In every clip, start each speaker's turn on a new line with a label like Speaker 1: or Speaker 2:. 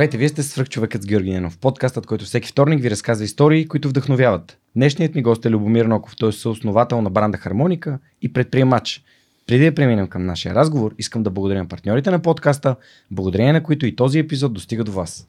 Speaker 1: Здравейте, вие сте свръхчовекът с Георги Ненов, подкастът, който всеки вторник ви разказва истории, които вдъхновяват. Днешният ми гост е Любомир Ноков, той е съосновател на бранда Хармоника и предприемач. Преди да преминем към нашия разговор, искам да благодаря на партньорите на подкаста, благодарение на които и този епизод достига до вас.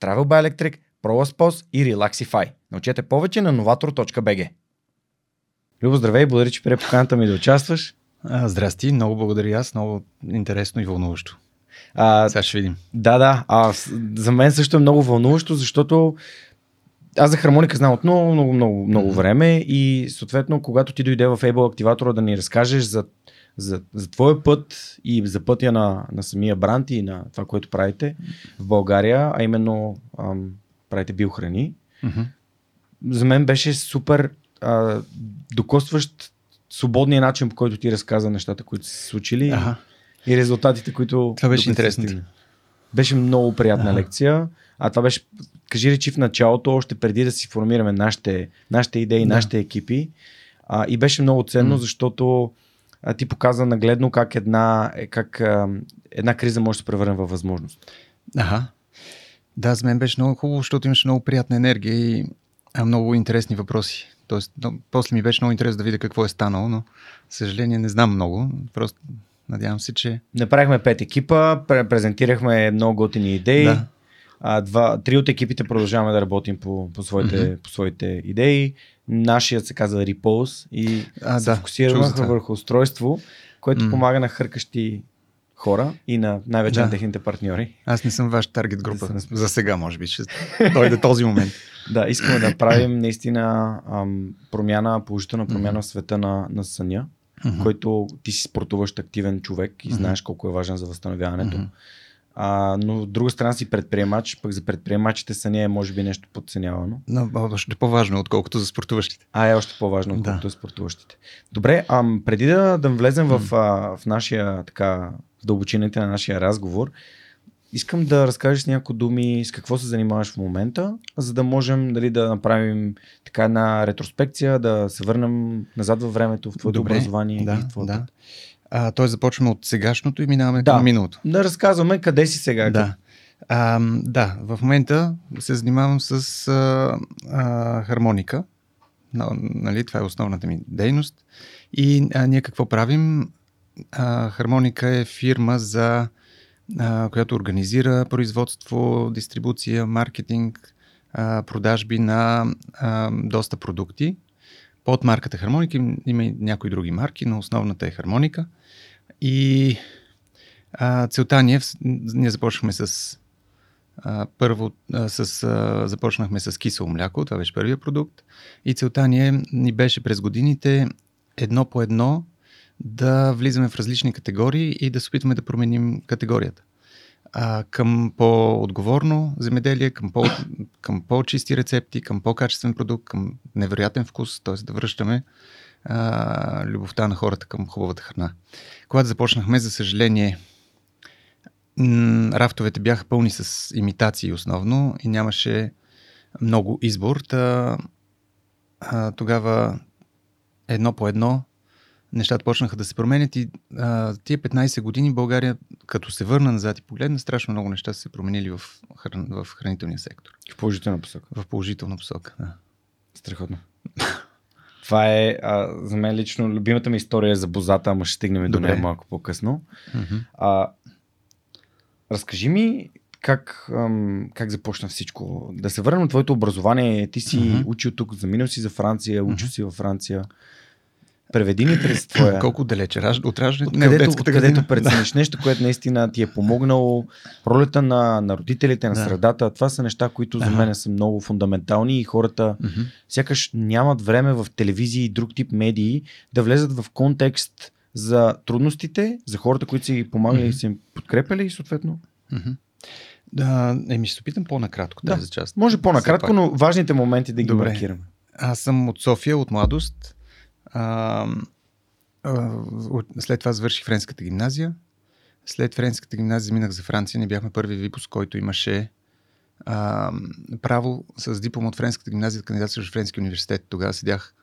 Speaker 1: Travel by Electric, ProLaspos и Relaxify. Научете повече на novator.bg. Любо, здравей, благодаря, че прие поканата ми да участваш.
Speaker 2: А, здрасти, много благодаря аз, много интересно и вълнуващо.
Speaker 1: А,
Speaker 2: Сега ще видим.
Speaker 1: Да, да. А, за мен също е много вълнуващо, защото аз за хармоника знам от много, много, много, много време и съответно, когато ти дойде в Able активатора да ни разкажеш за, за, за твоя път и за пътя на, на самия бранд и на това, което правите в България, а именно ам, правите биохрани,
Speaker 2: Mm-hmm.
Speaker 1: за мен беше супер а, докосващ свободния начин, по който ти разказа нещата, които са се случили
Speaker 2: Ага.
Speaker 1: и резултатите, които.
Speaker 2: Това беше интересно.
Speaker 1: Беше много приятна
Speaker 2: Ага.
Speaker 1: лекция. А това беше, кажи речи в началото, още преди да си формираме нашите, нашите идеи,
Speaker 2: Да.
Speaker 1: нашите екипи. А, и беше много ценно,
Speaker 2: М.
Speaker 1: защото а, ти показа нагледно как една, е, как, а, една криза може да се превърне във възможност.
Speaker 2: Ага. Да, за мен беше много хубаво, защото имаше много приятна енергия и много интересни въпроси. Тоест, но, после ми беше много интересно да видя какво е станало, но, съжаление, не знам много. Просто надявам се, че...
Speaker 1: Направихме пет екипа, пре- презентирахме много готини идеи.
Speaker 2: Да.
Speaker 1: А, два, три от екипите продължаваме да работим по, по, своите,
Speaker 2: Мгм.
Speaker 1: по своите идеи. Нашият се казва Repose и
Speaker 2: А,
Speaker 1: се
Speaker 2: да, това.
Speaker 1: върху устройство, което
Speaker 2: М.
Speaker 1: помага на хъркащи хора и на най-вече
Speaker 2: Да.
Speaker 1: на техните партньори.
Speaker 2: Аз не съм ваш таргет група.
Speaker 1: Да се-
Speaker 2: За сега, може би. Ще дойде този момент.
Speaker 1: Да, искаме да правим наистина ам, промяна, положителна промяна
Speaker 2: Мгм.
Speaker 1: в света на, на съня,
Speaker 2: Мгм.
Speaker 1: който ти си спортуващ активен човек и знаеш колко е важен за възстановяването.
Speaker 2: Мгм.
Speaker 1: А, но от друга страна си предприемач, пък за предприемачите съня е може би нещо подценявано.
Speaker 2: Но още по-важно, отколкото за спортуващите.
Speaker 1: А е още по-важно,
Speaker 2: Да.
Speaker 1: отколкото е спортуващите. Добре, ам, преди да, да влезем в, а, в нашия, така, в дълбочините на нашия разговор, искам да разкажеш с някои думи с какво се занимаваш в момента, за да можем дали, да направим така една ретроспекция, да се върнем назад във времето, в твоето
Speaker 2: Добре,
Speaker 1: образование и
Speaker 2: Да,
Speaker 1: в твоята...
Speaker 2: да. А, т.е. започваме от сегашното и минаваме
Speaker 1: Да.
Speaker 2: към миналото.
Speaker 1: да разказваме къде си сега.
Speaker 2: Да. А, да, в момента се занимавам с а, а, хармоника. Нали, това е основната ми дейност. И а, ние какво правим? А, хармоника е фирма, за, а, която организира производство, дистрибуция, маркетинг, а, продажби на а, доста продукти. Под марката Хармоника им- има и някои други марки, но основната е Хармоника. И а, целта ни е, в- ние започнахме с а, първо а, с, а, започнахме с кисело мляко, това беше първия продукт. И целта ни, е, ни беше през годините едно по едно да влизаме в различни категории и да се опитваме да променим категорията. А, към по-отговорно земеделие, към, по, към по-чисти рецепти, към по-качествен продукт, към невероятен вкус, т.е. да връщаме а, любовта на хората към хубавата храна. Когато започнахме, за съжаление, рафтовете бяха пълни с имитации основно и нямаше много избор. Та, а, тогава едно по едно нещата почнаха да се променят и а, тия 15 години България, като се върна назад и погледна, страшно много неща са се променили в, хран, в хранителния сектор.
Speaker 1: В положителна посока.
Speaker 2: В положителна посока. Да.
Speaker 1: Страхотно. Това е а, за мен лично любимата ми история е за бозата, ама ще стигнем до нея малко по-късно.
Speaker 2: Мгм.
Speaker 1: А, разкажи ми как, ам, как започна всичко. Да се върнем на твоето образование. Ти си mm-hmm. учил тук, заминал си за Франция, учил mm-hmm. си във Франция. Преведи ни през твоя...
Speaker 2: Колко далече? От раждането?
Speaker 1: Не, където, от където прецениш нещо, което наистина ти е помогнало. Ролята на, на родителите, на да. средата. Това са неща, които за мен са много фундаментални и хората mm-hmm. сякаш нямат време в телевизии и друг тип медии да влезат в контекст за трудностите, за хората, които си ги помагали mm-hmm. и са им подкрепили и съответно.
Speaker 2: Mm-hmm. Да, еми ще се опитам по-накратко
Speaker 1: да, тази част. Може по-накратко, но важните моменти да ги Добре. маркираме.
Speaker 2: Аз съм от София, от младост. А, а, след това завърших френската гимназия. След френската гимназия минах за Франция. Не бяхме първи випуск, който имаше а, право с диплом от френската гимназия да кандидатстваш в Френски университет. Тогава седях,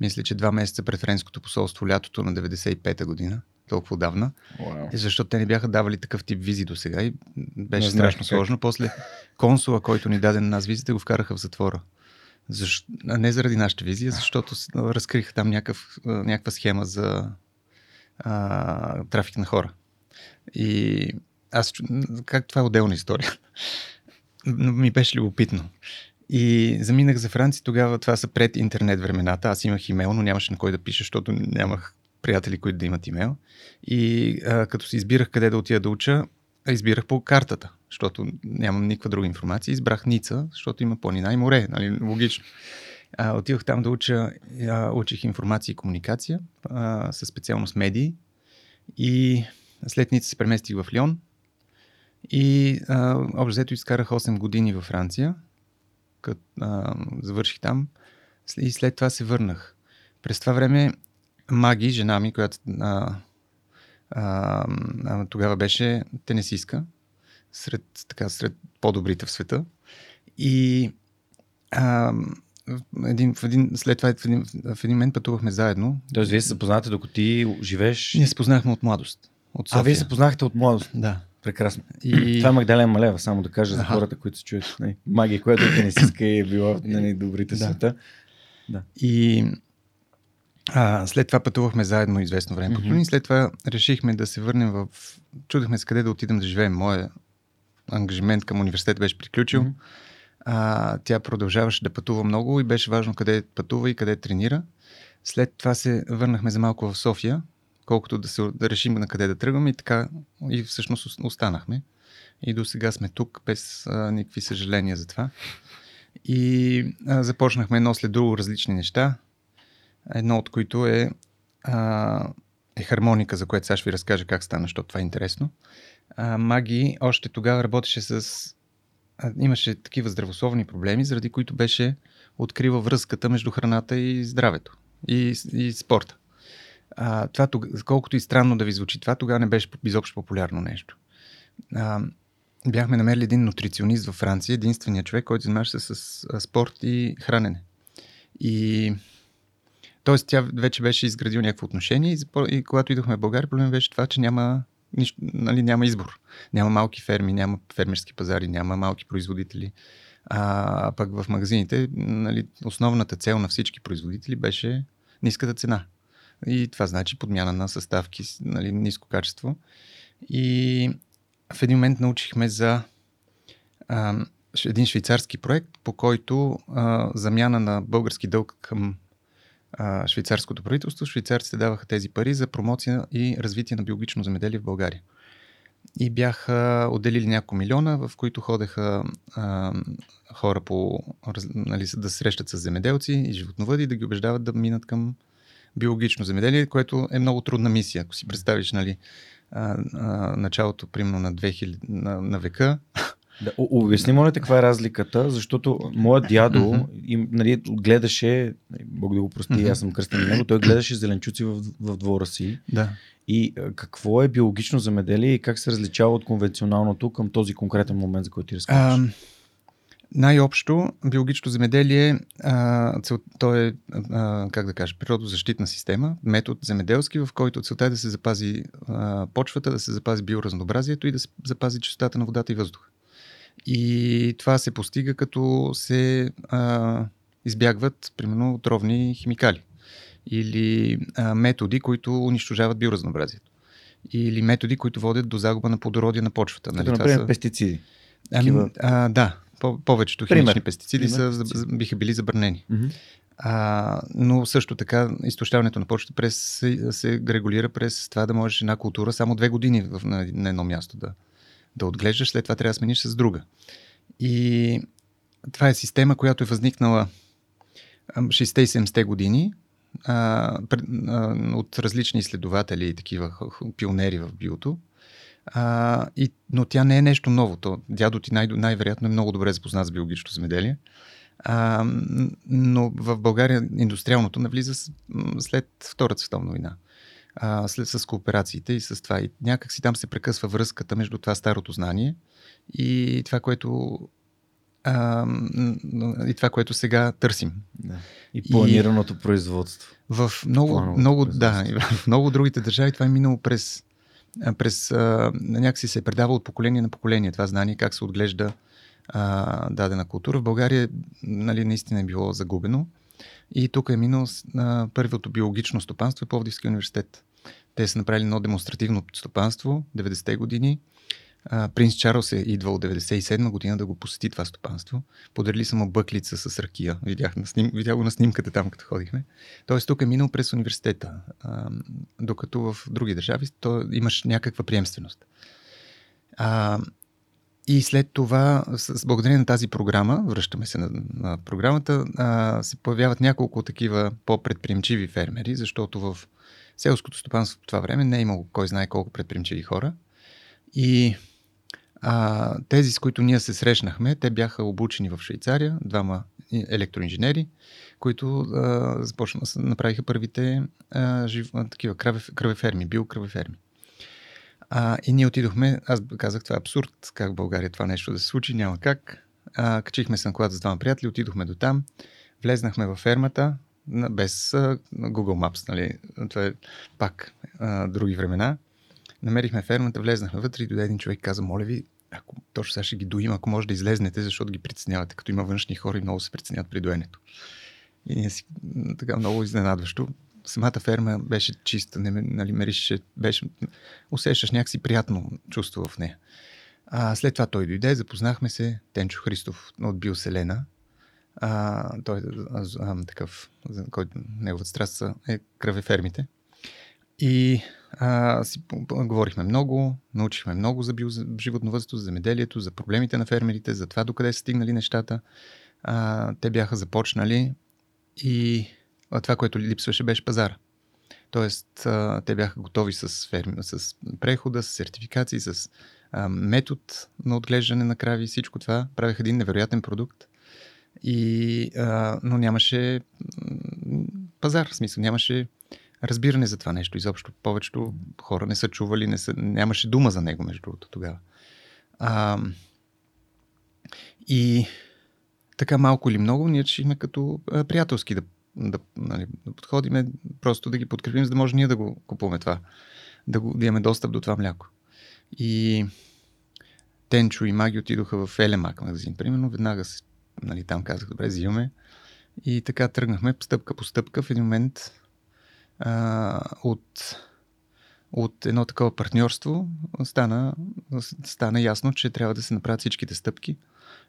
Speaker 2: мисля, че два месеца пред френското посолство лятото на 95-та година толкова давна. Wow. И защото те не бяха давали такъв тип визи до сега и беше не страшно как. сложно. После консула, който ни даде на нас визите, го вкараха в затвора. Защо? Не заради нашата визия, защото разкриха там някакъв, някаква схема за а, трафик на хора. И аз, как това е отделна история, но ми беше любопитно. И заминах за Франция, тогава това са пред интернет времената. Аз имах имейл, но нямаше на кой да пиша, защото нямах приятели, които да имат имейл. И а, като си избирах къде да отида да уча, избирах по картата, защото нямам никаква друга информация. Избрах Ница, защото има планина и море, нали, логично. А, отидох там да уча, а, учих информация и комуникация, а, със специалност медии. И след Ница се преместих в Лион. И общо взето изкарах 8 години във Франция, като а, завърших там. И след това се върнах. През това време Маги, жена ми, която а, а, а, тогава беше тенесистка, сред, така, сред по-добрите в света. И а, един, в един, след това в един, в един момент пътувахме заедно.
Speaker 1: Тоест, вие се познавате, докато ти живееш?
Speaker 2: Ние се познахме от младост. От
Speaker 1: а, вие се познахте от младост?
Speaker 2: Да.
Speaker 1: Прекрасно. И... Това е Магдалена Малева, само да кажа за хората, които се чуят. Магия, която е тенисистка и е била в нали, добрите да. света.
Speaker 2: Да. И а, след това пътувахме заедно известно време mm-hmm. по След това решихме да се върнем в... Чудахме с къде да отидем да живеем. Моя ангажимент към университет беше приключил. Mm-hmm. А, тя продължаваше да пътува много и беше важно къде пътува и къде тренира. След това се върнахме за малко в София, колкото да, се, да решим на къде да тръгваме и така и всъщност останахме. И до сега сме тук без а, никакви съжаления за това. И а, започнахме едно след друго различни неща. Едно от които е, а, е хармоника, за което сега ще ви разкажа как стана, защото това е интересно. А, Маги още тогава работеше с... А, имаше такива здравословни проблеми, заради които беше открива връзката между храната и здравето и, и спорта. А, това, колкото и странно да ви звучи това, тогава не беше изобщо популярно нещо. А, бяхме намерили един нутриционист във Франция, единствения човек, който занимаваше се с спорт и хранене. И Тоест, тя вече беше изградила някакво отношение и, и когато идохме в България, проблем беше това, че няма, нищо, нали, няма избор. Няма малки ферми, няма фермерски пазари, няма малки производители. А, а пък в магазините нали, основната цел на всички производители беше ниската цена. И това значи подмяна на съставки, нали, ниско качество. И в един момент научихме за а, един швейцарски проект, по който а, замяна на български дълг към швейцарското правителство, швейцарците даваха тези пари за промоция и развитие на биологично земеделие в България. И бяха отделили няколко милиона, в които ходеха а, хора по, нали, да се срещат с земеделци и животновъди да ги убеждават да минат към биологично земеделие, което е много трудна мисия. Ако си представиш нали, а, а, началото, примерно на, 2000, на, на века,
Speaker 1: да, обясни, моля каква е разликата, защото моят дядо им, нали, гледаше, нали, Бог да го прости, аз съм кръстен на него, той гледаше зеленчуци в, в двора си.
Speaker 2: Да.
Speaker 1: И какво е биологично замеделие и как се различава от конвенционалното към този конкретен момент, за който ти разказваш?
Speaker 2: най-общо, биологично земеделие, а, цел, то е, а, как да кажа, природозащитна система, метод земеделски, в който целта е да се запази а, почвата, да се запази биоразнообразието и да се запази чистотата на водата и въздуха. И това се постига като се а, избягват, примерно, отровни химикали или а, методи, които унищожават биоразнообразието. или методи, които водят до загуба на плодородие на почвата.
Speaker 1: Нали? Като, например, са... пестициди.
Speaker 2: Ами, а, да, по- повечето химични Пример. пестициди Пример. Са, биха били забранени. Mm-hmm. А, но също така изтощаването на почвата през, се регулира през това да можеш една култура само две години в, на, на едно място да, да отглеждаш, след това трябва да смениш с друга. И това е система, която е възникнала 60-70-те години а, от различни изследователи и такива пионери в биото. А, и, но тя не е нещо ново. То, дядо ти най- най-вероятно е много добре запознат с биологичното земеделие. А, но в България индустриалното навлиза след Втората световна война. А, след, с кооперациите и с това. И някак си там се прекъсва връзката между това старото знание и това, което а, и това, което сега търсим. Да.
Speaker 1: И планираното и производство.
Speaker 2: В много, много, да, в много другите държави това е минало през, през а, някакси се е предава от поколение на поколение това знание, как се отглежда а, дадена култура. В България нали, наистина е било загубено. И тук е минало на първото биологично стопанство в Пловдивския университет. Те са направили едно демонстративно стопанство 90-те години а, принц Чарлз е идвал 97 година да го посети това стопанство. Подарили са му бъклица с ракия. Видях, на сним, видях го на снимката там, като ходихме. Тоест тук е минал през университета. А, докато в други държави то имаш някаква приемственост. А, и след това, с, благодарение на тази програма, връщаме се на, на програмата, а, се появяват няколко такива по-предприемчиви фермери, защото в селското стопанство в това време не е имало кой знае колко предприемчиви хора. И а, тези, с които ние се срещнахме, те бяха обучени в Швейцария, двама електроинженери, които а, започнаха, направиха първите а, жив, а, такива кръвеферми, биокръвеферми. А, и ние отидохме, аз казах, това е абсурд, как в България това нещо да се случи, няма как. А, качихме се на колата с двама приятели, отидохме до там, влезнахме във фермата, без а, Google Maps, нали? Това е пак а, други времена. Намерихме фермата, влезнахме вътре и дойде един човек и каза, моля ви, ако точно сега ще ги доим, ако може да излезнете, защото ги притеснявате, като има външни хора и много се притесняват при доенето. И ние си така много изненадващо. Самата ферма беше чиста, не, нали, мерише, беше, усещаш някакси приятно чувство в нея. А, след това той дойде, запознахме се, Тенчо Христов от Биоселена. А, той е такъв, който неговата страст е кръвефермите. И а, си говорихме много, научихме много за животновъдството, за земеделието, за проблемите на фермерите, за това докъде са стигнали нещата. А, те бяха започнали и това, което липсваше, беше пазара. Тоест, те бяха готови с, ферми, с прехода, с сертификации, с метод на отглеждане на крави, всичко това. Правеха един невероятен продукт. И, но нямаше пазар, в смисъл, нямаше разбиране за това нещо. Изобщо повечето хора не са чували, не са, нямаше дума за него, между другото, тогава. А, и така малко или много ние решихме като приятелски да, да, нали, да подходиме, просто да ги подкрепим, за да може ние да го купуваме това, да, го, да имаме достъп до това мляко. И Тенчо и Маги отидоха в Елемак магазин, примерно, веднага се, нали, там казах, добре, взимаме. И така тръгнахме стъпка по стъпка. В един момент а, от, от едно такова партньорство стана, стана ясно, че трябва да се направят всичките стъпки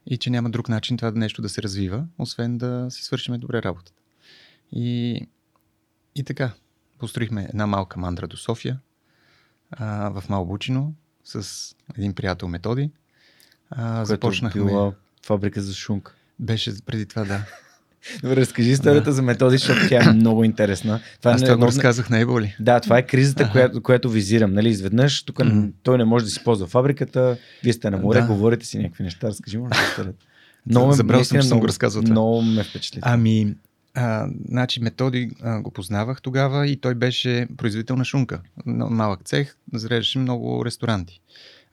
Speaker 2: и че няма друг начин това нещо да се развива, освен да си свършим добре работата. И, и така, построихме една малка мандра до София, а, в Малбучино, с един приятел Методи.
Speaker 1: А, започнахме... била фабрика за шунка.
Speaker 2: Беше преди това, да.
Speaker 1: Добре, разкажи историята да. за методи, защото тя е много интересна.
Speaker 2: Това Аз това го разказах на Ебо ли?
Speaker 1: Да, това е кризата, която, която визирам. Нали, изведнъж тук mm. той не може да си ползва фабриката, вие сте на море, да. говорите си някакви неща. Разкажи му историята.
Speaker 2: Много, Забрал съм, че съм го разказал
Speaker 1: това. Много ме впечатли.
Speaker 2: Ами, а, значи методи а, го познавах тогава и той беше производител на шунка. Малък цех, зареждаше много ресторанти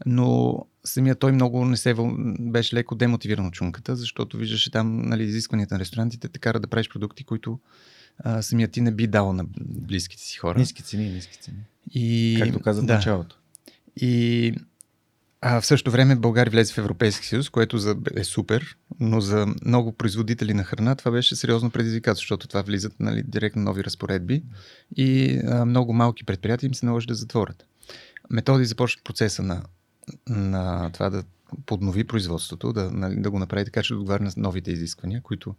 Speaker 2: но самия той много не се беше леко демотивиран от чунката, защото виждаше там нали, изискванията на ресторантите те кара да правиш продукти, които а, самия ти не би дал на близките си хора.
Speaker 1: Ниски цени, ниски цени.
Speaker 2: И,
Speaker 1: Както каза да. началото.
Speaker 2: И а в същото време България влезе в Европейски съюз, което за, е супер, но за много производители на храна това беше сериозно предизвикателство, защото това влизат нали, директно нови разпоредби и а, много малки предприятия им се наложи да затворят. методи започва процеса на, на това да поднови производството, да, нали, да го направи така, че да отговаря на новите изисквания, които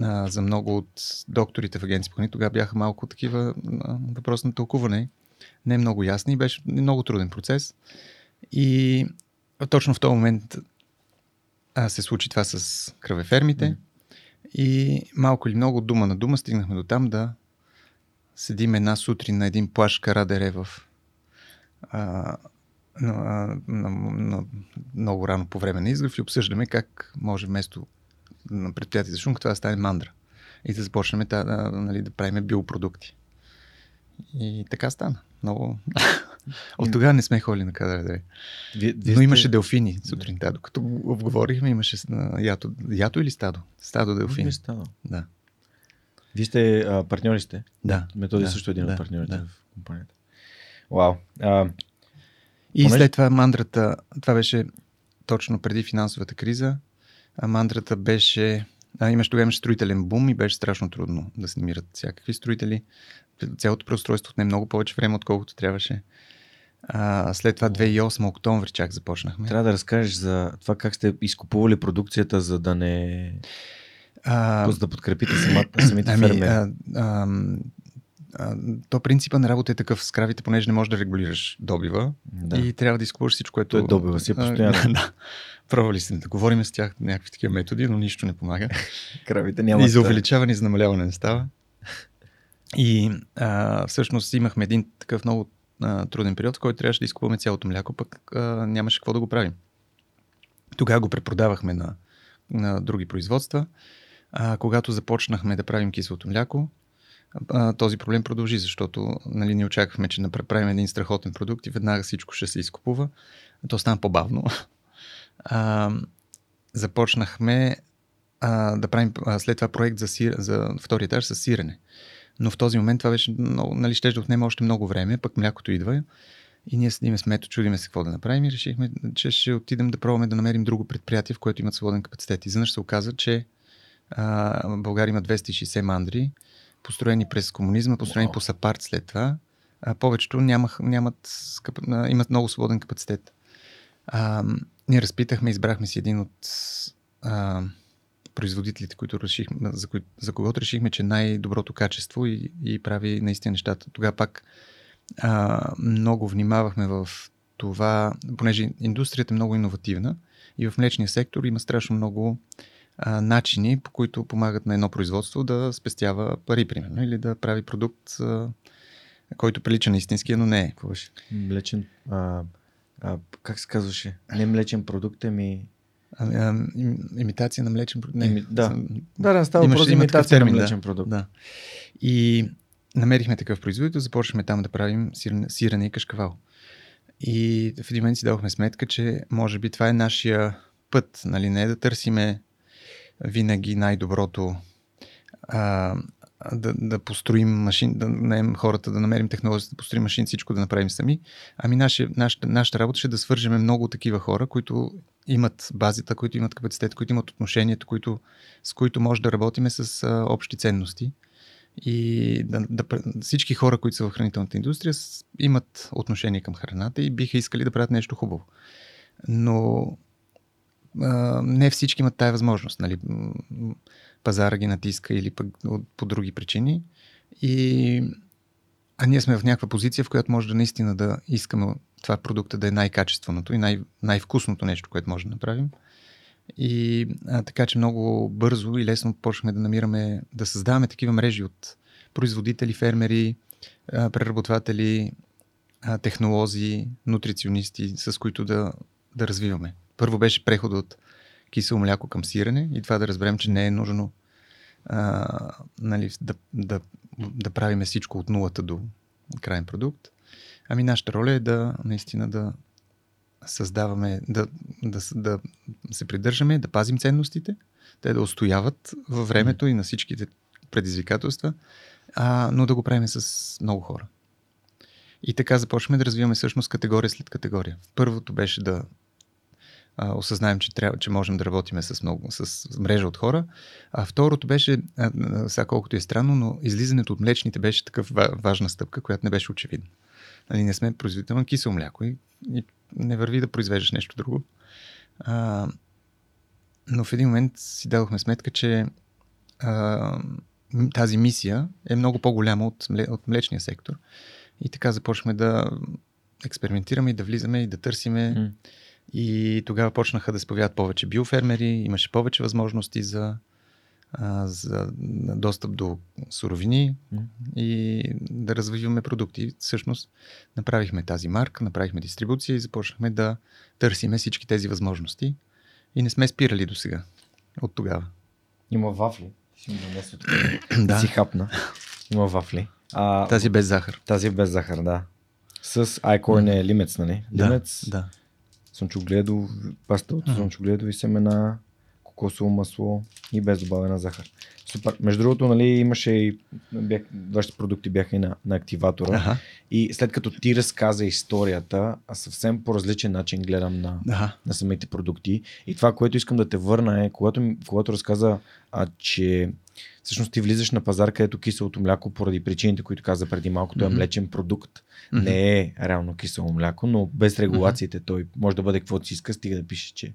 Speaker 2: а, за много от докторите в агенция по тогава бяха малко такива а, въпрос на тълкуване. Не много ясни и беше много труден процес. И точно в този момент а, се случи това с кръвефермите. Mm. И малко или много, дума на дума, стигнахме до там да седим една сутрин на един плаш Карадере в а, на, на, на, много рано по време на изгрев и обсъждаме как може вместо на предприятие за шумка това да стане мандра. И да започнем да, нали, да правим биопродукти. И така стана. Много. От тогава не сме ходили на кадър. Вие, вие Но имаше сте... делфини сутринта, докато го говорихме, имаше ято, ято или стадо? Стадо делфини.
Speaker 1: Стадо.
Speaker 2: Да.
Speaker 1: Вие сте а, партньори сте?
Speaker 2: Да.
Speaker 1: Методи
Speaker 2: да,
Speaker 1: също един
Speaker 2: да,
Speaker 1: от партньорите
Speaker 2: да.
Speaker 1: в компанията. Вау. А,
Speaker 2: и понеже... след това мандрата, това беше точно преди финансовата криза, а мандрата беше, а, имаш тогава имаше строителен бум и беше страшно трудно да се намират всякакви строители. Цялото преустройство отне много повече време, отколкото трябваше. А, след това 2008 октомври чак започнахме.
Speaker 1: Трябва да разкажеш за това как сте изкупували продукцията, за да не...
Speaker 2: А,
Speaker 1: за да подкрепите самата, самите
Speaker 2: ами,
Speaker 1: фермери.
Speaker 2: А, а, а, то принципа на работа е такъв с кравите, понеже не можеш да регулираш добива
Speaker 1: Да.
Speaker 2: и трябва да изкупуваш всичко, което...
Speaker 1: Той е добива си постоянно.
Speaker 2: да. Пробвали сме да говорим с тях някакви такива методи, но нищо не помага.
Speaker 1: Кравите
Speaker 2: И
Speaker 1: нямат...
Speaker 2: за увеличаване и за намаляване не става. И а, всъщност имахме един такъв много а, труден период, в който трябваше да изкупуваме цялото мляко, пък а, нямаше какво да го правим. Тогава го препродавахме на, на други производства. А, когато започнахме да правим киселото мляко, а, този проблем продължи, защото нали, ни очаквахме, че направим един страхотен продукт и веднага всичко ще се изкупува. То стана по-бавно. А, започнахме а, да правим а, след това проект за, сир, за втори етаж с сирене. Но в този момент това беше много, нали, ще да отнема още много време, пък млякото идва. И ние седиме с мето, чудиме се какво да направим и решихме, че ще отидем да пробваме да намерим друго предприятие, в което имат свободен капацитет. И изведнъж се оказа, че а, България има 260 мандри, построени през комунизма, построени
Speaker 1: Wow.
Speaker 2: по САПАРТ след това. А, повечето нямах, нямат, имат много свободен капацитет. А, ние разпитахме, избрахме си един от а, производителите, които решихме, за, кои, за когото решихме, че най-доброто качество и, и прави наистина нещата. Тогава пак а, много внимавахме в това, понеже индустрията е много иновативна и в млечния сектор има страшно много а, начини, по които помагат на едно производство да спестява пари, примерно, или да прави продукт, а, който прилича на истинския, но не е.
Speaker 1: Млечен... А, а, как се казваше? Не млечен продукт, ами...
Speaker 2: А, а, им- имитация на млечен продукт. Не,
Speaker 1: Ими- да.
Speaker 2: съм-
Speaker 1: Да, да, става въпрос за имитация на
Speaker 2: термин,
Speaker 1: млечен
Speaker 2: да.
Speaker 1: продукт.
Speaker 2: Да. И намерихме такъв производител, започнахме там да правим сирене, сирене и кашкавал. И в един момент си дадохме сметка, че може би това е нашия път, нали, не е да търсиме винаги най-доброто, а, да, да построим машин, да наем хората, да намерим технологията, да построим машин, всичко да направим сами. Ами наше, нашата, нашата работа ще е да свържеме много такива хора, които имат базата, които имат капацитет, които имат отношението, които, с които може да работиме с а, общи ценности. И да, да, всички хора, които са в хранителната индустрия, имат отношение към храната и биха искали да правят нещо хубаво. Но а, не всички имат тая възможност. Нали? Пазара ги натиска или пък по други причини. И, а ние сме в някаква позиция, в която може да наистина да искаме това продукта да е най-качественото и най- най-вкусното нещо, което може да направим. И а, така, че много бързо и лесно почнахме да намираме, да създаваме такива мрежи от производители, фермери, а, преработватели, а, технолози, нутриционисти, с които да, да развиваме. Първо беше преход от кисело мляко към сирене и това да разберем, че не е нужно а, нали, да, да, да правиме всичко от нулата до крайен продукт. Ами нашата роля е да наистина да създаваме, да, да, да се придържаме, да пазим ценностите, те да устояват във времето и на всичките предизвикателства, а, но да го правим с много хора. И така започваме да развиваме всъщност категория след категория. Първото беше да а, осъзнаем, че, трябва, че можем да работиме с, много, с мрежа от хора. А второто беше, а, сега колкото е странно, но излизането от млечните беше такъв ва- важна стъпка, която не беше очевидна. Нали, не сме производител на кисело мляко и, и не върви да произвеждаш нещо друго. А, но в един момент си дадохме сметка, че а, тази мисия е много по-голяма от, от млечния сектор. И така започнахме да експериментираме и да влизаме и да търсиме. Mm. И тогава почнаха да се появяват повече биофермери, имаше повече възможности за, а, за достъп до суровини mm. и да развиваме продукти. Всъщност направихме тази марка, направихме дистрибуция и започнахме да търсиме всички тези възможности. И не сме спирали до сега, от тогава.
Speaker 1: Има вафли. Си ми донес от да. си хапна. Има вафли.
Speaker 2: А, тази без захар.
Speaker 1: Тази без захар, да. С iCorn е лимец, нали?
Speaker 2: Лимец, да, да.
Speaker 1: Слънчогледо, паста от слънчогледови семена, кокосово масло и без добавена захар. Супер. Между другото, нали, имаше и бях, вашите продукти бяха и на, на активатора. Ага. И след като ти разказа историята, а съвсем по различен начин гледам на, ага. на самите продукти. И това, което искам да те върна е, когато, когато разказа, а, че всъщност ти влизаш на пазар, където киселото мляко, поради причините, които каза преди малко, mm-hmm. е млечен продукт. Mm-hmm. Не е реално кисело мляко, но без регулациите mm-hmm. той може да бъде каквото си иска, стига да пише, че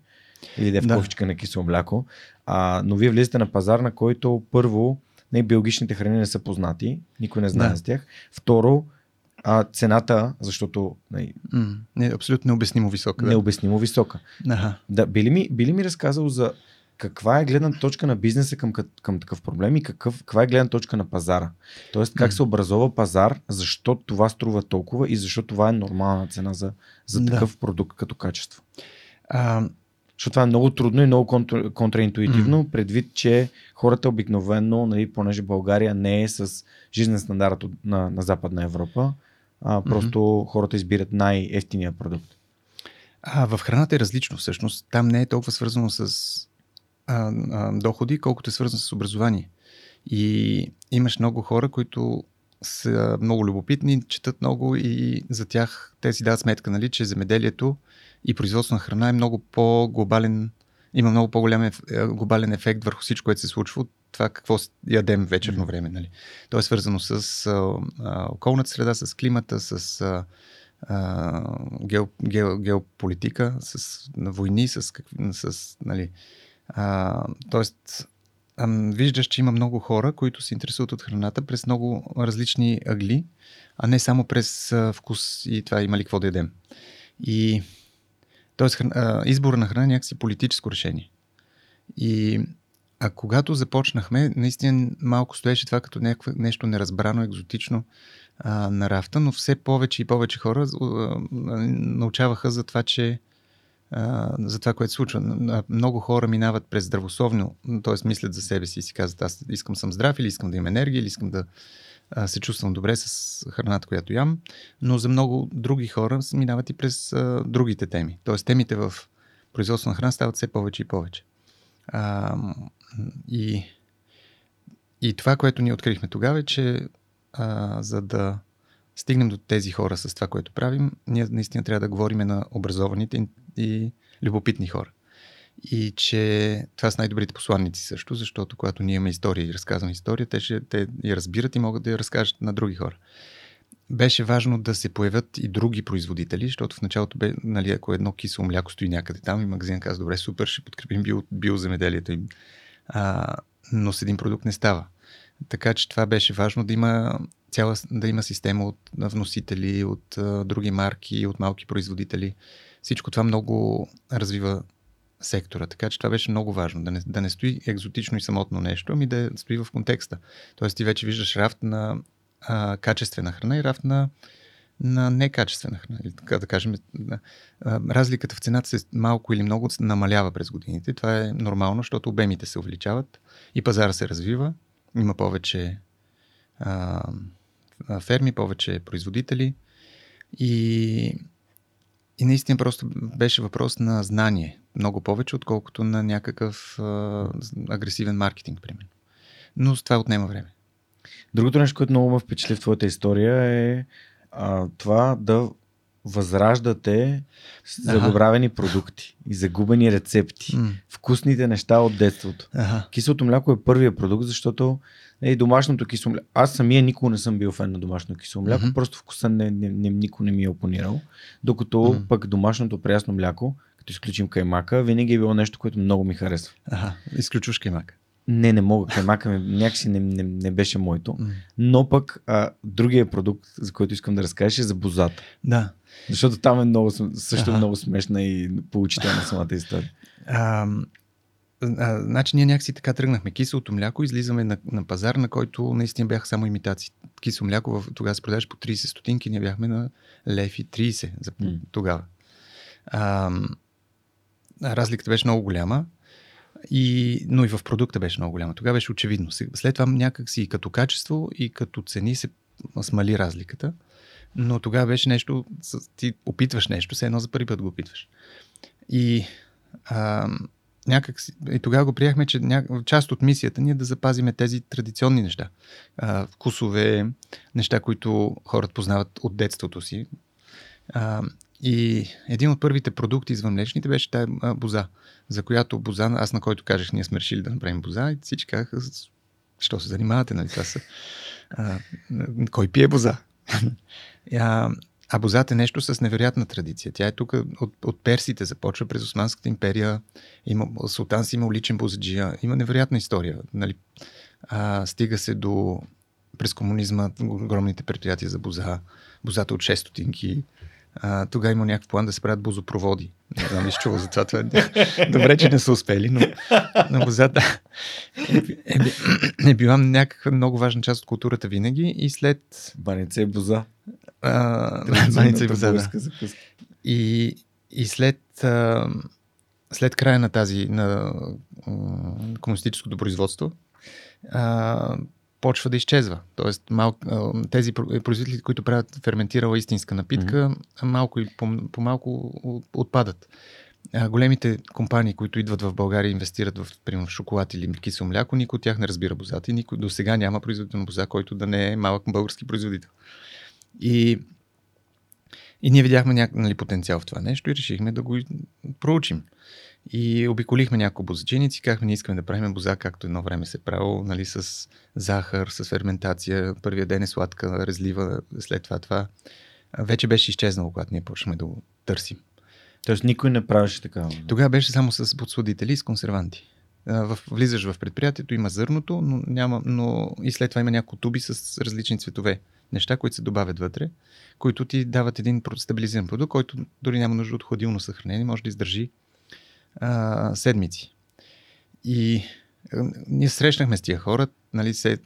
Speaker 1: или да е в кофичка на кисело мляко. А, но вие влизате на пазар, на който първо не биологичните храни не са познати, никой не знае да. за тях. Второ, а, цената, защото...
Speaker 2: Не, mm, не, абсолютно необяснимо висока.
Speaker 1: Да. Необяснимо висока. Ага. Да, би, ли ми, би ли ми разказал за каква е гледна точка на бизнеса към, към такъв проблем и какъв, каква е гледна точка на пазара? Тоест как се образова пазар, защо това струва толкова и защо това е нормална цена за, за такъв да. продукт като качество? А, защото това е много трудно и много контра, контраинтуитивно, mm. предвид, че хората обикновено, нали, понеже България не е с жизнен стандарт на, на Западна Европа, а просто mm-hmm. хората избират най-ефтиния продукт.
Speaker 2: А, в храната е различно всъщност. Там не е толкова свързано с а, а, доходи, колкото е свързано с образование. И имаш много хора, които са много любопитни, четат много и за тях те си дадат сметка, нали, че земеделието и производство на храна е много по-глобален, има много по-голям еф, е, глобален ефект върху всичко, което се случва от това какво ядем вечерно време. Нали. То е свързано с а, а, околната среда, с климата, с а, а, гео, гео, геополитика, с войни, с, с нали, а, тоест, виждаш, че има много хора, които се интересуват от храната през много различни ъгли, а не само през вкус и това има ли какво да ядем. И Тоест, избор на храна е някакси политическо решение. И а когато започнахме, наистина малко стоеше това като някакво, нещо неразбрано, екзотично а, на рафта, но все повече и повече хора а, научаваха за това, че за това, което случва. Много хора минават през здравословно, т.е. мислят за себе си и си казват, аз искам съм здрав или искам да имам енергия, или искам да се чувствам добре с храната, която ям, но за много други хора минават и през другите теми. Тоест темите в производство на храна стават все повече и повече. И, и това, което ние открихме тогава е, че за да стигнем до тези хора с това, което правим, ние наистина трябва да говорим на образованите и любопитни хора и че това са най-добрите посланници също, защото когато ние имаме история и разказваме история, те, ще, те я разбират и могат да я разкажат на други хора. Беше важно да се появят и други производители, защото в началото бе, нали, ако едно кисело мляко стои някъде там и магазин казва, добре, супер, ще подкрепим био, биоземеделието им. А, но с един продукт не става. Така че това беше важно да има цяла, да има система от вносители, от а, други марки, от малки производители. Всичко това много развива сектора. Така че това беше много важно. Да не, да не стои екзотично и самотно нещо, ами да стои в контекста. Тоест ти вече виждаш рафт на а, качествена храна и рафт на, на некачествена храна. Или така да кажем, а, разликата в цената се малко или много намалява през годините. Това е нормално, защото обемите се увеличават и пазара се развива. Има повече а, ферми, повече производители и и наистина просто беше въпрос на знание. Много повече, отколкото на някакъв а, агресивен маркетинг, примерно. Но с това отнема време.
Speaker 1: Другото нещо, което много ме впечатли в твоята история е а, това да възраждате забравени продукти и загубени рецепти.
Speaker 2: М.
Speaker 1: Вкусните неща от детството.
Speaker 2: Ага.
Speaker 1: Киселото мляко е първият продукт, защото е домашното кисело мляко. Аз самия никога не съм бил фен на домашно кисело мляко,
Speaker 2: Мгм.
Speaker 1: просто вкуса не, не, не, никой не ми е опонирал. Докато
Speaker 2: Мгм.
Speaker 1: пък домашното прясно мляко, като изключим каймака, винаги е било нещо, което много ми харесва.
Speaker 2: Ага. Изключваш каймак.
Speaker 1: Не, не мога. Каймака ми някакси не, не, не беше моето.
Speaker 2: М.
Speaker 1: Но пък а, другия продукт, за който искам да разкажеш е за бозата.
Speaker 2: Да.
Speaker 1: Защото там е много, също
Speaker 2: Аха.
Speaker 1: много смешна и поучителна самата история.
Speaker 2: А, а, значи ние някакси така тръгнахме. Киселото мляко, излизаме на, на пазар, на който наистина бяха само имитации. Кисело мляко в, тогава се продаваше по 30 стотинки, ние бяхме на лев и 30 за тогава. А, разликата беше много голяма, и, но и в продукта беше много голяма. Тогава беше очевидно. След това някакси и като качество и като цени се смали разликата. Но тогава беше нещо, ти опитваш нещо, все едно за първи път го опитваш. И а, някак си, и тогава го приехме, че ня... част от мисията ни е да запазиме тези традиционни неща. А, вкусове, неща, които хората познават от детството си. А, и един от първите продукти извън млечните беше тая боза, за която боза, аз на който кажех, ние сме решили да направим боза и всички казаха, «С- що се занимавате, нали? Това са, а, кой пие боза? а, а бозата е нещо с невероятна традиция. Тя е тук от, от персите, започва през Османската империя. Има, султан си имал личен бозаджия. Има невероятна история. Нали? А, стига се до през комунизма огромните предприятия за боза, бозата от 6 стотинки. А, тогава има някакъв план да се правят бозопроводи. Не знам ли чува за това. това е... Добре, че не са успели, но, но бозата е, е, е, е била някаква много важна част от културата винаги и след
Speaker 1: Баница и боза.
Speaker 2: а, баница и боза, да. И, и след, а, след края на тази, на комунистическото производство, а, почва да изчезва. Тоест, мал, тези про- производители, които правят ферментирала истинска напитка, mm-hmm. малко и по, по-малко от- отпадат. А, големите компании, които идват в България и инвестират в, примерно, в шоколад или кисело мляко, никой от тях не разбира бозата и никой до сега няма производител на боза, който да не е малък български производител. И и ние видяхме няк... нали, потенциал в това нещо и решихме да го проучим. И обиколихме няколко бозаченици, казахме, не искаме да правим боза, както едно време се правило, нали, с захар, с ферментация. Първия ден е сладка, резлива, след това това. Вече беше изчезнало, когато ние почнахме да го търсим.
Speaker 1: Тоест никой не правеше така.
Speaker 2: Тогава беше само с подсладители и с консерванти. В, влизаш в предприятието, има зърното, но няма, но и след това има няколко туби с различни цветове. Неща, които се добавят вътре, които ти дават един стабилизиран продукт, който дори няма нужда от хладилно съхранение, може да издържи а, седмици. И а, ние срещнахме с тия хора, нали, се,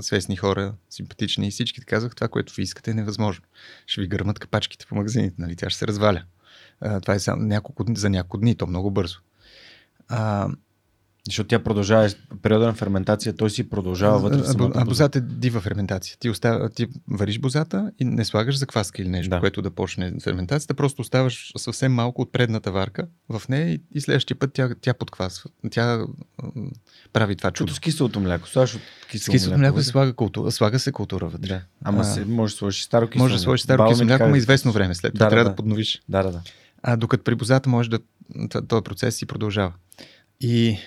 Speaker 2: свестни хора, симпатични и всички казах, това, което ви искате е невъзможно. Ще ви гърмат капачките по магазините, нали, тя ще се разваля. А, това е само няколко, за няколко дни, то много бързо. А,
Speaker 1: Защото тя продължава периода на ферментация, той си продължава вътре в самата
Speaker 2: а
Speaker 1: боза.
Speaker 2: бозата е дива ферментация. Ти, остава, ти вариш бозата и не слагаш закваска или нещо,
Speaker 1: Да.
Speaker 2: което да почне ферментацията, просто оставаш съвсем малко от предната варка в нея и, и следващия път тя, тя подквасва. Тя прави това чудо.
Speaker 1: Като с киселото мляко. Слагаш от кисело,
Speaker 2: кисело мляко се
Speaker 1: вътре.
Speaker 2: слага култура, слага се култура вътре.
Speaker 1: Да. Ама
Speaker 2: А,
Speaker 1: се, може да сложиш старо кисело
Speaker 2: Може да сложиш старо кисело мляко,
Speaker 1: е.
Speaker 2: известно време. След това
Speaker 1: Да,
Speaker 2: трябва
Speaker 1: да.
Speaker 2: да подновиш.
Speaker 1: Да, да, да.
Speaker 2: А докато при бозата може да този процес си продължава. И,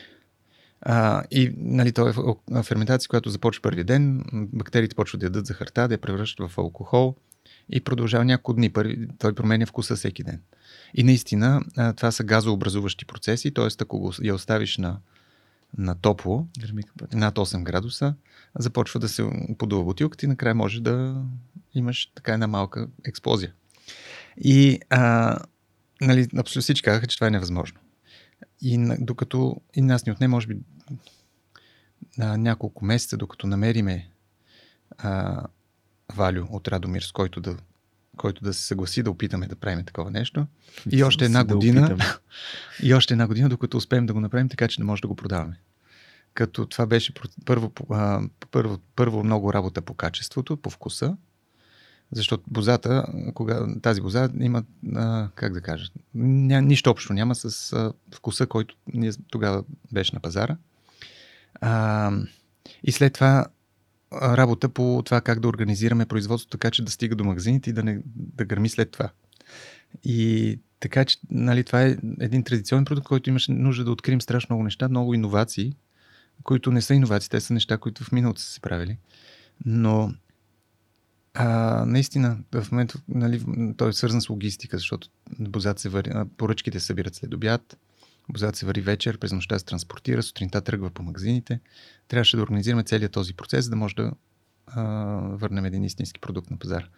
Speaker 2: а, и нали, то е ферментация, която започва първия ден, бактериите почват да ядат захарта, да я превръщат в алкохол и продължава няколко дни. Първи, той променя вкуса всеки ден. И наистина това са газообразуващи процеси, т.е. ако го, я оставиш на, на топло, над 8 градуса, започва да се подува бутилката и накрая може да имаш така една малка експлозия. И а, нали, абсолютно всички казаха, че това е невъзможно. И докато и нас ни отне, може би, на няколко месеца, докато намериме а, Валю от Радомир, с който да, който да се съгласи да опитаме да правим такова нещо. И още една
Speaker 1: Да
Speaker 2: година, и още една година, докато успеем да го направим така, че да може да го продаваме. Като това беше първо, първо, първо много работа по качеството, по вкуса, защото бозата, кога, тази боза има, а, как да кажа, ня, нищо общо няма с а, вкуса, който ние тогава беше на пазара. А, и след това работа по това как да организираме производството така, че да стига до магазините и да не да гърми след това. И така че, нали, това е един традиционен продукт, който имаше нужда да открием страшно много неща, много иновации, които не са иновации, те са неща, които в миналото са се правили. Но а, наистина, в момента нали, той е свързан с логистика, защото бозат се вари, поръчките се събират след обяд, бозат се вари вечер, през нощта се транспортира, сутринта тръгва по магазините. Трябваше да организираме целият този процес, за да може да а, върнем един истински продукт на пазар.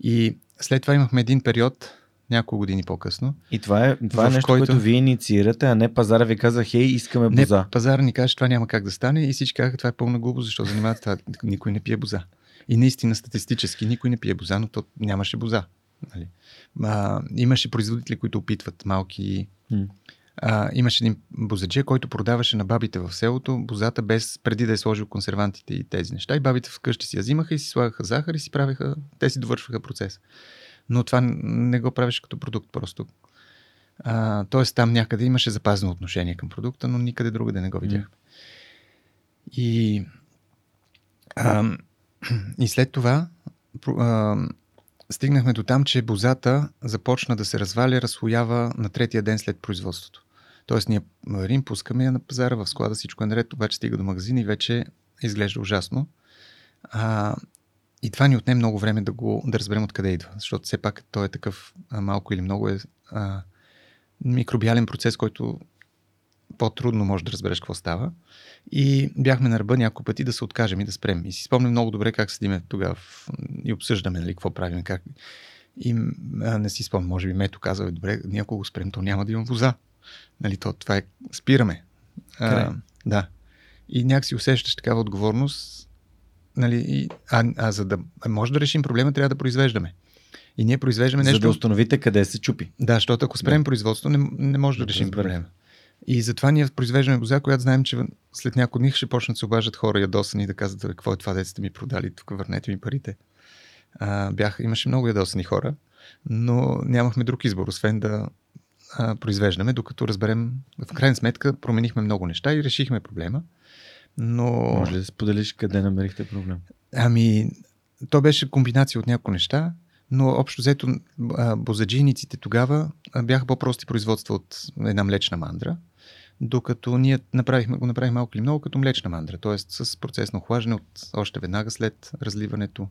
Speaker 2: И след това имахме един период, няколко години по-късно.
Speaker 1: И това е, това е нещо, който... което вие инициирате, а не пазара ви каза, хей, искаме боза.
Speaker 2: Не, пазара ни каже, това няма как да стане и всички казаха, това е пълна глупост, защото занимават това, никой не пие боза. И наистина статистически никой не пие боза, но то нямаше боза. Нали? А, имаше производители, които опитват малки. А, имаше един бозаджия, който продаваше на бабите в селото бозата без преди да е сложил консервантите и тези неща. И бабите вкъщи си я взимаха и си слагаха захар и си правеха, те си довършваха процес. Но това не го правеше като продукт просто. А, тоест там някъде имаше запазено отношение към продукта, но никъде другаде не го видяхме. И а, и след това а, стигнахме до там, че бозата започна да се разваля, разслоява на третия ден след производството. Тоест ние варим, пускаме я на пазара, в склада всичко е наред, обаче стига до магазина и вече изглежда ужасно. А, и това ни отне много време да, го, да разберем откъде идва, защото все пак той е такъв а, малко или много е а, микробиален процес, който по-трудно може да разбереш какво става. И бяхме на ръба няколко пъти да се откажем и да спрем. И си спомням много добре как седиме тогава и обсъждаме нали, какво правим. Как... И а, не си спомням, може би Мето казва, добре, ние ако го спрем, то няма да имам воза. Нали, то, това е, спираме. А, да. И някакси усещаш такава отговорност. Нали, и, а, а за да може да решим проблема, трябва да произвеждаме. И ние произвеждаме нещо.
Speaker 1: За да установите къде се чупи.
Speaker 2: Да, защото ако спрем да. производството, не, не може да, да решим проблема. И затова ние произвеждаме боза, която знаем, че след няколко дни ще почнат да се обаждат хора ядосани и да казват, какво е това, дете ми продали, тук върнете ми парите. А, бях, имаше много ядосани хора, но нямахме друг избор, освен да а, произвеждаме, докато разберем, в крайна сметка променихме много неща и решихме проблема. Но...
Speaker 1: Може ли да споделиш къде намерихте проблем?
Speaker 2: Ами, то беше комбинация от няколко неща но общо взето бозаджийниците тогава бяха по-прости производства от една млечна мандра, докато ние направихме, го направихме малко или много като млечна мандра, т.е. с процес на охлаждане от още веднага след разливането.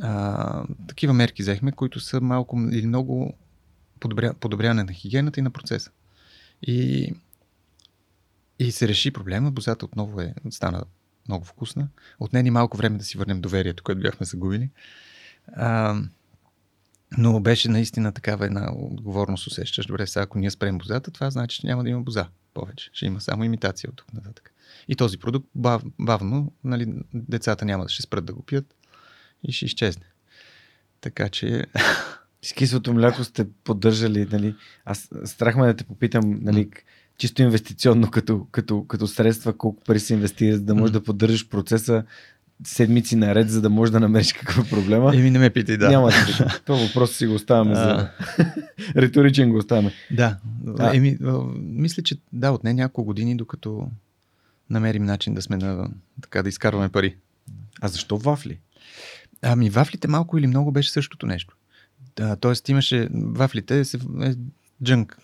Speaker 2: А, такива мерки взехме, които са малко или много подобря, подобряване на хигиената и на процеса. И, и се реши проблема. Бозата отново е, стана много вкусна. Отне ни малко време да си върнем доверието, което бяхме загубили. А, но беше наистина такава една отговорност, усещаш. Добре, сега ако ние спрем бозата, това значи, че няма да има боза повече. Ще има само имитация от тук нататък. И този продукт бав, бавно, нали, децата няма да ще спрат да го пият и ще изчезне. Така че...
Speaker 1: С кислото мляко сте поддържали, нали? Аз страх ме да те попитам, нали, чисто инвестиционно като, като, като средства, колко пари се инвестира, за да можеш да поддържаш процеса седмици наред, за да можеш да намериш какъв е проблема.
Speaker 2: Еми не ме питай, да.
Speaker 1: Няма да Това въпрос си го оставяме за... Риторичен го оставяме.
Speaker 2: Да. А. Еми, мисля, че да, от не няколко години, докато намерим начин да сме на... така да изкарваме пари.
Speaker 1: А защо вафли?
Speaker 2: Ами вафлите малко или много беше същото нещо. Да, тоест имаше вафлите, е джънк.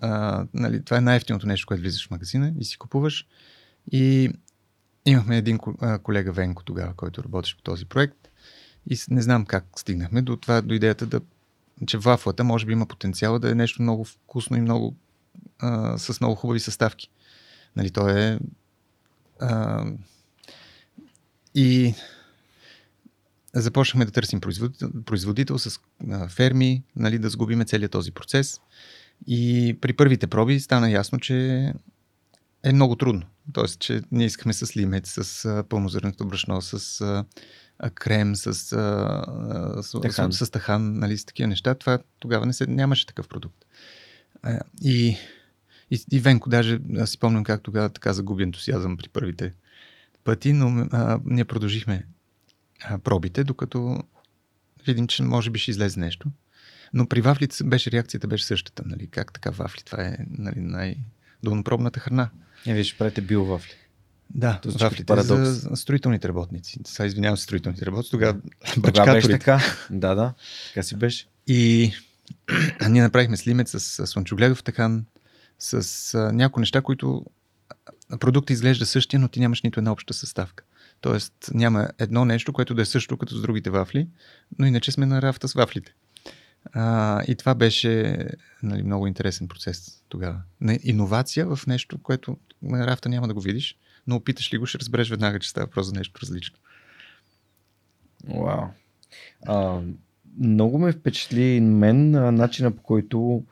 Speaker 2: А, нали, това е най-ефтиното нещо, което влизаш в магазина и си купуваш. И Имахме един колега Венко тогава, който работеше по този проект и не знам как стигнахме до това, до идеята да, че вафлата може би има потенциал да е нещо много вкусно и много а, с много хубави съставки. Нали, то е а, и започнахме да търсим производител, производител с а, ферми, нали, да сгубиме целият този процес. И при първите проби стана ясно, че е много трудно. Тоест, че ние искаме с лимет, с пълнозърнето брашно, с а, крем, с, а, с, тахан. с, с тахан, нали, с такива неща. Това тогава не се, нямаше такъв продукт. А, и, и, и Венко, даже аз си помням как тогава така загуби ентусиазъм при първите пъти, но а, ние продължихме а, пробите, докато видим, че може би ще излезе нещо. Но при вафлите беше реакцията беше същата. Нали? Как така вафли? Това е нали, най-долнопробната храна.
Speaker 1: Не, вие ще правите биовафли.
Speaker 2: Да,
Speaker 1: То
Speaker 2: вафлите
Speaker 1: парадокс.
Speaker 2: за строителните работници. Сега извинявам се, строителните работници. Тогава
Speaker 1: Тогава беше така. Да, да. Така си беше.
Speaker 2: И ние направихме слимет с, слънчогледов тахан, с а, някои неща, които продукта изглежда същия, но ти нямаш нито една обща съставка. Тоест няма едно нещо, което да е също като с другите вафли, но иначе сме на рафта с вафлите. А, и това беше нали, много интересен процес тогава. На иновация в нещо, което на рафта няма да го видиш, но опиташ ли го, ще разбереш веднага, че става просто за нещо различно.
Speaker 1: Вау. А, много ме впечатли мен начина по който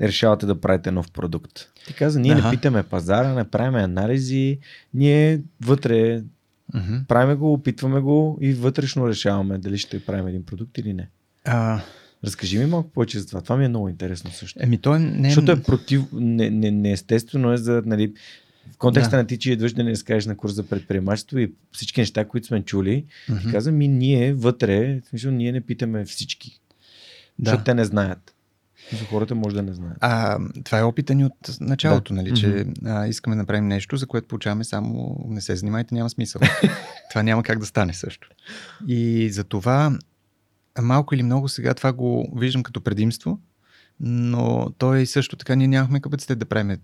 Speaker 1: решавате да правите нов продукт. Ти каза, ние ага. не питаме пазара, не правим анализи, ние вътре mm-hmm. правиме го, опитваме го и вътрешно решаваме дали ще правим един продукт или не. А... Разкажи ми малко повече за това. Това ми е много интересно също.
Speaker 2: Еми, то е не...
Speaker 1: Защото е против... Не, не, не естествено е за... Нали, в контекста да. на ти, че идваш да не разкажеш на курс за предприемачество и всички неща, които сме чули, mm-hmm. ти казвам, ми ние вътре, смисъл, ние не питаме всички. Да. Защото те не знаят. За хората може да не знаят.
Speaker 2: А, това е опита ни от началото, да. нали, че mm-hmm. а, искаме да направим нещо, за което получаваме само не се занимайте, няма смисъл. това няма как да стане също. И за това малко или много сега това го виждам като предимство, но той също така ние нямахме капацитет да правим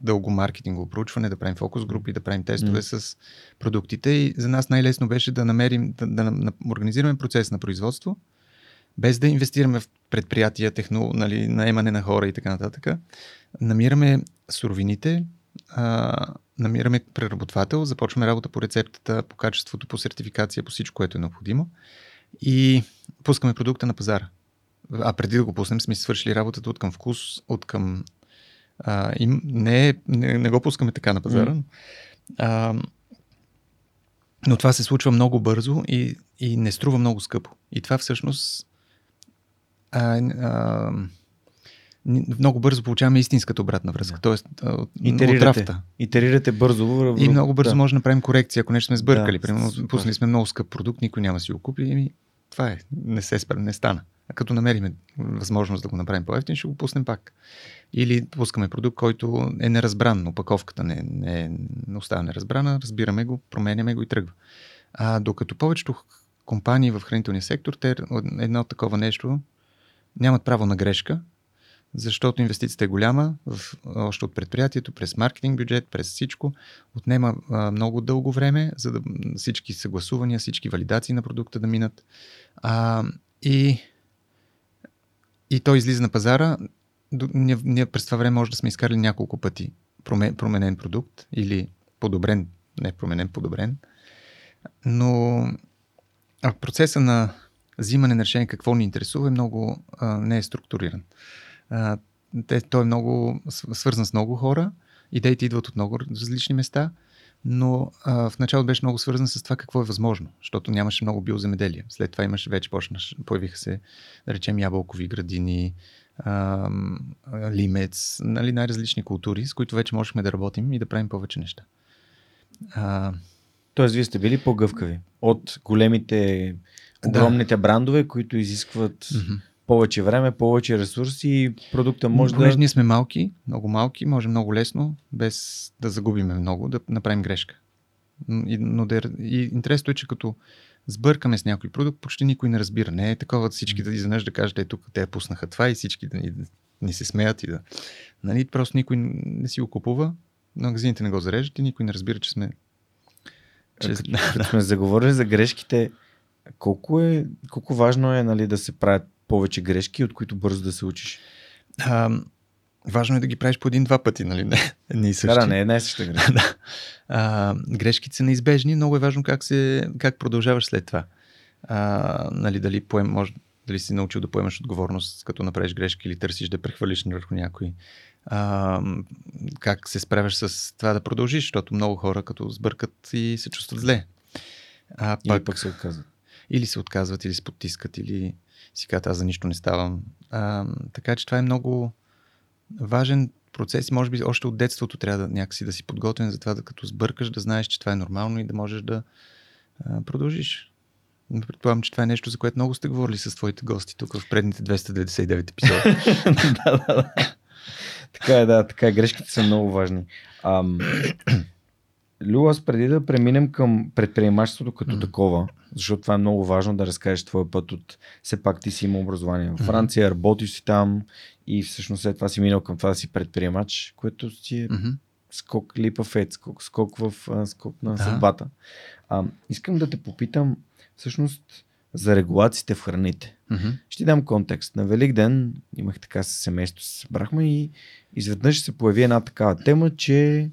Speaker 2: дълго маркетингово проучване, да правим фокус групи, да правим тестове mm. с продуктите и за нас най-лесно беше да намерим, да, да, да организираме процес на производство, без да инвестираме в предприятия, техно, нали, наемане на хора и така нататък. Намираме суровините, а, намираме преработвател, започваме работа по рецептата, по качеството, по сертификация, по всичко, което е необходимо и пускаме продукта на пазара. А преди да го пуснем, сме свършили работата от към вкус, от към... А, и не, не, не го пускаме така на пазара. Mm. А, но това се случва много бързо и, и не струва много скъпо. И това всъщност а, а, много бързо получаваме истинската обратна връзка. Да. Тоест,
Speaker 1: Итерирате. Итерирате бързо. В...
Speaker 2: И много бързо да. може да направим корекция, ако нещо сме сбъркали. Да. Примерно, пуснали сме много скъп продукт, никой няма си го купи. И това е. Не се спра, не стана. А като намерим възможност да го направим по-ефтин, ще го пуснем пак. Или пускаме продукт, който е неразбран, опаковката не, не, не остава неразбрана, разбираме го, променяме го и тръгва. А докато повечето компании в хранителния сектор, те едно такова нещо нямат право на грешка, защото инвестицията е голяма, в, още от предприятието, през маркетинг бюджет, през всичко. Отнема а, много дълго време, за да всички съгласувания, всички валидации на продукта да минат. А, и, и той излиза на пазара. Ние, ние през това време може да сме изкарали няколко пъти променен продукт или подобрен, не променен, подобрен. Но а процеса на взимане на решение какво ни интересува е много а, не е структуриран. А, те, той е много свързан с много хора, идеите идват от много различни места, но а, в началото беше много свързан с това какво е възможно, защото нямаше много биоземеделие. След това имаше вече почнаш, появиха се, да речем, ябълкови градини, а, лимец, нали, най-различни култури, с които вече можехме да работим и да правим повече неща.
Speaker 1: А... Тоест, вие сте били по-гъвкави от големите, огромните да. брандове, които изискват mm-hmm повече време, повече ресурси и продукта може
Speaker 2: Понеже да... ние сме малки, много малки, може много лесно, без да загубиме много, да направим грешка. И, но да, и интересното е, че като сбъркаме с някой продукт, почти никой не разбира. Не е такова всички да изведнъж да кажат, е тук те пуснаха това и всички да ни, да ни се смеят и да... Нали, просто никой не си го купува, магазините не го зареждат и никой не разбира, че сме...
Speaker 1: Че... Като, като сме заговорили за грешките, колко, е, колко важно е нали, да се правят повече грешки, от които бързо да се учиш?
Speaker 2: А, важно е да ги правиш по един-два пъти, нали? Не,
Speaker 1: не и същи. Да, не е една и съща грешка.
Speaker 2: да. а, грешките са неизбежни, много е важно как, се, как продължаваш след това. А, нали, дали, поем, може, дали си научил да поемаш отговорност, като направиш грешки или търсиш да прехвалиш върху някой. А, как се справяш с това да продължиш, защото много хора като сбъркат и се чувстват зле.
Speaker 1: А, пак, или пък се отказват.
Speaker 2: Или се отказват, или се потискат, или си казват, аз за нищо не ставам. А, така че това е много важен процес и може би още от детството трябва да някакси да си подготвен за това, да като сбъркаш, да знаеш, че това е нормално и да можеш да а, продължиш. Предполагам, че това е нещо, за което много сте говорили с твоите гости тук в предните 299 епизода.
Speaker 1: да, да, да. Така е, да, така е. Грешките са много важни. Ам... Лю, аз преди да преминем към предприемачеството като такова, защото това е много важно да разкажеш твоя път от все пак ти си има образование в Франция, работиш си там и всъщност след това си минал към това да си предприемач, което си е скок липа фет, скок, скок в а, скок на
Speaker 2: Да.
Speaker 1: съдбата. А, искам да те попитам всъщност за регулациите в храните.
Speaker 2: Мгм.
Speaker 1: Ще ти дам контекст. На Велик ден имах така с семейството, се събрахме и изведнъж се появи една такава тема, че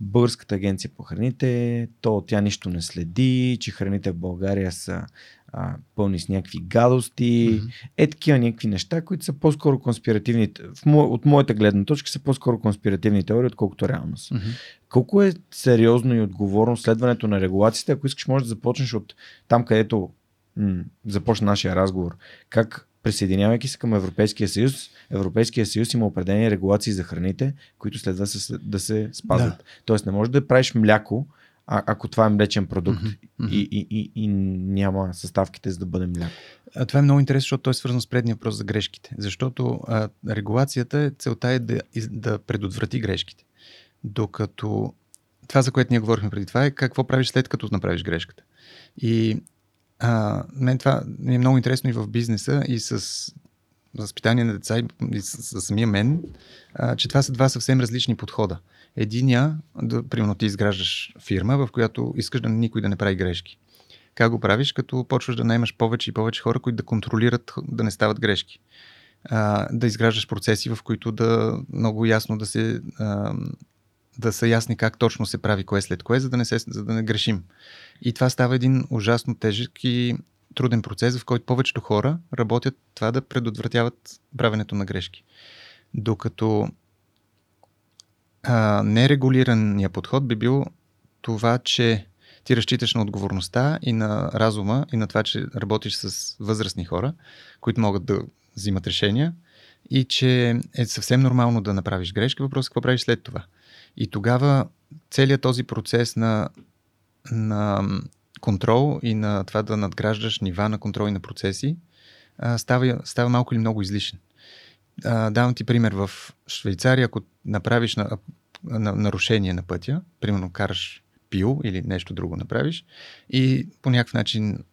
Speaker 1: Българската агенция по храните, то тя нищо не следи, че храните в България са а, пълни с някакви гадости,
Speaker 2: Мгм.
Speaker 1: е такива някакви неща, които са по-скоро конспиративни. В мо, от моята гледна точка са по-скоро конспиративни теории, отколкото реалност.
Speaker 2: Мгм.
Speaker 1: Колко е сериозно и отговорно следването на регулациите, ако искаш, може да започнеш от там, където м- започна нашия разговор. Как присъединявайки се към Европейския съюз, Европейския съюз има определени регулации за храните, които следва да се, да се спазват.
Speaker 2: Да.
Speaker 1: Тоест не можеш да правиш мляко, а, ако това е млечен продукт
Speaker 2: мгм.
Speaker 1: и, и, и, и няма съставките за да бъде мляко.
Speaker 2: А, Това е много интересно, защото той е свързан с предния въпрос за грешките. Защото а, регулацията, целта е да, да предотврати грешките. Докато това, за което ние говорихме преди това, е какво правиш след като направиш грешката. И а, мен това ми е много интересно и в бизнеса, и с възпитание на деца, и, с, с самия мен, а, че това са два съвсем различни подхода. Единия, да, примерно ти изграждаш фирма, в която искаш да никой да не прави грешки. Как го правиш? Като почваш да наймаш повече и повече хора, които да контролират да не стават грешки. А, да изграждаш процеси, в които да много ясно да се а, да са ясни как точно се прави кое след кое, за да не, се, за да не грешим. И това става един ужасно тежък и труден процес, в който повечето хора работят това да предотвратяват правенето на грешки. Докато а, нерегулираният подход би бил това, че ти разчиташ на отговорността и на разума и на това, че работиш с възрастни хора, които могат да взимат решения и че е съвсем нормално да направиш грешки. Въпросът е какво правиш след това. И тогава целият този процес на, на контрол и на това да надграждаш нива на контрол и на процеси а, става, става малко или много излишен. А, давам ти пример. В Швейцария, ако направиш на, на, нарушение на пътя, примерно караш пил или нещо друго направиш и по някакъв начин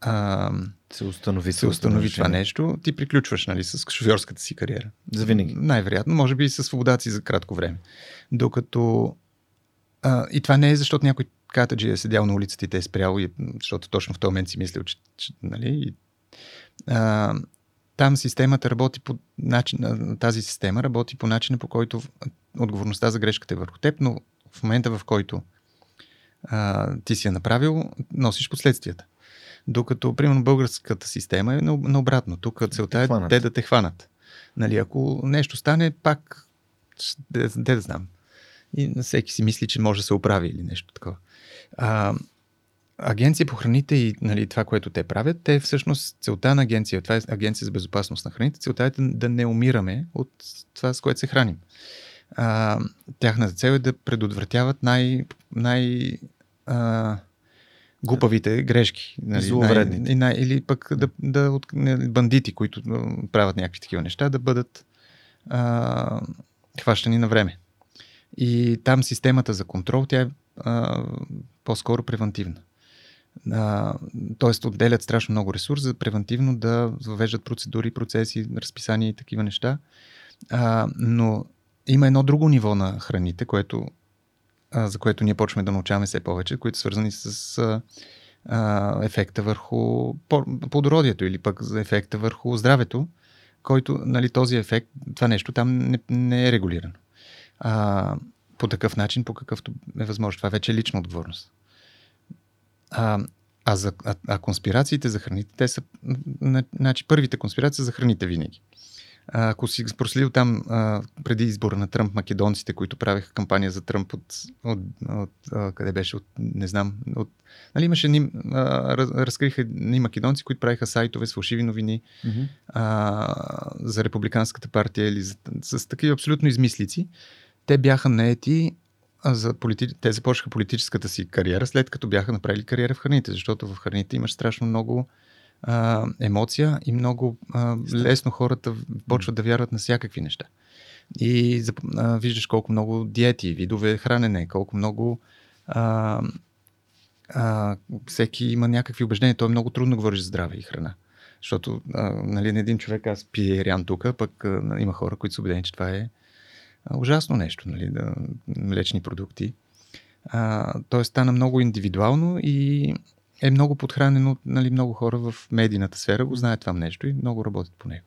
Speaker 2: а,
Speaker 1: Се установи,
Speaker 2: се установи това нещо, ти приключваш нали, с шофьорската си кариера.
Speaker 1: За винаги.
Speaker 2: Най-вероятно, може би и със свободата си за кратко време. Докато. А, и това не е защото някой катаджи е седял на улицата и те е спрял, и, защото точно в този момент си мислил, че. че нали, и, а, там системата работи по начин, тази система работи по начина, по който отговорността за грешката е върху теб, но в момента, в който а, ти си я направил, носиш последствията. Докато, примерно, българската система е на- наобратно. Тук целта е
Speaker 1: хванат.
Speaker 2: те да те хванат. Нали, ако нещо стане, пак, де, де да знам. И всеки си мисли, че може да се оправи или нещо такова. А, агенция по храните и нали, това, което те правят, те всъщност целта на агенция, това е агенция за безопасност на храните, целта е да, да не умираме от това, с което се храним. А, тяхната цел е да предотвратяват най, най а, глупавите грешки. Нали,
Speaker 1: Зловредните.
Speaker 2: Най, или пък да, да от, не, бандити, които правят някакви такива неща, да бъдат а, хващани на време. И там системата за контрол, тя е а, по-скоро превентивна. А, тоест отделят страшно много ресурс за превентивно да въвеждат процедури, процеси, разписания и такива неща. А, но има едно друго ниво на храните, което, за което ние почваме да научаваме все повече, които са свързани с а, ефекта върху плодородието или пък за ефекта върху здравето, който нали, този ефект, това нещо там не, не е регулирано. А, по такъв начин, по какъвто е възможно. Това вече е лична отговорност. А, а, за, а, а конспирациите за храните, те са. на- Значи, първите конспирации за храните винаги. Ако си проследил там а, преди избора на Тръмп, македонците, които правеха кампания за Тръмп от, от, от а, къде беше, от, не знам, от, нали имаше ни, а, раз, разкриха ни македонци, които правиха сайтове с фалшиви новини
Speaker 1: Мгм.
Speaker 2: а, за републиканската партия или за, с такива абсолютно измислици. Те бяха наети за полити... те започнаха политическата си кариера след като бяха направили кариера в храните, защото в храните имаш страшно много а, емоция и много а, лесно хората почват да вярват на всякакви неща. И а, виждаш колко много диети, видове хранене, колко много а, а, всеки има някакви убеждения. То е много трудно да говориш за здраве и храна. Защото а, нали, един човек аз пие рян тук, пък а, има хора, които са убедени, че това е а, ужасно нещо, нали, да, млечни продукти. А, той стана много индивидуално и е много подхранено. Нали, много хора в медийната сфера го знаят това нещо и много работят по него.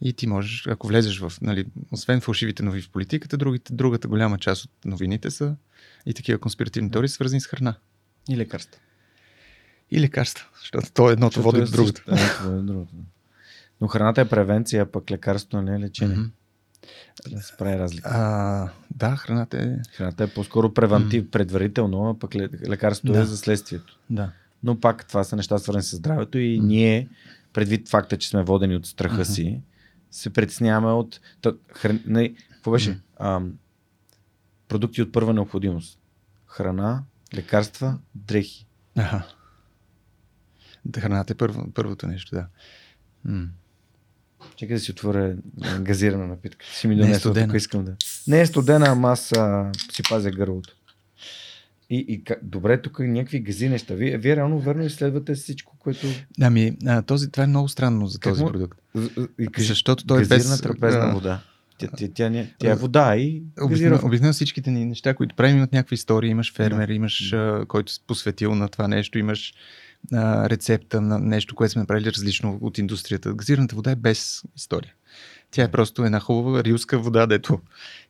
Speaker 2: И ти можеш, ако влезеш в, нали, освен фалшивите нови в политиката, другите, другата голяма част от новините са и такива конспиративни теории, свързани с храна.
Speaker 1: И лекарства.
Speaker 2: И лекарства, защото то едното води до другото.
Speaker 1: Едното води до другото. Но храната е превенция, пък лекарството не е лечение. Mm-hmm. Да се прави разлика.
Speaker 2: А, да, храната е.
Speaker 1: Храната е по-скоро превентив, mm. предварително, а пък лекарството да. е за следствието.
Speaker 2: Да.
Speaker 1: Но пак това са неща свързани с здравето и mm. ние, предвид факта, че сме водени от страха mm-hmm. си, се притесняваме от. Хран... Не, какво беше? Mm. А, продукти от първа необходимост. Храна, лекарства, дрехи.
Speaker 2: Ага. Храната е първо, първото нещо, да. М.
Speaker 1: Чакай да си отворя газирана напитка. Си ми донесла, тук искам да. Не е студена, ама аз а, си пазя гърлото. И, и добре, тук някакви гази неща. Вие, вие реално верно изследвате всичко, което.
Speaker 2: Ами, а, този, това е много странно за този как продукт.
Speaker 1: И, Защото той е без. трапезна вода. Тя, тя, тя, тя, тя е вода и.
Speaker 2: Обясня всичките ни неща, които правим, имат някакви истории. Имаш фермер, да. имаш а, който си посветил на това нещо, имаш а, рецепта на нещо, което сме направили различно от индустрията. Газираната вода е без история. Тя е просто една хубава рилска вода, дето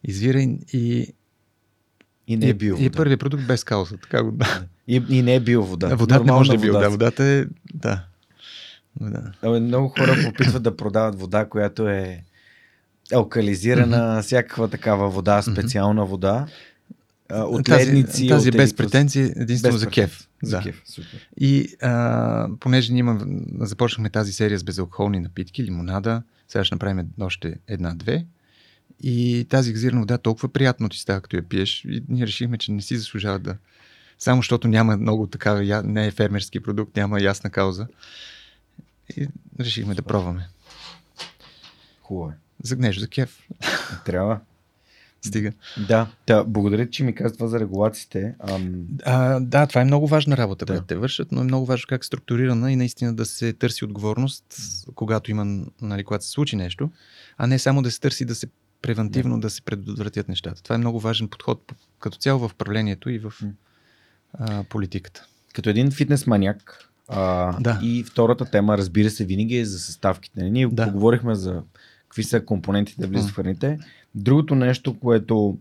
Speaker 2: извира и,
Speaker 1: и не е бил.
Speaker 2: И, и първият продукт без кауза. Така го, да.
Speaker 1: И, и не е бил вода.
Speaker 2: Водата не може да е бил. Да, водата е. Да.
Speaker 1: да. Абе, много хора попитват да продават вода, която е алкализирана, mm-hmm. всякаква такава вода, специална вода. От
Speaker 2: тази,
Speaker 1: ледници.
Speaker 2: Тази от без претенции, единствено без за кеф.
Speaker 1: За да. кеф, супер.
Speaker 2: И а, понеже ние започнахме тази серия с безалкохолни напитки, лимонада, сега ще направим още една-две. И тази газирана вода толкова приятно ти става, като я пиеш. И ние решихме, че не си заслужава да. Само защото няма много такава, не е фермерски продукт, няма ясна кауза. И решихме да пробваме.
Speaker 1: Хубаво е.
Speaker 2: Загнеш за кеф.
Speaker 1: Трябва.
Speaker 2: Стига.
Speaker 1: Да, да, благодаря, че ми каза това за регулациите. Ам...
Speaker 2: А, да, това е много важна работа, да. която те вършат, но е много важно как е структурирана и наистина да се търси отговорност, когато има, нали, когато се случи нещо, а не само да се търси да се превентивно да, да се предотвратят нещата. Това е много важен подход като цяло в правлението и в а, политиката.
Speaker 1: Като един фитнес маняк, а, да. и втората тема, разбира се, винаги е за съставките. Ние да. поговорихме за какви са компонентите да влизат в храните. Другото нещо, което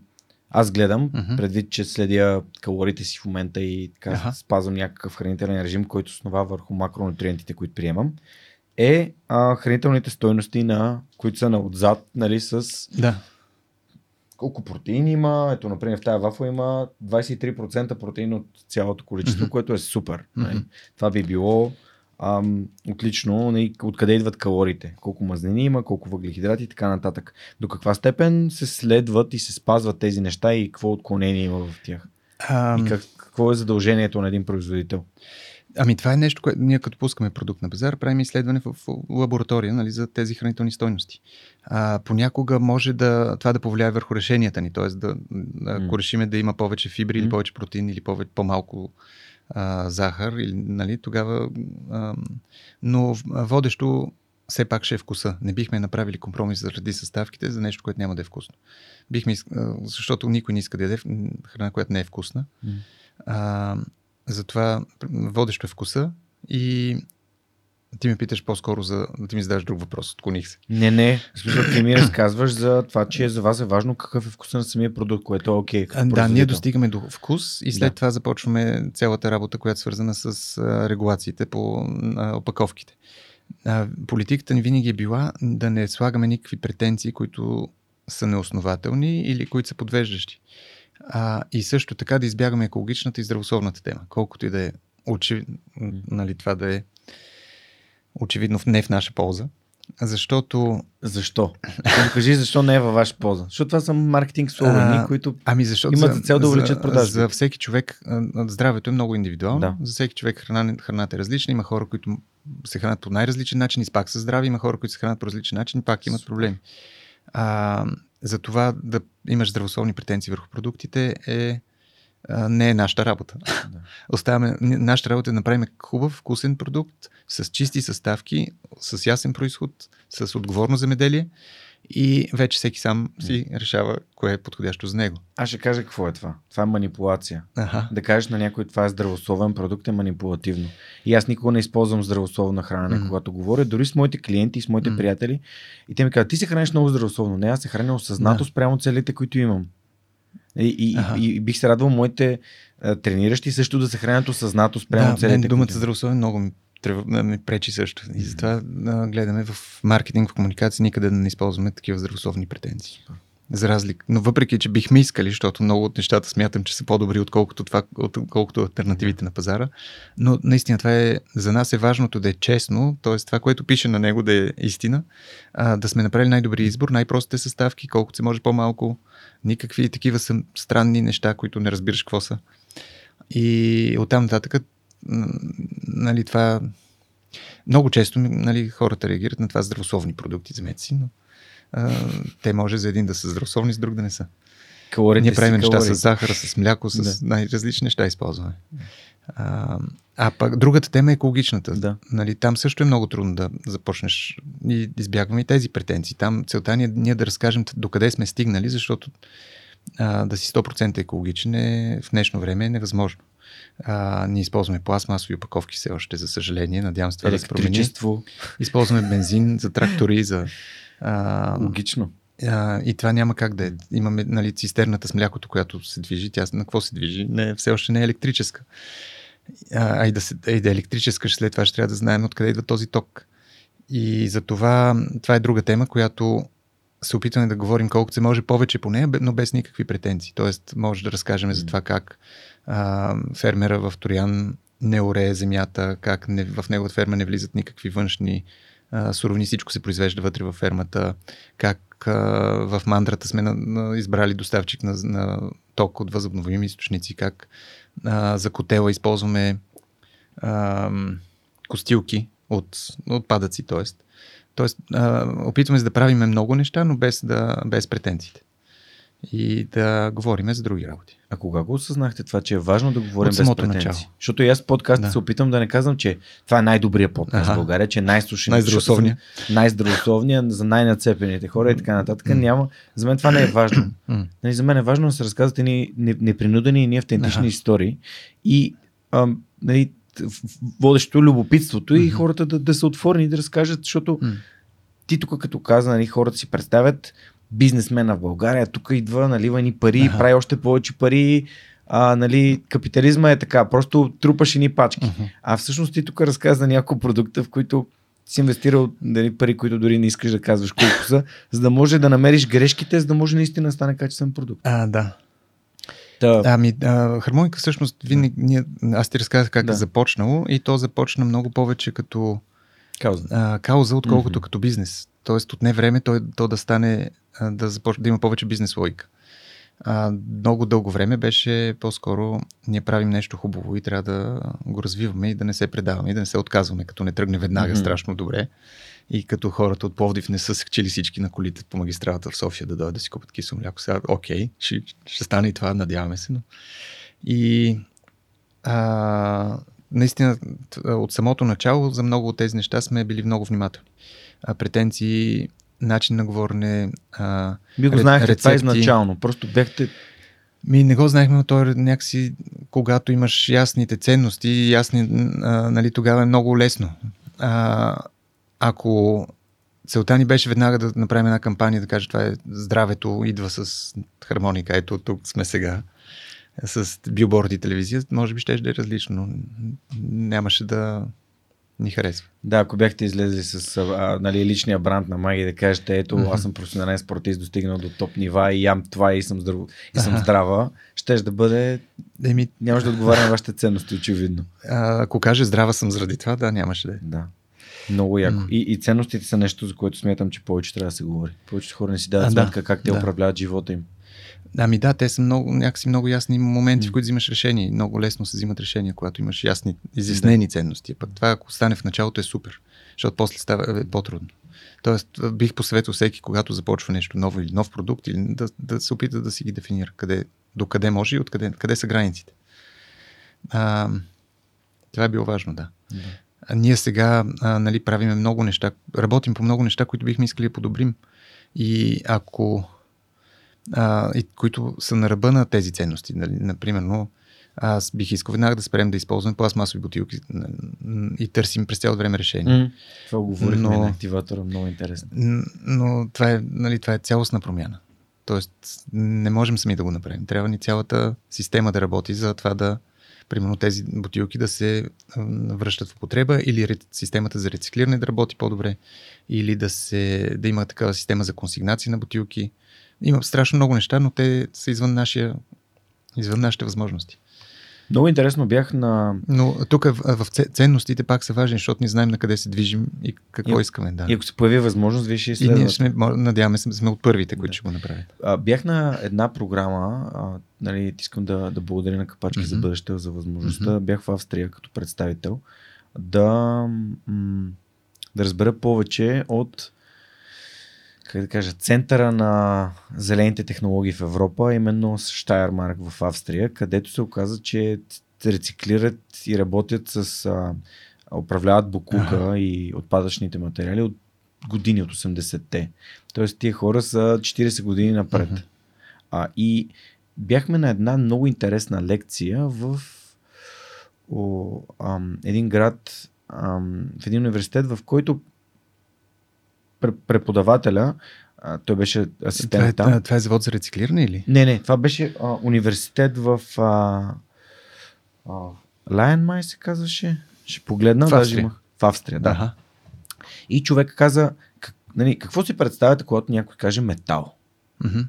Speaker 1: аз гледам, uh-huh. предвид, че следя калориите си в момента и така uh-huh. спазвам някакъв хранителен режим, който основа върху макронутриентите, които приемам, е а, хранителните стойности, на, които са на отзад, нали, с
Speaker 2: да.
Speaker 1: колко протеин има. Ето, например, в тази вафла има 23% протеин от цялото количество, uh-huh. което е супер. Нали. Това би било ам, отлично нали, откъде идват калориите, колко мазнини има, колко въглехидрати и така нататък. До каква степен се следват и се спазват тези неща и какво отклонение има в тях? Ам... И как, какво е задължението на един производител?
Speaker 2: Ами това е нещо, което ние като пускаме продукт на пазар, правим изследване в, в лаборатория нали, за тези хранителни стойности. А, понякога може да, това да повлияе върху решенията ни, т.е. Да, ако mm. решиме да има повече фибри mm. или повече протеин или повече, по-малко а, захар, или, нали, тогава. А, но водещо все пак ще е вкуса. Не бихме направили компромис заради съставките за нещо, което няма да е вкусно. Бихме, защото никой не иска да яде храна, която не е вкусна. Mm. А, затова водещо е вкуса и ти ме питаш по-скоро за да ти ми задаш друг въпрос. Отклоних се.
Speaker 1: Не, не. Смисъл, ти ми разказваш за това, че за вас е важно какъв е вкуса на самия продукт, което е окей.
Speaker 2: Okay, да, ние достигаме до вкус и след да. това започваме цялата работа, която е свързана с регулациите по опаковките. Политиката ни винаги е била да не слагаме никакви претенции, които са неоснователни или които са подвеждащи. А, и също така да избягаме екологичната и здравословната тема. Колкото и да е очевидно, нали, това да е очевидно не в наша полза. Защото...
Speaker 1: Защо? Кажи защо не е във ваша полза. Защото това са маркетинг слогани, които
Speaker 2: ами защото
Speaker 1: имат за цел да увеличат продажи.
Speaker 2: За всеки човек здравето е много индивидуално. Да. За всеки човек храна, храната е различна. Има хора, които се хранят по най-различен начин и пак са здрави. Има хора, които се хранят по различен начин и пак имат проблеми. А, за това да имаш здравословни претенции върху продуктите е а, не е нашата работа. Да. Оставяме, нашата работа е да направим хубав, вкусен продукт с чисти съставки, с ясен происход, с отговорно земеделие и вече всеки сам си решава кое е подходящо за него.
Speaker 1: Аз ще кажа какво е това. Това е манипулация.
Speaker 2: Ага.
Speaker 1: Да кажеш на някой това е здравословен продукт е манипулативно. И аз никога не използвам здравословна хранене, mm-hmm. когато говоря, дори с моите клиенти и с моите mm-hmm. приятели. И те ми казват, ти се храниш много здравословно. Не, аз се храня осъзнато да. спрямо целите, които имам. И, и, ага. и, и бих се радвал моите а, трениращи също да се хранят осъзнато спрямо да, целите.
Speaker 2: Думата здравословен много ми трябва ми пречи също. И затова а, гледаме в маркетинг, в комуникация, никъде да не използваме такива здравословни претенции. За разлика. Но въпреки, че бихме искали, защото много от нещата смятам, че са по-добри, отколкото, това, отколкото альтернативите на пазара. Но наистина това е, за нас е важното да е честно, т.е. това, което пише на него да е истина, а, да сме направили най-добри избор, най-простите съставки, колкото се може по-малко, никакви такива са странни неща, които не разбираш какво са. И оттам нататък нали, това много често нали, хората реагират на това здравословни продукти, за си, но а, те може за един да са здравословни, с друг да не са.
Speaker 1: Калорите
Speaker 2: Ние правим неща калорите. с захара, с мляко, с да. най-различни неща използваме. А, а пък другата тема е екологичната.
Speaker 1: Да.
Speaker 2: Нали, там също е много трудно да започнеш и избягваме и тези претенции. Там целта ни е ние да разкажем докъде сме стигнали, защото а, да си 100% екологичен е в днешно време е невъзможно. А, ние използваме пластмасови опаковки все още, за съжаление. Надявам се това да се промени. Използваме бензин за трактори, за...
Speaker 1: А, Логично.
Speaker 2: А, и това няма как да е. Имаме нали, цистерната с млякото, която се движи. Тя на какво се движи? Не, все още не е електрическа. А, а и, да се, и да е електрическа, след това ще трябва да знаем откъде идва този ток. И за това, това е друга тема, която се опитваме да говорим колкото се може повече по нея, но без никакви претенции. Тоест, може да разкажем за това как а, фермера в Троян не орее земята, как не, в неговата ферма не влизат никакви външни а, суровини, всичко се произвежда вътре във фермата, как в мандрата сме избрали доставчик на, на ток от възобновими източници, как а, за котела използваме а, костилки от отпадъци, т.е. Тоест, опитваме се да правиме много неща, но без, да, без претенциите. И да говорим за други работи.
Speaker 1: А кога го осъзнахте това, че е важно да говорим без претенции? Начало. Защото и аз в подкаста да. се опитам да не казвам, че това е най-добрият подкаст ага. в България, че е най-слушен.
Speaker 2: Най-здравословния.
Speaker 1: Най-здравословния за най-нацепените хора и така нататък. Няма. За мен това не е важно. нали, за мен е важно да се разказват ни непринудени и ни автентични ага. истории. И ам, нали, водещо любопитството и хората да, да са отворени да разкажат, защото ти тук като каза, нали, хората си представят бизнесмена в България, тук идва, налива ни пари, ага. прави още повече пари, а, нали, капитализма е така, просто трупаш ни пачки. Uh-huh. А всъщност ти тук разказа няколко продукта, в които си инвестирал нали, пари, които дори не искаш да казваш колко са, за да може да намериш грешките, за да може наистина да стане качествен продукт.
Speaker 2: А, да. Да. Ами, а, хармоника всъщност винаги, ние, аз ти разказах как да. е започнало и то започна много повече като
Speaker 1: кауза,
Speaker 2: а, кауза отколкото mm-hmm. като бизнес. Тоест отне време то, то да стане, да започне да има повече бизнес логика. А, много дълго време беше по-скоро ние правим нещо хубаво и трябва да го развиваме и да не се предаваме и да не се отказваме, като не тръгне веднага mm-hmm. страшно добре. И като хората от Пловдив не са скачили всички на колите по магистралата в София да дойдат да си купат кисело мляко. Сега, окей, ще, ще стане и това, надяваме се. Но... И а, наистина от самото начало за много от тези неща сме били много внимателни. А, претенции, начин на говорене. А,
Speaker 1: Вие го знаехте рецепти. това изначално, просто бехте
Speaker 2: ми не го знаехме, но то е някакси, когато имаш ясните ценности, ясни, а, нали, тогава е много лесно. А, ако целта ни беше веднага да направим една кампания, да кажа това е здравето, идва с хармоника, ето тук сме сега, с билборди и телевизия, може би ще да е различно, но нямаше да ни харесва.
Speaker 1: Да, ако бяхте излезли с а, нали, личния бранд на Маги да кажете, ето mm-hmm. аз съм професионален спортист, достигнал до топ нива и ям това и съм, здрав... и съм здрава, ще да бъде... Еми... Нямаше да отговаря на вашите ценности, очевидно.
Speaker 2: А, ако каже здрава съм заради това, да, нямаше да е.
Speaker 1: Да. Много яко. Mm. И, и ценностите са нещо, за което смятам, че повече трябва да се говори. Повечето хора не си дават сметка да, как те да. управляват живота им.
Speaker 2: Ами да, те са много, някакси много ясни моменти, mm. в които взимаш решение. Много лесно се взимат решения, когато имаш ясни, изяснени да. ценности. Пък това, ако стане в началото, е супер, защото после става е по-трудно. Тоест, бих посъветвал всеки, когато започва нещо ново или нов продукт, или да, да се опита да си ги дефинира. Къде, до къде може и откъде, къде са границите. А, това е било важно, да. да. А ние сега а, нали, правиме много неща, работим по много неща, които бихме искали да подобрим. И ако а, и, които са на ръба на тези ценности. Нали? Например, аз бих искал веднага да спрем да използваме пластмасови бутилки и търсим през цялото време решение. Mm,
Speaker 1: това говорихме но, на активатора, много интересно.
Speaker 2: Но това е, нали, това е цялостна промяна. Тоест, не можем сами да го направим. Трябва ни цялата система да работи за това да, примерно тези бутилки да се връщат в употреба или системата за рециклиране да работи по-добре, или да, се, да има такава система за консигнация на бутилки. Има страшно много неща, но те са извън, нашия, извън нашите възможности.
Speaker 1: Много интересно бях на...
Speaker 2: Но тук в ценностите пак са важни, защото не знаем на къде се движим и какво и, искаме. Да.
Speaker 1: И ако се появи възможност, вие ще
Speaker 2: изследвате. И ние сме, надяваме се, сме от първите, които да. ще го направят.
Speaker 1: А, бях на една програма, а, нали, искам да, да благодаря на Капачки mm-hmm. за бъдеще, за възможността. Mm-hmm. Бях в Австрия като представител да, да разбера повече от как да кажа, центъра на зелените технологии в Европа, именно с Штайермарк в Австрия, където се оказа, че рециклират и работят с а, управляват букука ага. и отпадъчните материали от години, от 80-те. Тоест тия хора са 40 години напред. Ага. А, и бяхме на една много интересна лекция в о, ам, един град, ам, в един университет, в който преподавателя, а, той беше асистент
Speaker 2: това, е, там. Това е завод за рециклиране или?
Speaker 1: Не, не, това беше а, университет в а, а, Лайен май се казваше. Ще погледна.
Speaker 2: В Австрия. Имах,
Speaker 1: в Австрия, да. Ага. И човек каза, как, нали, какво си представяте, когато някой каже метал? Mm-hmm.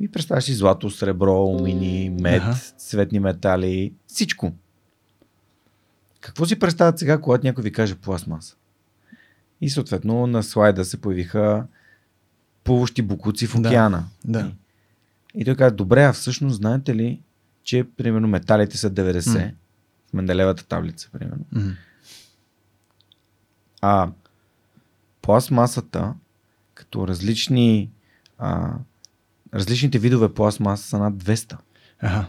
Speaker 1: И представяш си злато, сребро, алумини, мед, ага. цветни метали, всичко. Какво си представят сега, когато някой ви каже пластмаса? И съответно на слайда се появиха плуващи букуци в океана.
Speaker 2: Да, да.
Speaker 1: И, той каза, добре, а всъщност знаете ли, че примерно металите са 90 mm. в Менделевата таблица, примерно. Mm. А пластмасата, като различни а, различните видове пластмаса са над 200.
Speaker 2: Ага.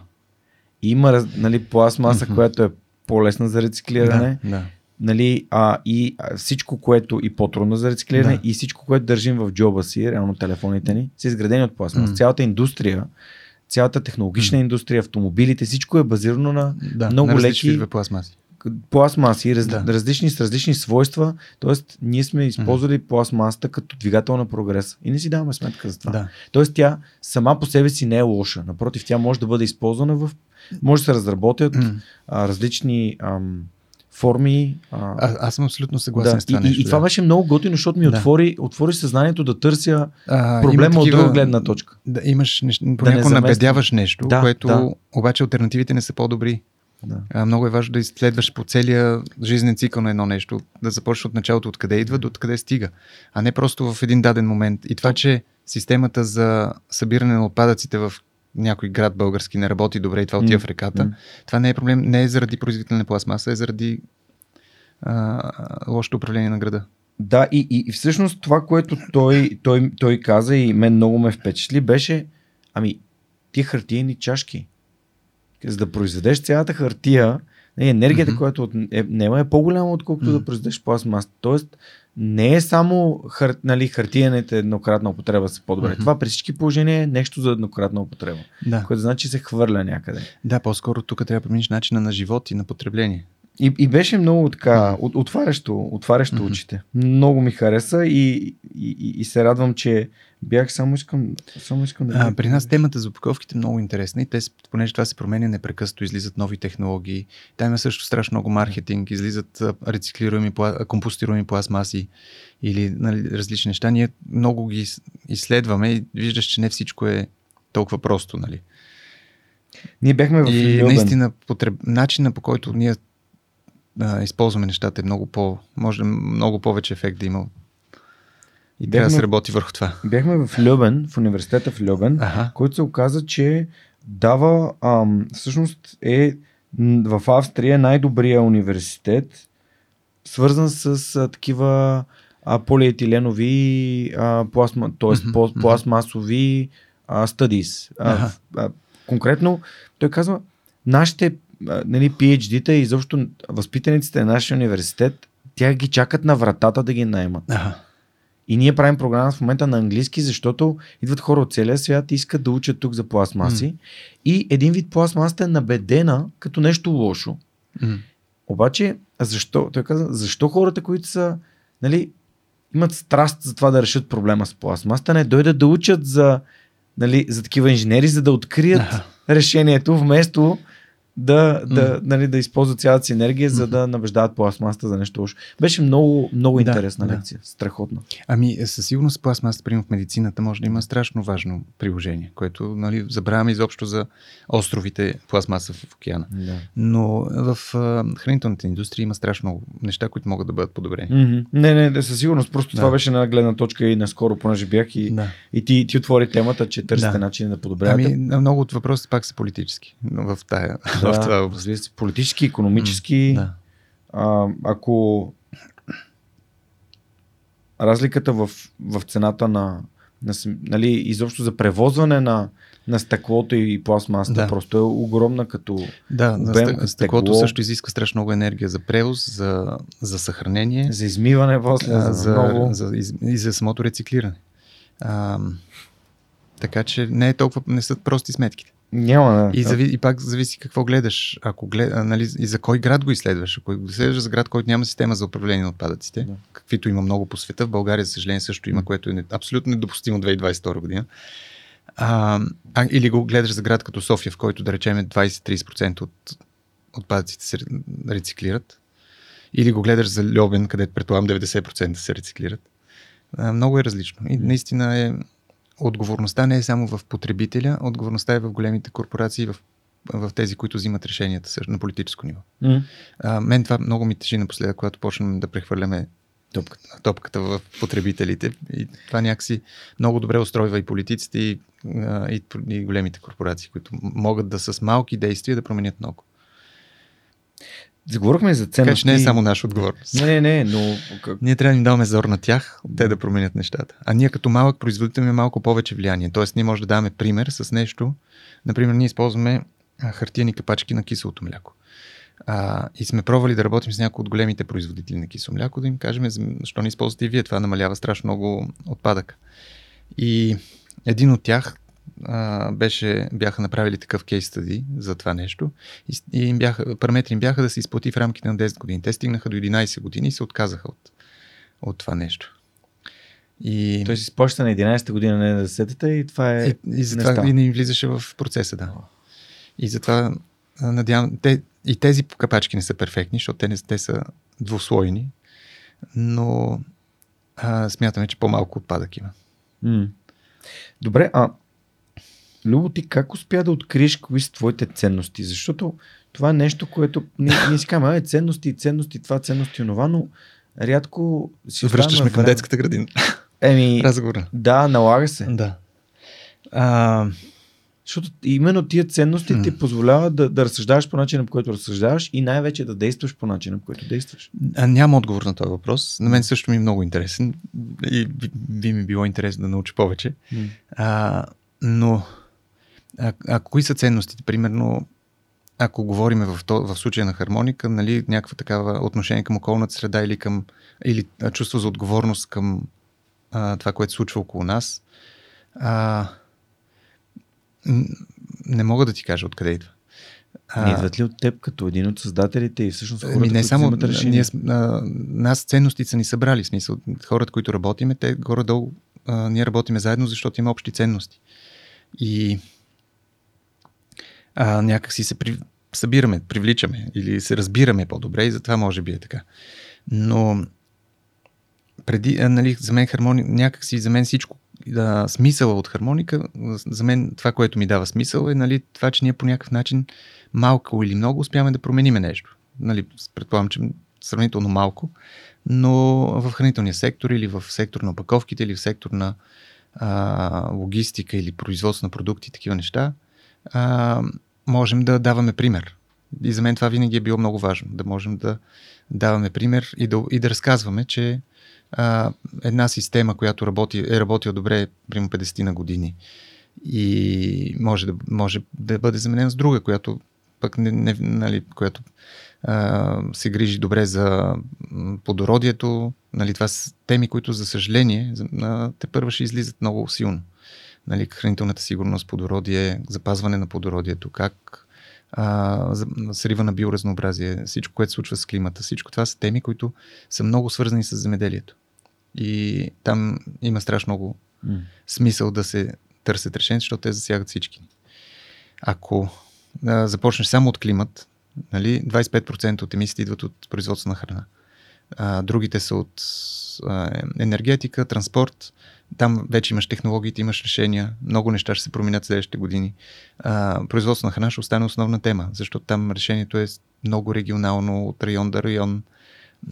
Speaker 1: Има нали, пластмаса, mm-hmm. която е по-лесна за рециклиране.
Speaker 2: Да, да
Speaker 1: нали, а, и всичко, което и по-трудно за рециклиране, да. и всичко, което държим в джоба си, реално телефоните ни, са изградени от пластмас. Mm. Цялата индустрия, цялата технологична mm. индустрия, автомобилите, всичко е базирано на да, много на леки
Speaker 2: пластмаси.
Speaker 1: Пластмаси, раз, да. различни с различни свойства. Тоест, ние сме използвали mm. пластмасата като двигател на прогрес. И не си даваме сметка за това.
Speaker 2: Да.
Speaker 1: Тоест, тя сама по себе си не е лоша. Напротив, тя може да бъде използвана в. Може да се разработят mm. а, различни. Ам, форми.
Speaker 2: А... А, аз съм абсолютно съгласен да, с това.
Speaker 1: И, нещо, и, да. това беше много готино, защото ми да. отвори, отвори съзнанието да търся а, проблема такива, от друга гледна точка.
Speaker 2: Да, имаш нещо, понякога да набедяваш нещо, да, което да. обаче альтернативите не са по-добри. Да. А, много е важно да изследваш по целия жизнен цикъл на едно нещо, да започнеш от началото, откъде идва до откъде стига, а не просто в един даден момент. И това, че системата за събиране на отпадъците в някой град български не работи добре и това отива в реката, mm. това не е проблем, не е заради производителна на пластмаса, е заради а, лошото управление на града.
Speaker 1: Да, и, и, и всъщност това, което той, той, той каза и мен много ме впечатли, беше, ами, ти хартиени чашки. За да произведеш цялата хартия, не, енергията, mm-hmm. която е, няма е по-голяма, отколкото mm-hmm. да произведеш пластмаса. Тоест, не е само хар, нали, хартиените еднократна употреба са по-добре. Mm-hmm. Това при всички положения е нещо за еднократна употреба. Да. Което значи се хвърля някъде.
Speaker 2: Да, по-скоро тук трябва да промениш начина на живот и на потребление.
Speaker 1: И, и беше много така, от, отварящо, отварящо mm-hmm. очите. Много ми хареса и, и, и се радвам, че бях само искам, само искам да...
Speaker 2: А, при нас темата за упаковките е много интересна и те, понеже това се променя непрекъснато, излизат нови технологии. Там има също страшно много маркетинг, излизат рециклируеми, компостируеми пластмаси или нали, различни неща. Ние много ги изследваме и виждаш, че не всичко е толкова просто. Нали.
Speaker 1: Ние бяхме в
Speaker 2: И наистина потреб... начина по който ние а, използваме нещата е много по... Може много повече ефект да има И трябва да се работи върху това.
Speaker 1: Бяхме в Любен, в университета в Любен,
Speaker 2: Аха.
Speaker 1: който се оказа, че дава, ам, всъщност е в Австрия най-добрия университет, свързан с а, такива а, полиетиленови, а, пластма, т.е.
Speaker 2: Мгм.
Speaker 1: пластмасови а, studies. А, а, конкретно, той казва, нашите нали, PhD-та и изобщо възпитаниците на нашия университет, тя ги чакат на вратата да ги наймат.
Speaker 2: Ага.
Speaker 1: И ние правим програма в момента на английски, защото идват хора от целия свят и искат да учат тук за пластмаси. И един вид пластмасата е набедена като нещо лошо.
Speaker 2: М.
Speaker 1: Обаче, защо? Той каза, защо хората, които са, нали, имат страст за това да решат проблема с пластмасата, не дойдат да учат за, нали, за такива инженери, за да открият
Speaker 2: Аха.
Speaker 1: решението, вместо да, да,
Speaker 2: Мгм.
Speaker 1: нали, да използват цялата си енергия, за да набеждават пластмасата за нещо лошо. Беше много, много
Speaker 2: Да,
Speaker 1: интересна
Speaker 2: да.
Speaker 1: лекция. Страхотна.
Speaker 2: Ами, е, със сигурност пластмасата, примерно в медицината, може да има страшно важно приложение, което нали, забравяме изобщо за островите пластмаса в океана.
Speaker 1: Да.
Speaker 2: Но в а, хранителната индустрия има страшно много неща, които могат да бъдат подобрени.
Speaker 1: Мгм. Не, не, да, със сигурност. Просто
Speaker 2: Да.
Speaker 1: това беше на гледна точка и наскоро, понеже бях и,
Speaker 2: Да.
Speaker 1: и ти, ти отвори темата, че търсите
Speaker 2: Да.
Speaker 1: начин да подобрявате.
Speaker 2: Ами, много от въпросите пак са политически в, тая, в това
Speaker 1: да, разбира се, политически, економически.
Speaker 2: Да.
Speaker 1: А, ако разликата в, в цената на, на нали, изобщо за превозване на, на стъклото и пластмасата
Speaker 2: Да.
Speaker 1: просто е огромна като
Speaker 2: Да,
Speaker 1: Обем,
Speaker 2: стъ- стъклото
Speaker 1: тегло.
Speaker 2: също изисква страшно много енергия за превоз, за, за съхранение
Speaker 1: за измиване после,
Speaker 2: а,
Speaker 1: за, за много.
Speaker 2: за, из, и за самото рециклиране. А, така че не е толкова, не са прости сметките.
Speaker 1: Няма да.
Speaker 2: И, зави, и пак зависи какво гледаш. Ако глед, а, нали, и за кой град го изследваш. Ако го изследваш за град, който няма система за управление на отпадъците,
Speaker 1: Да.
Speaker 2: каквито има много по света, в България, за съжаление, също има, което е не- абсолютно недопустимо 2022 година. А, а, или го гледаш за град като София, в който да речем 20-30% от отпадъците се рециклират. Или го гледаш за Льобен, където предполагам 90% се рециклират. А, много е различно. И наистина е отговорността не е само в потребителя, отговорността е в големите корпорации, в, в тези, които взимат решенията на политическо ниво.
Speaker 1: М.
Speaker 2: А, мен това много ми тежи напоследък, когато почнем да прехвърляме
Speaker 1: Топката.
Speaker 2: топката в потребителите. И това някакси много добре устройва и политиците, и, и, и големите корпорации, които могат да с малки действия да променят много.
Speaker 1: Заговорихме за ценности.
Speaker 2: Така че не е само наша отговорност.
Speaker 1: Не, не, не, но как...
Speaker 2: Ние трябва да им даваме зор на тях, те да променят нещата. А ние като малък производител имаме малко повече влияние. Тоест ние може да даваме пример с нещо. Например, ние използваме хартияни капачки на киселото мляко. А, и сме пробвали да работим с някои от големите производители на кисело мляко, да им кажем, защо не използвате и вие, това намалява страшно много отпадък. И един от тях а, беше, бяха направили такъв кейс стади за това нещо и, и им бяха, параметри им бяха да се изплати в рамките на 10 години. Те стигнаха до 11 години и се отказаха от, от това нещо. И,
Speaker 1: Той си изплаща на 11-та година, не на 10-та и това е...
Speaker 2: и, и затова и не им влизаше в процеса, да. И затова надявам, те, и тези капачки не са перфектни, защото те, не, те са двуслойни, но а, смятаме, че по-малко отпадък има.
Speaker 1: М. Добре, а Любо, ти как успя да откриеш кои са твоите ценности? Защото това е нещо, което ние, ние си казваме, а, ценности, ценности, това, ценности, онова, но рядко си
Speaker 2: Връщаш ме към детската градина.
Speaker 1: Еми,
Speaker 2: Разговора.
Speaker 1: да, налага се.
Speaker 2: Да. А,
Speaker 1: Защото именно тия ценности ти позволяват да, да разсъждаваш по начина, по който разсъждаваш и най-вече да действаш по начина, по който действаш.
Speaker 2: а, нямам отговор на този въпрос. На мен също ми е много интересен и би, би ми било интересно да науча повече. А, но, а, а кои са ценностите? Примерно, ако говорим в, то, в случая на хармоника, нали, някаква такава отношение към околната среда или, към, или чувство за отговорност към а, това, което се случва около нас, а, не мога да ти кажа откъде идва.
Speaker 1: Не идват ли от теб като един от създателите и всъщност хората,
Speaker 2: Ами не
Speaker 1: които
Speaker 2: само,
Speaker 1: взимат
Speaker 2: ние, а, нас ценностите са ни събрали, смисъл, хората, които работиме, те горе-долу, а, ние работиме заедно, защото има общи ценности. И а, някак си се при, събираме, привличаме или се разбираме по-добре и затова може би е така. Но преди, а, нали, за мен хармони, някак си за мен всичко, да, смисъла от хармоника, за мен това, което ми дава смисъл е нали, това, че ние по някакъв начин малко или много успяваме да промениме нещо. Нали, предполагам, че сравнително малко, но в хранителния сектор или в сектор на опаковките или в сектор на а, логистика или производство на продукти, такива неща, а, можем да даваме пример. И за мен това винаги е било много важно, да можем да даваме пример и да, и да разказваме, че а, една система, която работи, е работила добре примерно 50 на години и може да, може да бъде заменена с друга, която пък не, не, нали, която а, се грижи добре за плодородието. Нали, това са теми, които, за съжаление, те първа ще излизат много силно. Нали, хранителната сигурност, плодородие, запазване на плодородието, как а, срива на биоразнообразие, всичко, което се случва с климата, всичко това са теми, които са много свързани с земеделието. И там има страшно много mm. смисъл да се търсят решения, защото те засягат всички. Ако а, започнеш само от климат, нали, 25% от емисиите идват от производство на храна. А, другите са от а, енергетика, транспорт. Там вече имаш технологиите, имаш решения. Много неща ще се променят следващите години. А, производство на храна ще остане основна тема, защото там решението е много регионално, от район до район.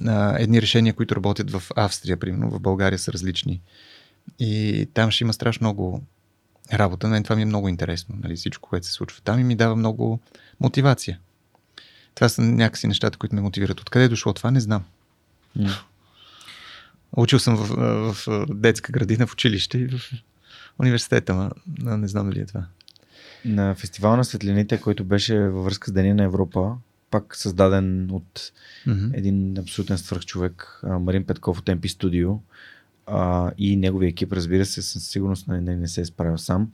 Speaker 2: А, едни решения, които работят в Австрия, примерно, в България са различни. И там ще има страшно много работа. На мен това ми е много интересно. Нали, всичко, което се случва там и ми дава много мотивация. Това са някакси нещата, които ме мотивират. Откъде е дошло това, не знам. Mm. Учил съм в, в, в детска градина, в училище и в университета, но не знам дали е това.
Speaker 1: На фестивал на светлините, който беше във връзка с Деня на Европа, пак създаден от mm-hmm. един абсолютен свръхчовек, Марин Петков от MP Studio, а, и неговия екип, разбира се, със сигурност не, не, не се е справил сам.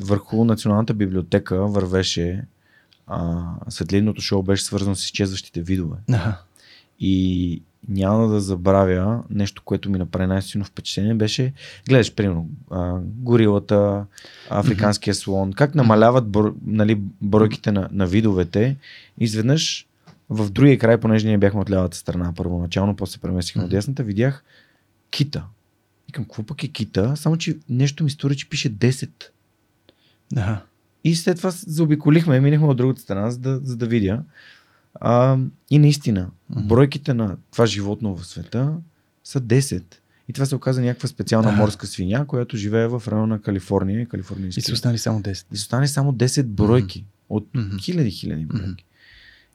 Speaker 1: Върху Националната библиотека вървеше а, светлинното шоу беше свързано с изчезващите видове.
Speaker 2: Ага.
Speaker 1: И няма да забравя нещо, което ми направи най-силно впечатление, беше, гледаш, примерно, а, горилата, африканския слон, как намаляват бър, нали, бройките на, на видовете. Изведнъж в другия край, понеже ние бяхме от лявата страна първоначално, после се преместихме от дясната, видях кита. Викам, какво пък е кита? Само, че нещо ми стори, че пише 10.
Speaker 2: Да.
Speaker 1: И след това заобиколихме минахме от другата страна, за да, за да видя. А, и наистина, бройките на това животно в света са 10. И това се оказа някаква специална морска свиня, която живее в района на Калифорния.
Speaker 2: И са останали само 10.
Speaker 1: И са останали само 10 бройки. Mm-hmm. От mm-hmm. хиляди, хиляди бройки. Mm-hmm.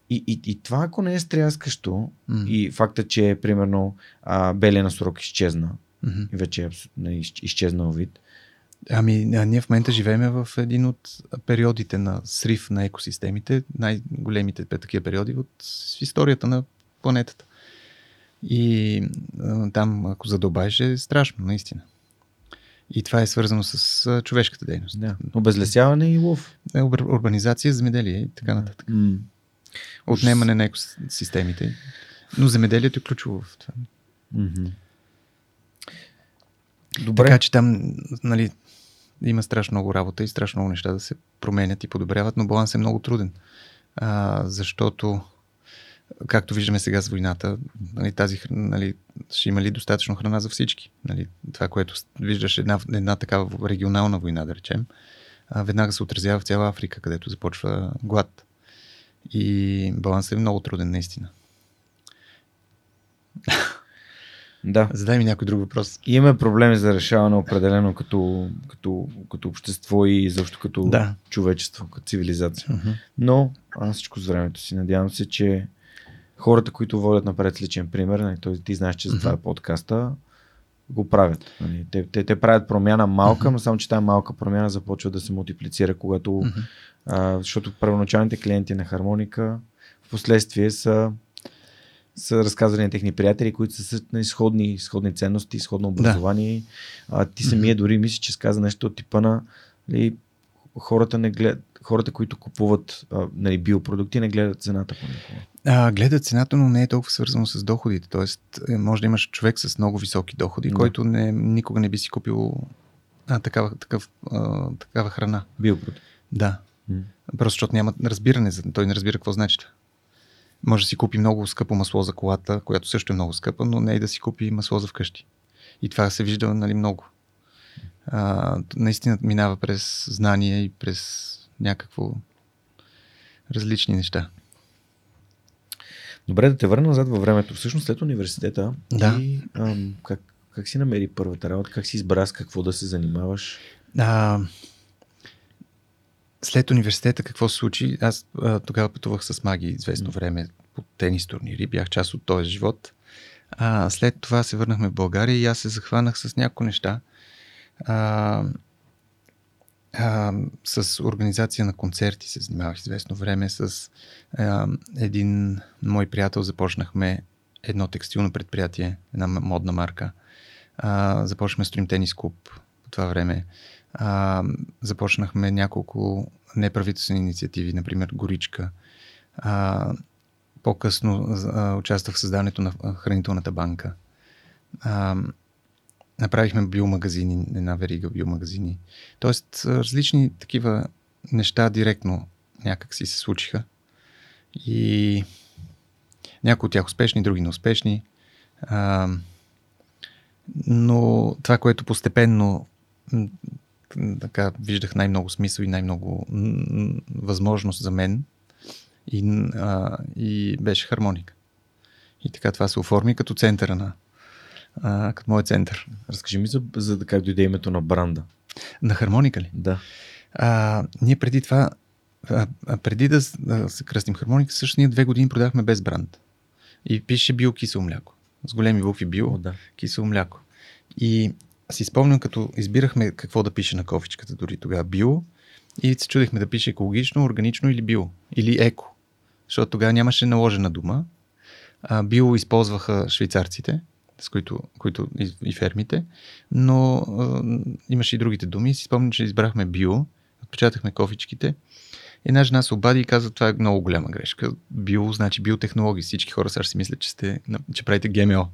Speaker 1: И, и, и това, ако не е стряскащо, mm-hmm. и факта, че примерно а, белия носорог изчезна, mm-hmm. и вече е абсолютно изчезнал вид,
Speaker 2: Ами, ние в момента живеем в един от периодите на срив на екосистемите, най-големите такива периоди от историята на планетата. И там, ако задълбаеш, е страшно, наистина. И това е свързано с човешката дейност.
Speaker 1: Да. Обезлесяване и лов.
Speaker 2: Е, урбанизация, земеделие и така нататък. Mm. Отнемане на екосистемите. Но земеделието е ключово в това. Mm-hmm. Добре. Така че там, нали, има страшно много работа и страшно много неща да се променят и подобряват, но баланс е много труден. А, защото, както виждаме сега с войната, нали, тази, нали, ще има ли достатъчно храна за всички? Нали, това, което виждаш една, една такава регионална война, да речем, а, веднага се отразява в цяла Африка, където започва глад. И балансът е много труден, наистина.
Speaker 1: Да.
Speaker 2: Задай ми някой друг въпрос.
Speaker 1: Имаме проблеми за решаване определено като, като, като общество и защо като
Speaker 2: да.
Speaker 1: човечество, като цивилизация. Uh-huh. Но аз всичко с времето си надявам се, че хората, които водят напред личен пример, нали, ти знаеш, че за това е подкаста, го правят. Нали. Те, те, те правят промяна малка, uh-huh. но само, че тази малка промяна започва да се мултиплицира, когато, uh-huh. а, защото първоначалните клиенти на хармоника в последствие са са разказвали на техни приятели, които са на сходни, сходни ценности, сходно образование. Да. А, ти самия дори мислиш, че сказа нещо от типа на нали, хората, не глед, хората, които купуват а, нали, биопродукти, не гледат цената по
Speaker 2: А, гледат цената, но не е толкова свързано с доходите. Тоест, е, може да имаш човек с много високи доходи, да. който не, никога не би си купил а, такава, такъв, а, такава храна.
Speaker 1: Биопродукт.
Speaker 2: Да. М. Просто защото няма разбиране, той не разбира какво значи. Може да си купи много скъпо масло за колата, която също е много скъпа, но не и да си купи масло за вкъщи. И това се вижда нали, много. А, наистина минава през знание и през някакво различни неща.
Speaker 1: Добре, да те върна назад във времето. Всъщност след университета
Speaker 2: Да.
Speaker 1: и ам, как, как си намери първата работа? Как си избра с какво да се занимаваш?
Speaker 2: А, след университета какво се случи? Аз а, тогава пътувах с маги известно време по тенис турнири, бях част от този живот. А, след това се върнахме в България и аз се захванах с някои неща. А, а, с организация на концерти се занимавах известно време. С а, един мой приятел започнахме едно текстилно предприятие, една модна марка. А, започнахме да строим тенис клуб по това време. А, започнахме няколко неправителствени инициативи, например Горичка. А, по-късно а, участвах в създаването на хранителната банка. А, направихме биомагазини, една верига биомагазини. Тоест, различни такива неща директно някак си се случиха. И някои от тях успешни, други неуспешни. А, но това, което постепенно така виждах най-много смисъл и най-много възможност за мен и, а, и беше хармоника. И така това се оформи като центъра на а, като моят център.
Speaker 1: Разкажи ми за, за как дойде името на бранда.
Speaker 2: На хармоника ли?
Speaker 1: Да.
Speaker 2: А, ние преди това, а, а, преди да, да се кръстим хармоника, също ние две години продахме без бранд. И пише био кисело мляко. С големи букви био,
Speaker 1: О, да.
Speaker 2: кисело мляко. И си спомням, като избирахме какво да пише на кофичката, дори тогава био, и се чудехме да пише екологично, органично или био, или еко. Защото тогава нямаше наложена дума. А, био използваха швейцарците, с които, които и, и фермите, но а, имаше и другите думи. Си спомням, че избрахме био, отпечатахме кофичките. Една жена се обади и каза, това е много голяма грешка. Био значи биотехнологии. Всички хора сега си мислят, че, сте, че правите ГМО.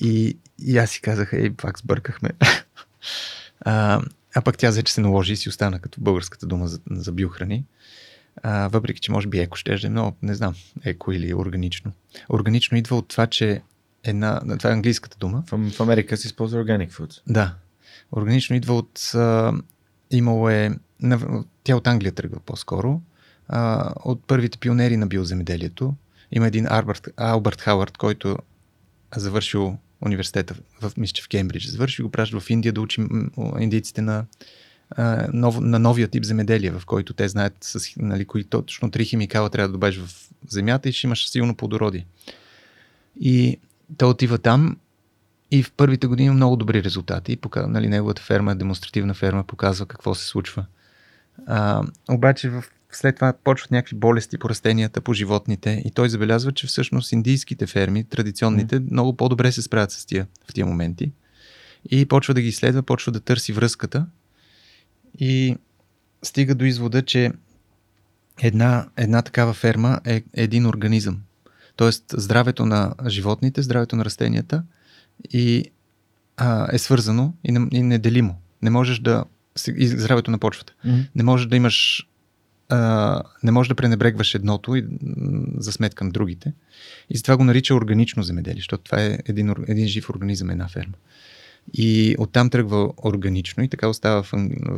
Speaker 2: И, и аз си казах, ей, пак сбъркахме. а, а пък тя взе, че се наложи и си остана като българската дума за, за биохрани. А, въпреки, че може би еко ще е, но не знам, еко или органично. Органично идва от това, че една, това е английската дума.
Speaker 1: В, в Америка се използва Organic Food.
Speaker 2: Да. Органично идва от... А, имало е... На, тя от Англия тръгва по-скоро. А, от първите пионери на биоземеделието. Има един Арбърт, Албърт Хауърд, който завършил университета в, мисля, че в Кембридж. Завърши го праща в Индия да учи индийците на, на новия тип земеделие, в който те знаят с, нали, кои точно три химикала трябва да добавиш в земята и ще имаш силно плодородие. И той отива там и в първите години има много добри резултати. Нали, неговата ферма, демонстративна ферма, показва какво се случва. А, обаче в, след това почват някакви болести по растенията, по животните и той забелязва, че всъщност индийските ферми, традиционните, mm. много по-добре се справят с тия, в тия моменти. И почва да ги изследва, почва да търси връзката и стига до извода, че една, една такава ферма е един организъм. Тоест здравето на животните, здравето на растенията и а, е свързано и, не, и неделимо. Не можеш да... Здравето на почвата.
Speaker 1: Mm-hmm.
Speaker 2: Не можеш да имаш... Не можеш да пренебрегваш едното и, за сметка на другите. И затова го нарича органично земеделие, защото това е един, един жив организъм, една ферма. И оттам тръгва органично и така остава в,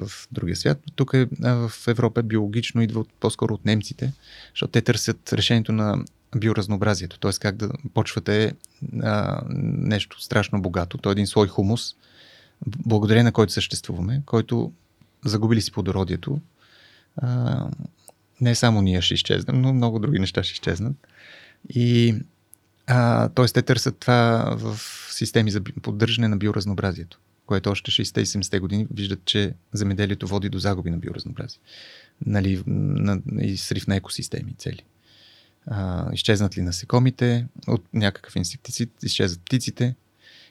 Speaker 2: в другия свят. Тук е, в Европа е биологично, идва от, по-скоро от немците, защото те търсят решението на биоразнообразието, т.е. как да почвата е а, нещо страшно богато. То е един слой хумус, благодарение на който съществуваме, който загубили си плодородието. А, не само ние ще изчезнем, но много други неща ще изчезнат. И а, т.е. те търсят това в системи за поддържане на биоразнообразието, което още 60-70 години виждат, че земеделието води до загуби на биоразнообразие. Нали, на, и срив на екосистеми цели. А, изчезнат ли насекомите от някакъв инсектицид, изчезват птиците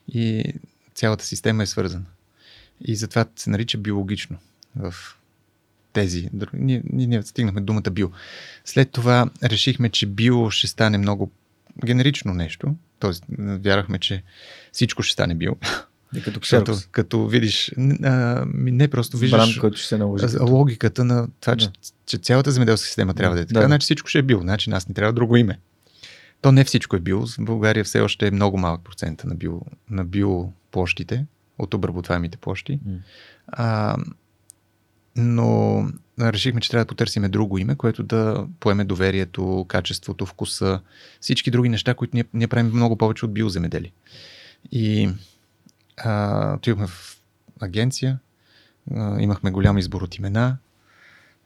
Speaker 2: и цялата система е свързана. И затова се нарича биологично в тези. Ние, ние, стигнахме думата био. След това решихме, че био ще стане много генерично нещо. Тоест, вярвахме, че всичко ще стане био.
Speaker 1: И като
Speaker 2: Защото като видиш, а, не просто виждаш
Speaker 1: Бранд, който ще се наложи.
Speaker 2: логиката на това, че,
Speaker 1: Да.
Speaker 2: че цялата земеделска система трябва да е така,
Speaker 1: Да.
Speaker 2: значи всичко ще е бил, значи нас ни трябва друго име. То не всичко е бил. В България все още е много малък процент на, био, на биоплощите, от обработваемите площи. А, но решихме, че трябва да потърсиме друго име, което да поеме доверието, качеството, вкуса, всички други неща, които ние, ние правим много повече от биоземедели. И а, отидохме в агенция, а, имахме голям избор от имена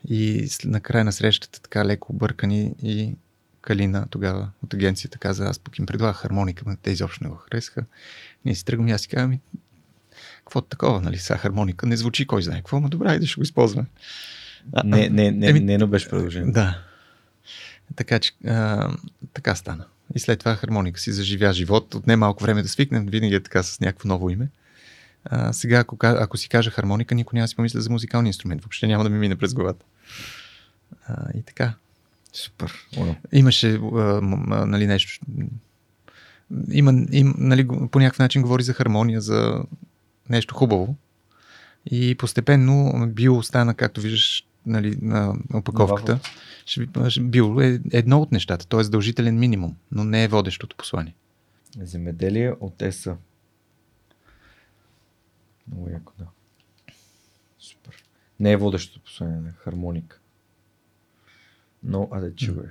Speaker 2: и на края на срещата така леко объркани и Калина тогава от агенцията каза, аз пък им предлагах хармоника, но те изобщо не го харесаха. Ние си тръгваме аз си казвам, какво такова, нали, сега хармоника не звучи кой знае какво, но добре, да ще го използваме.
Speaker 1: Не, не, не, Еми, не, не беше предложение.
Speaker 2: Да. Така че, а, така стана. И след това хармоника си заживя живот. От не малко време да свикнем, винаги е така с някакво ново име. А, сега, ако, ако си кажа хармоника, никой няма да си помисля за музикалния инструмент. Въобще няма да ми мине през главата. А, и така.
Speaker 1: Супер.
Speaker 2: Имаше а, а, нали, нещо. Има, им, нали, по някакъв начин говори за хармония, за нещо хубаво. И постепенно био стана, както виждаш нали, на опаковката. Био е едно от нещата. То е задължителен минимум, но не е водещото послание.
Speaker 1: Земеделие от ЕСА. Много яко, да. Супер. Не е водещото послание, не. Хармоника. No added sugar.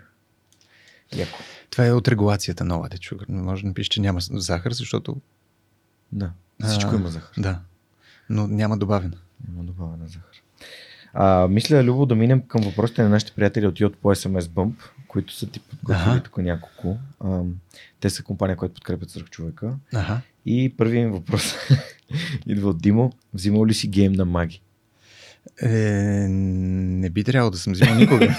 Speaker 1: Яко.
Speaker 2: Това е от регулацията на added sugar. Не може да напишеш, че няма захар, защото...
Speaker 1: Да. Всичко има захар.
Speaker 2: Да. Но няма добавена.
Speaker 1: Няма добавена захар. А, мисля, Любо, да минем към въпросите на нашите приятели от Йод по SMS Bump, които са ти подготвили тук няколко. А, те са компания, която подкрепят свърх човека.
Speaker 2: Ага.
Speaker 1: И първият въпрос идва от Димо. Взимал ли си гейм на маги?
Speaker 2: Е, не би трябвало да съм взимал никога.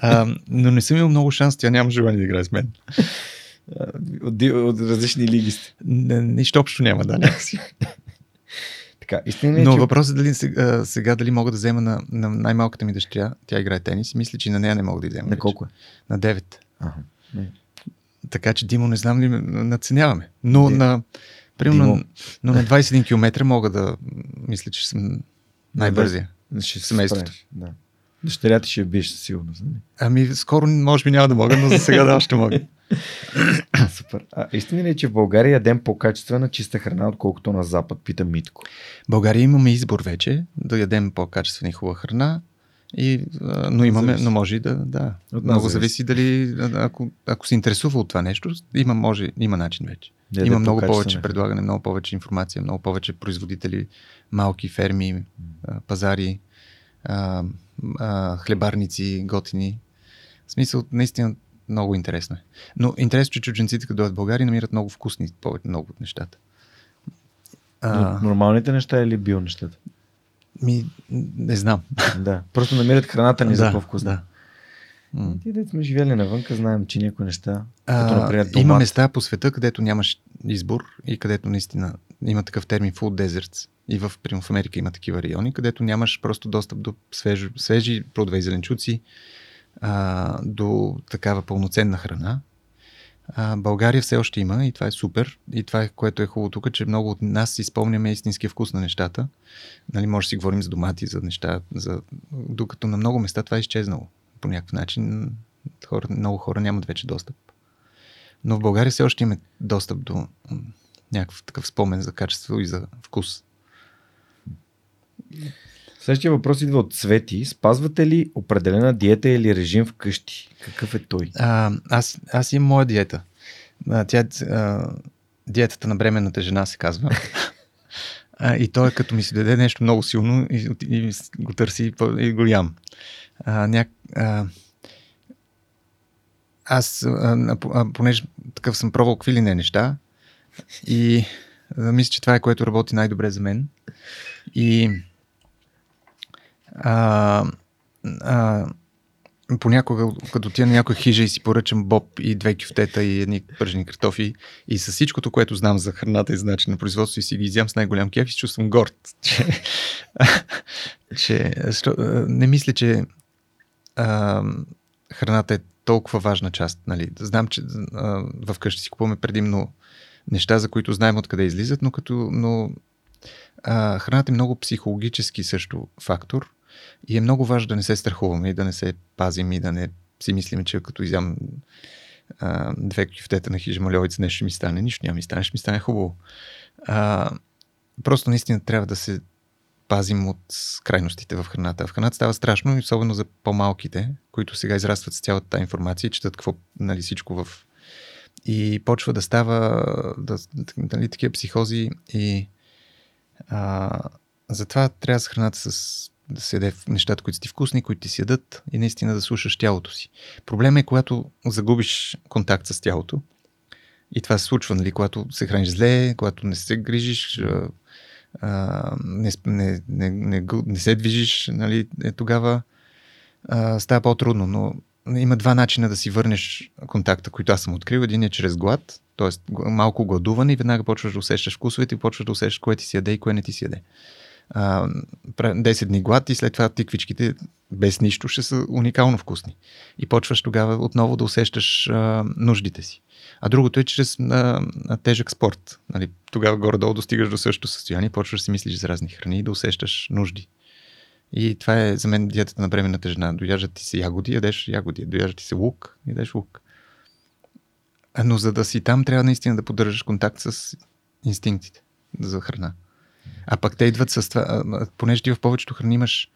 Speaker 2: а, но не съм имал много шанс, тя няма желание да играе с мен.
Speaker 1: От, от различни лиги сте.
Speaker 2: Нищо общо няма, да.
Speaker 1: Така, истина
Speaker 2: е, Но че... въпросът е дали сега, сега дали мога да взема на, на най-малката ми дъщеря, тя играе тенис и мисля, че на нея не мога да взема.
Speaker 1: На колко е?
Speaker 2: На 9.
Speaker 1: Ага.
Speaker 2: Така че Димо не знам ли наценяваме. Но Ди... на примерно, но на 21 км мога да мисля, че съм най-бързия.
Speaker 1: Ще семейството. Да. Дъщеря ти ще биеш със сигурност. Нали?
Speaker 2: Ами, скоро може би няма да мога, но за сега да още мога.
Speaker 1: Супер. А истина ли е, че в България ядем по-качествена чиста храна, отколкото на Запад, пита Митко?
Speaker 2: В България имаме избор вече да ядем по-качествена и хубава храна. И, а, но имаме, зависи. но може и да, да. От много зависи. зависи дали, ако, ако се интересува от това нещо, има, може, има начин вече. Да, има много повече предлагане, много повече информация, много повече производители, малки ферми, пазари, а, а, хлебарници, готини. В смисъл, наистина много интересно е. Но интересно, че чужденците, като дойдат в България, намират много вкусни, повече, много от нещата.
Speaker 1: А... Нормалните неща или био нещата?
Speaker 2: Ми, не знам.
Speaker 1: Да, просто намират храната ни
Speaker 2: да,
Speaker 1: за по-вкусна.
Speaker 2: Да.
Speaker 1: Ти дете сме живели навънка, знаем, че някои неща,
Speaker 2: а, като например. Има места по света, където нямаш избор и където наистина има такъв термин food deserts. И в, в Америка има такива райони, където нямаш просто достъп до свежи, свежи плодове и зеленчуци, а, до такава пълноценна храна. А, България все още има и това е супер. И това е което е хубаво тук, че много от нас си спомняме истинския вкус на нещата. Нали, може да си говорим за домати, за неща, за... докато на много места това е изчезнало. По някакъв начин хора, много хора нямат вече достъп. Но в България все още има достъп до някакъв такъв спомен за качество и за вкус.
Speaker 1: Следващия въпрос идва от Свети. Спазвате ли определена диета или режим вкъщи? Какъв е той?
Speaker 2: А, аз, аз имам моя диета. Тя, а, диетата на бременната жена се казва. А, и той като ми си даде нещо много силно и, и, го търси и го ям. А, ня, а, аз, а, а, понеже такъв съм пробвал какви ли не неща и а, мисля, че това е което работи най-добре за мен. И а, а, понякога, като тия на някой хижа и си поръчам боб и две кюфтета и едни пържени картофи и с всичкото, което знам за храната и за начин на производство и си ги изям с най-голям кеф и чувствам горд, че, че не мисля, че а, храната е толкова важна част. Нали. Знам, че а, вкъщи си купуваме предимно неща, за които знаем откъде излизат, но, като, но а, храната е много психологически също фактор и е много важно да не се страхуваме и да не се пазим и да не си мислим, че като изям а, две кюфтета на хижа малевица нещо ми стане. Нищо няма ми стане, ще ми стане хубаво. А, просто наистина трябва да се пазим от крайностите в храната. В храната става страшно, особено за по-малките, които сега израстват с цялата тази информация и четат какво, нали, всичко в... И почва да става да, нали, такива психози и а, затова трябва с храната с да се яде нещата, които са ти вкусни, които ти си ядат и наистина да слушаш тялото си. Проблемът е, когато загубиш контакт с тялото, и това се случва, нали, когато се храниш зле, когато не се грижиш, а, не, не, не, не, не се движиш, нали, е, тогава а, става по-трудно. Но има два начина да си върнеш контакта, които аз съм открил. Един е чрез глад, т.е. малко гладуване и веднага почваш да усещаш вкусовете и почваш да усещаш кое ти си яде и кое не ти си яде. А, 10 дни глад и след това тиквичките без нищо ще са уникално вкусни. И почваш тогава отново да усещаш а, нуждите си. А другото е чрез а, а, тежък спорт. Нали, тогава горе-долу достигаш до същото състояние, почваш да си мислиш за разни храни и да усещаш нужди. И това е за мен диетата на бременната жена. Дояжат ти се ягоди, ядеш ягоди. Дояжат ти се лук, ядеш лук. Но за да си там, трябва наистина да поддържаш контакт с инстинктите за храна. А пък те идват с това, понеже ти в повечето храни имаш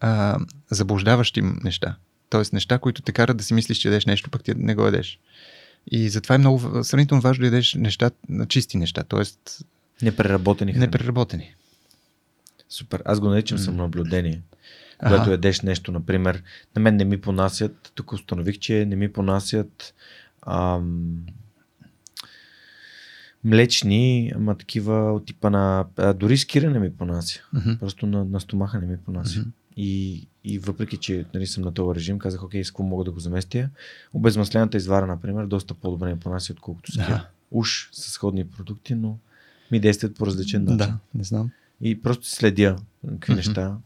Speaker 2: а, заблуждаващи неща. Тоест неща, които те карат да си мислиш, че ядеш нещо, пък ти не го ядеш. И затова е много сравнително важно да ядеш неща, чисти неща, т.е.
Speaker 1: Непреработени храни.
Speaker 2: Непреработени.
Speaker 1: Супер. Аз го наричам mm. самонаблюдение. Когато ядеш нещо, например, на мен не ми понасят, тук установих, че не ми понасят ам, млечни, ама такива от типа на... А, дори скира не ми понася. Mm-hmm. Просто на, на стомаха не ми понася. Mm-hmm. И, и въпреки, че нали, съм на този режим, казах, окей, с мога да го заместя. Обезмаслената извара, например, доста по-добре ми понася, отколкото скира. Да. Уж с сходни продукти, но ми действат по различен начин.
Speaker 2: Да, не знам.
Speaker 1: И просто следя какви mm-hmm. неща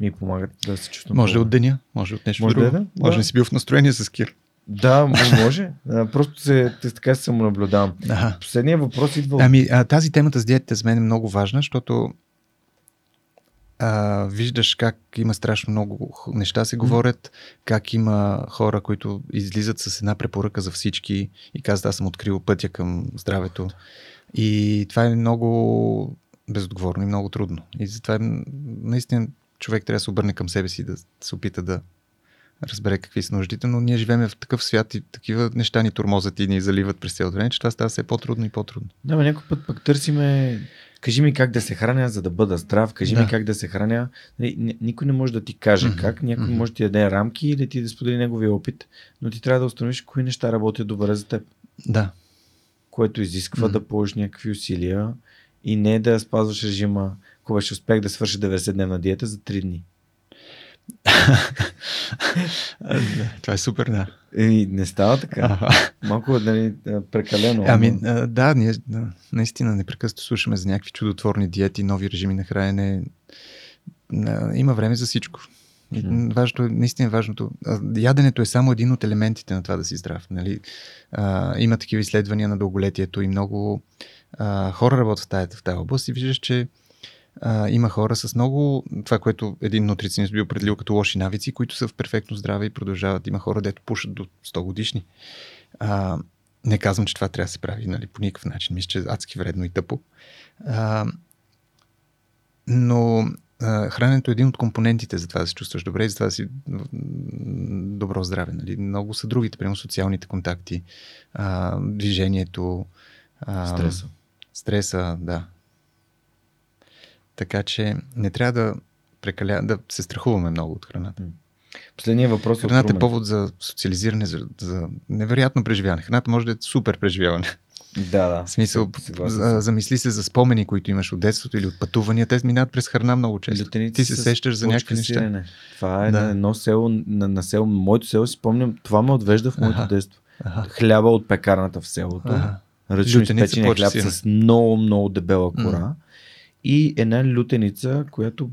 Speaker 1: ми помагат да се чувствам.
Speaker 2: Може от деня, може от нещо
Speaker 1: може
Speaker 2: друго.
Speaker 1: Да, да.
Speaker 2: Може да. не си бил в настроение с кир.
Speaker 1: Да, може. Просто се, така се самонаблюдавам. Ага. Последният въпрос идва.
Speaker 2: Ами, а, тази темата с диетите за мен е много важна, защото а, виждаш как има страшно много неща се говорят, как има хора, които излизат с една препоръка за всички и казват, аз съм открил пътя към здравето. И това е много безотговорно и много трудно. И затова наистина човек трябва да се обърне към себе си, да се опита да разбере какви са нуждите, но ние живеем в такъв свят и такива неща ни тормозят и ни заливат през цялото време, че това става все по-трудно и по-трудно.
Speaker 1: Да, някой път пък търсиме кажи ми как да се храня, за да бъда здрав, кажи да. ми как да се храня. Нали, никой не може да ти каже mm-hmm. как, някой mm-hmm. може да ти даде рамки или ти да сподели неговия опит, но ти трябва да установиш кои неща работят добре за теб.
Speaker 2: Да.
Speaker 1: Което изисква mm-hmm. да положиш някакви усилия и не да спазваш режима, ако беше успех да свърши 90-дневна диета за 3 дни.
Speaker 2: Това е супер, да.
Speaker 1: И не става така. Малко нали, прекалено.
Speaker 2: Ами, да, ние наистина непрекъснато слушаме за някакви чудотворни диети, нови режими на хранене. Има време за всичко. И важното е, наистина важното. Яденето е само един от елементите на това да си здрав. Нали? А, има такива изследвания на дълголетието и много а, хора работят в тази, в тази област и виждаш, че а, има хора с много, това, което един нутриционист би определил като лоши навици, които са в перфектно здраве и продължават. Има хора, дето пушат до 100 годишни. А, не казвам, че това трябва да се прави нали, по никакъв начин. Мисля, че е адски вредно и тъпо. А, но а, храненето е един от компонентите за това да се чувстваш добре и за това да си добро здраве. Нали. Много са другите, примерно социалните контакти, а, движението.
Speaker 1: А, стреса.
Speaker 2: Стреса, да. Така че не трябва да прекаля, да се страхуваме много от храната.
Speaker 1: Последният въпрос
Speaker 2: е Храната е повод за социализиране, за, за невероятно преживяване. Храната може да е супер преживяване.
Speaker 1: Да, да.
Speaker 2: В смисъл, за, замисли се за спомени, които имаш от детството или от пътувания. Те минават през храна много често. Лютеници Ти се сещаш за някакви неща.
Speaker 1: Сирене. Това е да. на едно село, на, на село, моето село си спомням, това ме отвежда в моето ага. детство. Ага. Хляба от пекарната в селото. Ага. Ръчно изпечения хляб с много, много дебела кора. М и една лютеница, която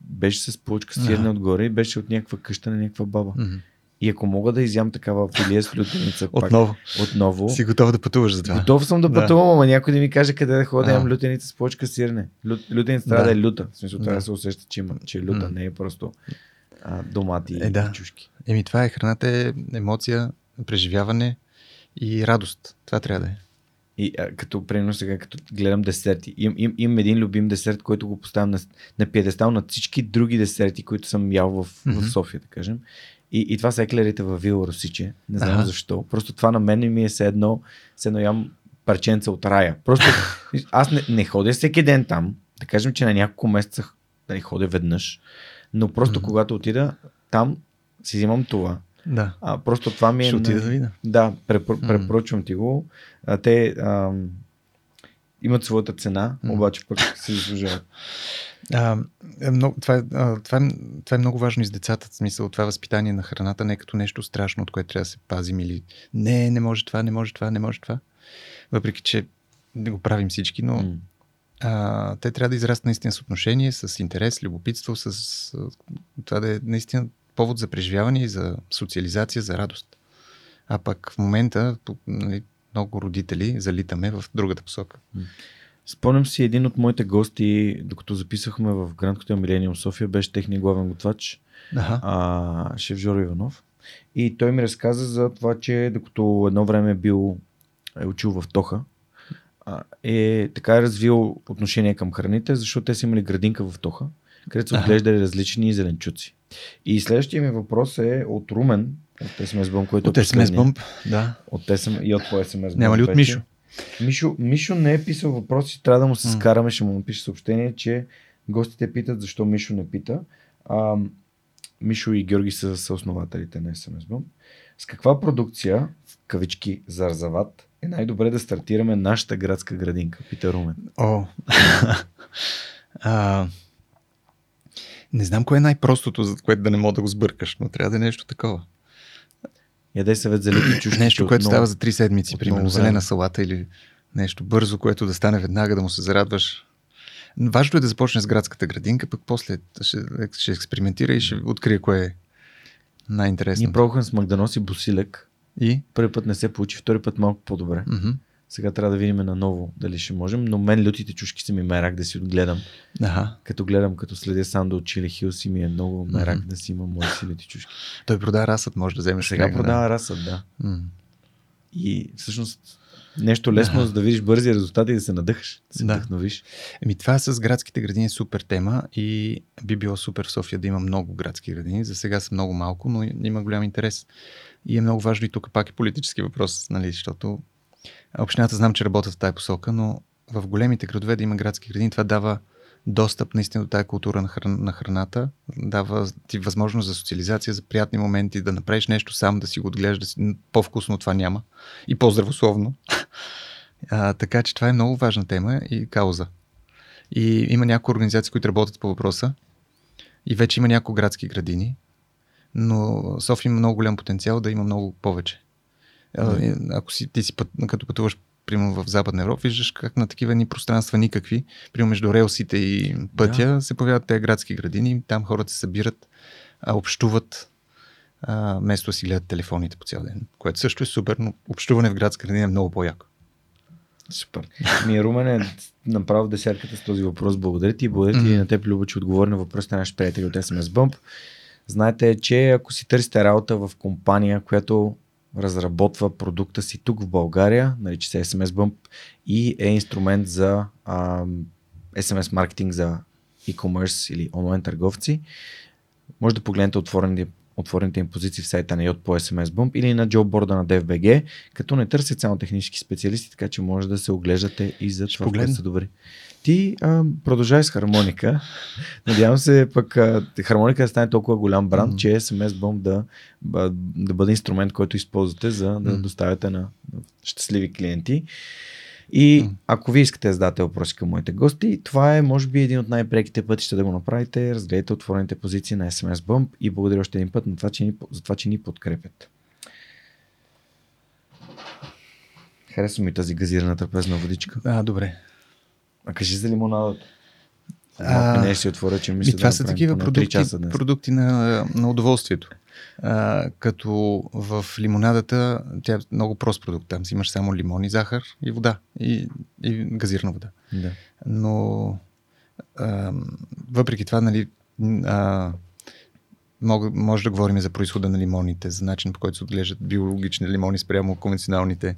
Speaker 1: беше с получка сирна отгоре и беше от някаква къща на някаква баба. Mm-hmm. И ако мога да изям такава филия с лютеница пак,
Speaker 2: отново.
Speaker 1: отново.
Speaker 2: Си готов да пътуваш за това.
Speaker 1: Готов съм да, да. пътувам, ама някой да ми каже къде да ходя да имам лютеница с почка сирене. Лю, лютеница трябва да. да е люта. В смисъл, да. трябва да се усеща, че, има, че е люта, mm. не е просто а, домати е, да. и чушки.
Speaker 2: Еми това е храната е емоция, преживяване и радост. Това трябва да е.
Speaker 1: И а, като примерно сега, като гледам десерти, им, им, имам един любим десерт, който го поставям на, на пиедестал на всички други десерти, които съм ял в, mm-hmm. в София, да кажем. И, и това са еклерите в Вила Росиче. Не знам ага. защо. Просто това на мен ми е все едно, все едно ям парченца от рая. Просто аз не, не ходя всеки ден там. Да кажем, че на няколко месеца да ходя веднъж. Но просто mm-hmm. когато отида там, си взимам това.
Speaker 2: Да.
Speaker 1: А, просто това ми е.
Speaker 2: Ще отида да видя.
Speaker 1: Да, препор... mm. препоръчвам ти го. А, те а, имат своята цена, mm. обаче пък се заслужават.
Speaker 2: А, е много, това, е, това, е, това е много важно и с децата, в смисъл това възпитание на храната не е като нещо страшно, от което трябва да се пазим или не, не може това, не може това, не може това. Въпреки, че не го правим всички, но mm. а, те трябва да израснат наистина с отношение, с интерес, любопитство, с това да е наистина повод за преживяване и за социализация, за радост. А пък в момента нали, много родители залитаме в другата посока.
Speaker 1: Спомням си един от моите гости, докато записахме в Гранд Хотел Милениум София, беше техния главен готвач, ага. а, шеф Жоро Иванов. И той ми разказа за това, че докато едно време е бил е учил в Тоха, е така е развил отношение към храните, защото те са имали градинка в Тоха, където са отглеждали различни зеленчуци. И следващия ми въпрос е от Румен, от SMS Bump, който
Speaker 2: от SMS Bump, да.
Speaker 1: От SM, и от по SMS Bump.
Speaker 2: Няма ли от Мишо?
Speaker 1: Мишо, Мишо не е писал въпроси, трябва да му се скараме, ще му напише съобщение, че гостите питат защо Мишо не пита. А, Мишо и Георги са, са основателите на SMS Bump. С каква продукция, в кавички Зарзават, е най-добре да стартираме нашата градска градинка? Пита Румен.
Speaker 2: О, а, не знам кое е най-простото, за което да не мога да го сбъркаш, но трябва да е нещо такова.
Speaker 1: Яде съвет за леки чушки.
Speaker 2: Нещо, което става за 3 седмици, примерно зелена салата или нещо бързо, което да стане веднага, да му се зарадваш. Важно е да започне с градската градинка, пък после ще, ще експериментира и ще открие кое е най-интересно.
Speaker 1: Ние пробвахме с Магданоси Босилек.
Speaker 2: И?
Speaker 1: Първи път не се получи, втори път малко по-добре. Mm-hmm. Сега трябва да видим наново дали ще можем, но мен лютите чушки са ми мерак да си отгледам.
Speaker 2: Ага.
Speaker 1: Като гледам, като следя Сандо от Чили Хилс и ми е много мерак mm-hmm. да си имам мои си люти чушки.
Speaker 2: Той продава расът, може да вземеш
Speaker 1: сега. Сега продава да. расът, да. Mm. И всъщност нещо лесно, да. за да видиш бързи резултати и да се надъхаш, да се да. вдъхновиш.
Speaker 2: Еми това с градските градини е супер тема и би било супер в София да има много градски градини. За сега са много малко, но има голям интерес. И е много важно и тук пак е политически въпрос, нали, защото Общината знам, че работят в тази посока, но в големите градове да има градски градини, това дава достъп наистина до тази култура на, хран, на храната, дава ти възможност за социализация, за приятни моменти, да направиш нещо сам, да си го отглеждаш, по-вкусно това няма и по-здравословно. А, така че това е много важна тема и кауза. И има някои организации, които работят по въпроса и вече има някои градски градини, но София има много голям потенциал да има много повече. Ако си, ти си път, като пътуваш примерно в Западна Европа, виждаш как на такива ни пространства никакви, примерно между релсите и пътя, да. се появяват тези градски градини, там хората се събират, общуват, а, вместо да си гледат телефоните по цял ден, което също е супер, но общуване в градска градина е много по-яко.
Speaker 1: Супер. Ми Румен е направо десятката с този въпрос. Благодаря ти. Благодаря ти mm-hmm. на теб, Люба, че отговори на въпросите на нашите приятели от SMS Bump. Знаете, че ако си търсите работа в компания, която разработва продукта си тук в България, нарича се SMS Bump и е инструмент за а, SMS маркетинг за e-commerce или онлайн търговци. Може да погледнете отворените, отворените им позиции в сайта на Yot по SMS Bump или на джобборда на DFBG, като не търсят само технически специалисти, така че може да се оглеждате и за това, което са добри. Ти а, продължай с хармоника. Надявам се пък а, хармоника да стане толкова голям бранд, mm-hmm. че SMS Bomb да, да бъде инструмент, който използвате за да mm-hmm. доставяте на щастливи клиенти. И ако ви искате да зададете въпроси към моите гости, това е може би един от най-преките пътища да го направите. Разгледайте отворените позиции на SMS Bump и благодаря още един път на това, че ни, за това, че ни подкрепят. Харесва ми тази газирана трапезна водичка.
Speaker 2: А, добре.
Speaker 1: А кажи за лимонадата. А, не си отворя, че мисля
Speaker 2: това да са такива продукти, продукти на, на удоволствието. А, като в лимонадата, тя е много прост продукт. Там си имаш само лимон и захар и вода. И, и газирана вода.
Speaker 1: Да.
Speaker 2: Но а, въпреки това, нали, а, мога, може да говорим за происхода на лимоните, за начин по който се отглеждат биологични лимони спрямо конвенционалните,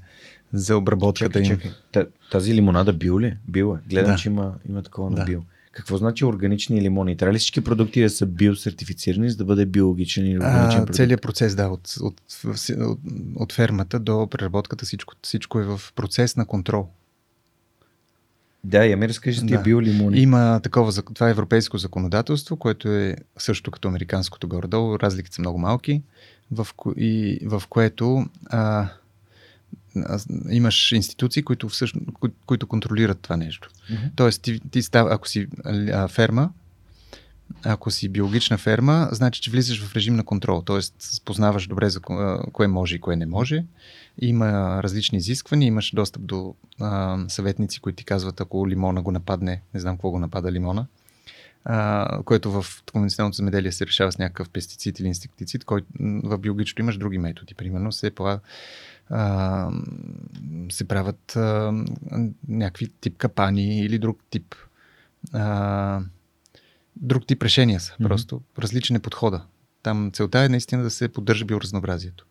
Speaker 2: за обработката
Speaker 1: Чакай,
Speaker 2: им.
Speaker 1: чакай. Тази лимонада бил ли? Бил е. Гледам,
Speaker 2: Да.
Speaker 1: че има, има такова на
Speaker 2: Да.
Speaker 1: бил. Какво значи органични лимони? Трябва ли всички продукти да са биосертифицирани, за да бъде биологичен или органичен продукт?
Speaker 2: целият процес, да, от, от, от, от фермата до преработката, всичко, всичко е в процес на контрол.
Speaker 1: Да, я ми разкажи за
Speaker 2: Да.
Speaker 1: биолимони.
Speaker 2: Има такова, това е европейско законодателство, което е също като американското горе-долу. Разликите са много малки, в, ко- и, в което а, имаш институции, които, всъщност, кои, които контролират това нещо.
Speaker 1: Мгм.
Speaker 2: Тоест, ти, ти става, ако си а, ферма, ако си биологична ферма, значи, че влизаш в режим на контрол. Тоест, познаваш добре за кое може и кое не може. Има различни изисквания, имаш достъп до а, съветници, които ти казват, ако лимона го нападне, не знам какво го напада лимона, а, което в конвенционалното земеделие се решава с някакъв пестицид или инсектицид, който в биологичното имаш други методи. Примерно се, пла, а, се правят а, някакви тип капани или друг тип а, друг тип решения са.
Speaker 1: Мгм.
Speaker 2: Просто различен е подхода. Там целта е наистина да се поддържа биоразнообразието.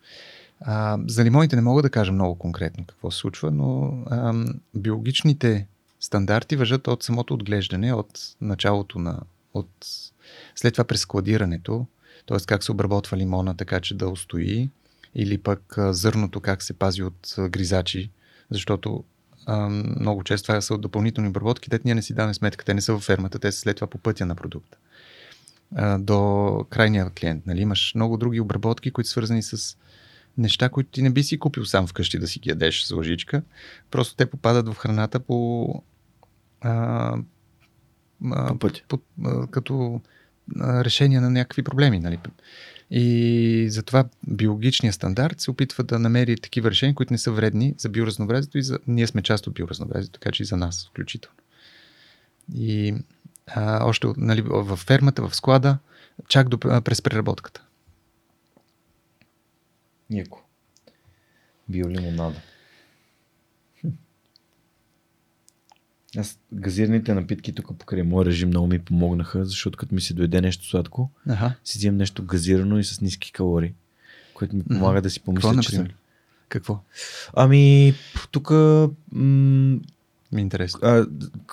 Speaker 2: А, за лимоните не мога да кажа много конкретно какво се случва, но а, биологичните стандарти въжат от самото отглеждане, от началото на. От, след това през складирането, т.е. как се обработва лимона така, че да устои, или пък а, зърното как се пази от а, гризачи, защото а, много често това са допълнителни обработки, те ние не си даваме сметка, те не са във фермата, те са след това по пътя на продукта а, до крайния клиент. Нали? Имаш много други обработки, които са свързани с неща, които ти не би си купил сам вкъщи да си ги ядеш с лъжичка. Просто те попадат в храната по, а, а,
Speaker 1: По пътя.
Speaker 2: по, а, като решение на някакви проблеми. Нали? И затова биологичният стандарт се опитва да намери такива решения, които не са вредни за биоразнообразието и за... ние сме част от биоразнообразието, така че и за нас включително. И а, още нали, в фермата, в склада, чак до, през преработката.
Speaker 1: Яко. Биолимонада. Аз газираните напитки тук покрай моя режим много ми помогнаха, защото като ми се дойде нещо сладко,
Speaker 2: Ага.
Speaker 1: си взимам нещо газирано и с ниски калории, което ми помага да си помисля,
Speaker 2: Какво,
Speaker 1: че?
Speaker 2: Какво?
Speaker 1: Ами, тук м-
Speaker 2: интересно.
Speaker 1: а,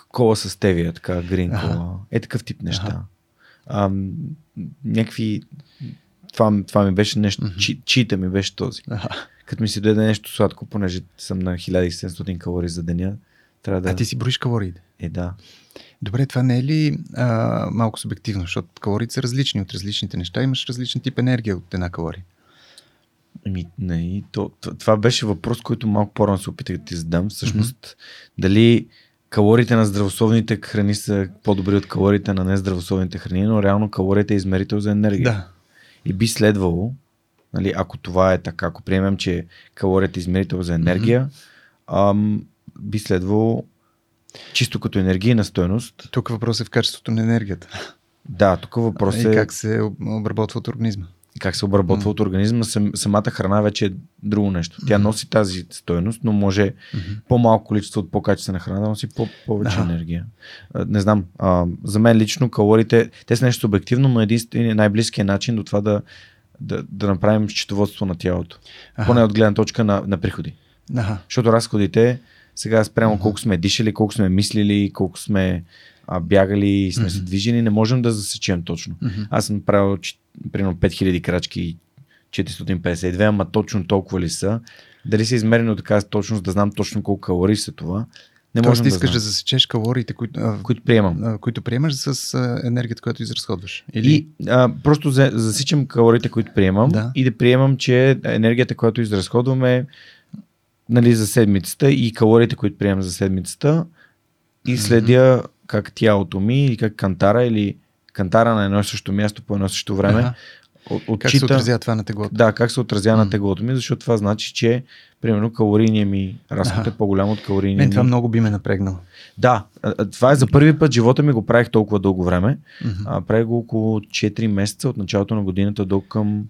Speaker 1: кола с стевия, така, грин кола. Е такъв тип неща.
Speaker 2: Аха.
Speaker 1: А, някакви... Това, това ми беше нещо, чи, чита ми беше този.
Speaker 2: Ага.
Speaker 1: Като ми се дойде нещо сладко, понеже съм на 1700 калории за деня, трябва да...
Speaker 2: А ти си броиш калориите.
Speaker 1: Е, да.
Speaker 2: Добре, това не е ли а, малко субективно, защото калориите са различни от различните неща, имаш различен тип енергия от една калория.
Speaker 1: Ами, не, то, това беше въпрос, който малко по-рано се опитах да ти задам. Всъщност, mm-hmm. дали калориите на здравословните храни са по-добри от калориите на нездравословните храни, но реално калорията е измерител за енергия.
Speaker 2: Да.
Speaker 1: И би следвало, нали, ако това е така, ако приемем, че калорията е измерител за енергия, mm-hmm. ам, би следвало чисто като енергийна стойност.
Speaker 2: Тук въпрос е в качеството на енергията.
Speaker 1: Да, тук въпрос
Speaker 2: и
Speaker 1: е
Speaker 2: как се об- обработва от организма.
Speaker 1: как се обработва
Speaker 2: М.
Speaker 1: от организма. Сам, самата храна вече е друго нещо. Тя
Speaker 2: Мгм.
Speaker 1: носи тази стойност, но може
Speaker 2: Мгм.
Speaker 1: по-малко количество от по-качествена храна да носи по- повече
Speaker 2: Да.
Speaker 1: енергия. Не знам, а, за мен лично калориите, те са нещо субективно, но единствено най-близкият начин до това да, да, да направим счетоводство на тялото.
Speaker 2: Аха.
Speaker 1: Поне от гледна точка на, на приходи.
Speaker 2: Аха.
Speaker 1: Защото разходите, сега спрямо колко сме дишали, колко сме мислили, колко сме а, бягали и сме се движили, не можем да засечем точно. Аз съм правил че- примерно 5000 крачки 452, ама точно толкова ли са? Дали са измерени от така точност, да знам точно колко калории са това? Не
Speaker 2: Тоест ти
Speaker 1: да
Speaker 2: искаш
Speaker 1: знам.
Speaker 2: да засечеш калориите, които, а,
Speaker 1: които приемам.
Speaker 2: а, които приемаш с а, енергията, която изразходваш. Или...
Speaker 1: И а, просто за, засичам калориите, които приемам
Speaker 2: Да.
Speaker 1: и да приемам, че енергията, която изразходваме нали, за седмицата и калориите, които приемам за седмицата и следя как тялото ми или как кантара или кантара на едно и също място по едно и също време
Speaker 2: Аха.
Speaker 1: от,
Speaker 2: Как
Speaker 1: отчита,
Speaker 2: се отразява това на теглото?
Speaker 1: Да, как се отразява
Speaker 2: М.
Speaker 1: на теглото ми, защото това значи, че примерно калорийният ми разход е по-голям от калорийния
Speaker 2: Мен
Speaker 1: ми.
Speaker 2: това много би ме напрегнало.
Speaker 1: Да, това е за първи път живота ми го правих толкова дълго време.
Speaker 2: Мгм.
Speaker 1: А, правих го около 4 месеца от началото на годината до към...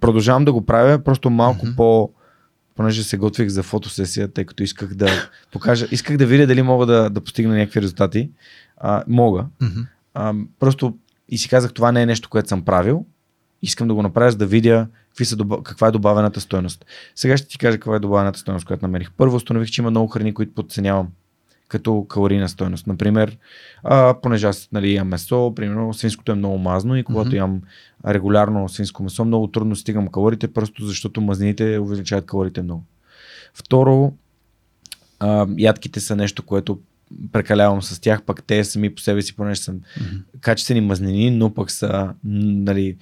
Speaker 1: Продължавам да го правя, просто малко
Speaker 2: Мгм.
Speaker 1: по... Понеже се готвих за фотосесия, тъй като исках да покажа, исках да видя дали мога да, да постигна някакви резултати. А, мога.
Speaker 2: Мгм.
Speaker 1: А, просто и си казах, това не е нещо, което съм правил. Искам да го направя, за да видя какви са, каква е добавената стоеност. Сега ще ти кажа каква е добавената стоеност, която намерих. Първо установих, че има много храни, които подценявам като калорийна стоеност. Например, а, понеже аз нали, ям месо, примерно свинското е много мазно и когато mm-hmm. ям регулярно свинско месо, много трудно стигам калориите, просто защото мазнините увеличават калориите много. Второ, а, ядките са нещо, което прекалявам с тях, пък те сами по себе си, понеже са mm-hmm. качествени мазнини, но пък са нали,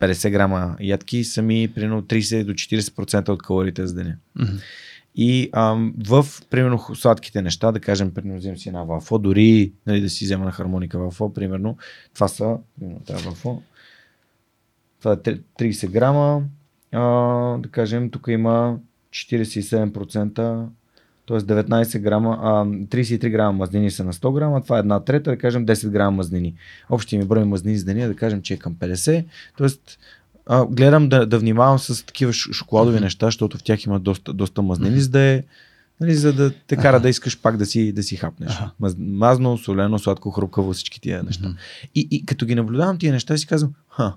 Speaker 1: 50 грама ядки, сами примерно 30 до 40% от калориите за деня. Mm-hmm. И ам, в, примерно, сладките неща, да кажем, примерно, вземем си една вафо, дори нали, да си взема на хармоника вафо, примерно, това са, примерно, тази вафо, това е 30 грама, а, да кажем, тук има 47%, т.е. 19 грама, а, 33 грама мазнини са на 100 грама, това е една трета, да кажем 10 грама мазнини. Общия ми брой мазнини за деня, да кажем, че е към 50, т.е. А, гледам да, да внимавам с такива шоколадови mm-hmm. неща, защото в тях има доста, доста мазнини, mm-hmm. за да е нали, за да те кара ага. да искаш пак да си, да си хапнеш. Ага. Мазно, солено, сладко, хрупкаво, всички тия неща. Mm-hmm. И, и като ги наблюдавам тия неща, си казвам, ха,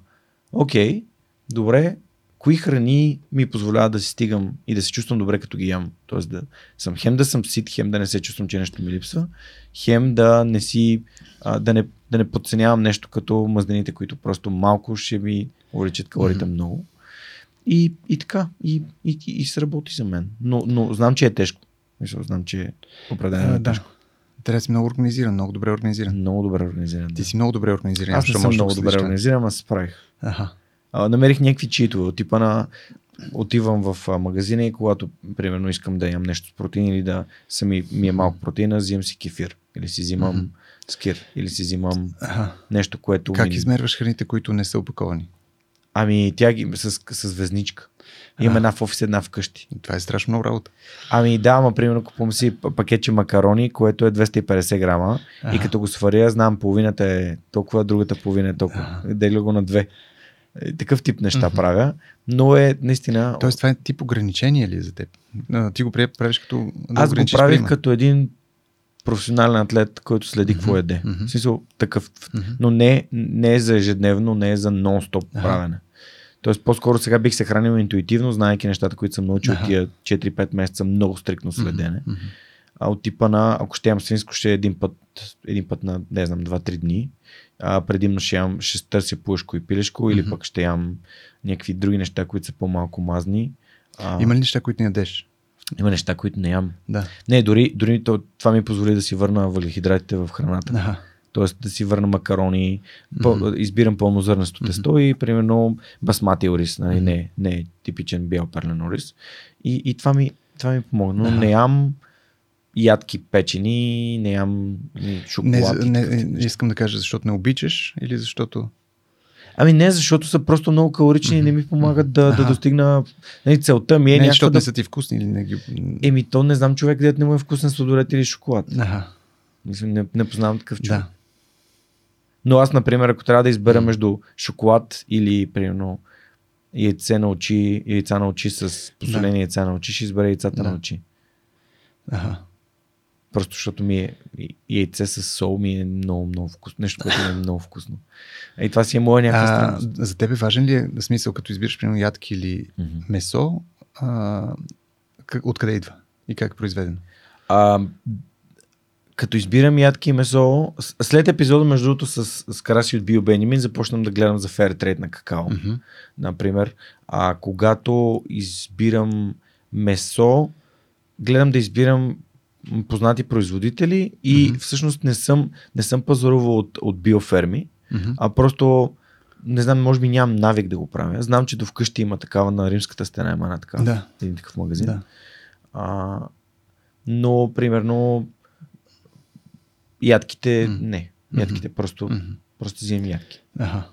Speaker 1: окей, добре, кои храни ми позволяват да си стигам и да се чувствам добре като ги ям. Тоест да съм хем да съм сит, хем да не се чувствам, че нещо ми липсва, хем да не си, а, да, не, да не подценявам нещо като мазнините, които просто малко ще ми увеличат калорите mm-hmm. много. И, и така, и, и, и, и се работи за мен. Но, но знам, че е тежко. Мисля, знам, че е определено е тежко.
Speaker 2: Трябва да си много организиран, много добре организиран.
Speaker 1: Много добре организиран.
Speaker 2: Ти да. си много добре организиран.
Speaker 1: Аз не съм много добре организиран, аз справих. Ага. А, намерих някакви читове, типа на отивам в магазина и когато, примерно, искам да ям нещо с протеин или да сами ми е малко протеина, взимам си кефир. Или си взимам mm-hmm. скир. Или си взимам ага. нещо, което...
Speaker 2: Как ми... измерваш храните, които не са опаковани?
Speaker 1: Ами тя ги с, с везничка. Имам една в офис, една вкъщи.
Speaker 2: Това е страшно много работа.
Speaker 1: Ами да, ама примерно купувам си пакетче макарони, което е 250 грама а. и като го сваря, знам половината е толкова, другата половина е толкова. Деля го на две. Е, такъв тип неща mm-hmm. правя, но е наистина...
Speaker 2: Тоест това е тип ограничение ли е за теб? Ти го правиш като...
Speaker 1: Да Аз го правих приема. като един професионален атлет, който следи mm-hmm. какво еде. Mm-hmm. В смисъл такъв. Mm-hmm. Но не, не е за ежедневно, не е за нон-стоп ага. правене. Тоест по-скоро сега бих се хранил интуитивно, знаеки нещата, които съм научил ага. тия 4-5 месеца много стрикно следене. Mm-hmm. А от типа на, ако ще ям свинско, ще е един път, един път на, не знам, 2-3 дни. А, предимно ще, ям, ще търся пушко и пилешко mm-hmm. или пък ще ям някакви други неща, които са по-малко мазни.
Speaker 2: А, Има ли неща, които не ядеш?
Speaker 1: Има неща, които не ям.
Speaker 2: Да.
Speaker 1: Не, дори, дори това ми позволи да си върна въглехидратите в храната. Ага. Тоест да си върна макарони, mm-hmm. избирам пълнозърнесто mm-hmm. тесто и примерно басмати рис, нали? mm-hmm. не, не е типичен бял перлен рис. И, и това, ми, това ми помогна. Но ага. не ям ядки печени, не ям шоколад.
Speaker 2: Не, не, не, искам да кажа, защото не обичаш или защото...
Speaker 1: Ами не, защото са просто много калорични и не ми помагат да, да достигна нали, целта ми
Speaker 2: е
Speaker 1: не,
Speaker 2: защото
Speaker 1: да...
Speaker 2: не са ти вкусни или не ги...
Speaker 1: Еми то не знам човек, където не му е вкусен сладолет или шоколад. Ага. Мисля, не, не познавам такъв човек. Да. Но аз, например, ако трябва да избера между шоколад или, примерно, яйце на очи, яйца на очи с посолени да. яйца на очи, ще избера яйцата да. на очи. Ага. Просто защото ми е яйце с сол ми е много, много вкусно. Нещо, което ми е много вкусно. И това си е моя някаква
Speaker 2: За теб е важен ли е смисъл, като избираш примерно ядки или mm-hmm. месо, а, как, откъде идва и как е произведено?
Speaker 1: А, като избирам ядки и месо, след епизода, между другото, с, с Караси от Био Бенимин, започнам да гледам за фер трейд на какао. Mm-hmm. Например, а когато избирам месо, гледам да избирам познати производители и mm-hmm. всъщност не съм, не съм пазарувал от, от биоферми, mm-hmm. а просто не знам, може би нямам навик да го правя. Знам, че до вкъщи има такава на римската стена, има една такава, да. един такъв магазин. Да. А, но, примерно, ядките, mm. не. Ядките mm-hmm. просто, mm-hmm. просто взимам ядки.
Speaker 2: Ага.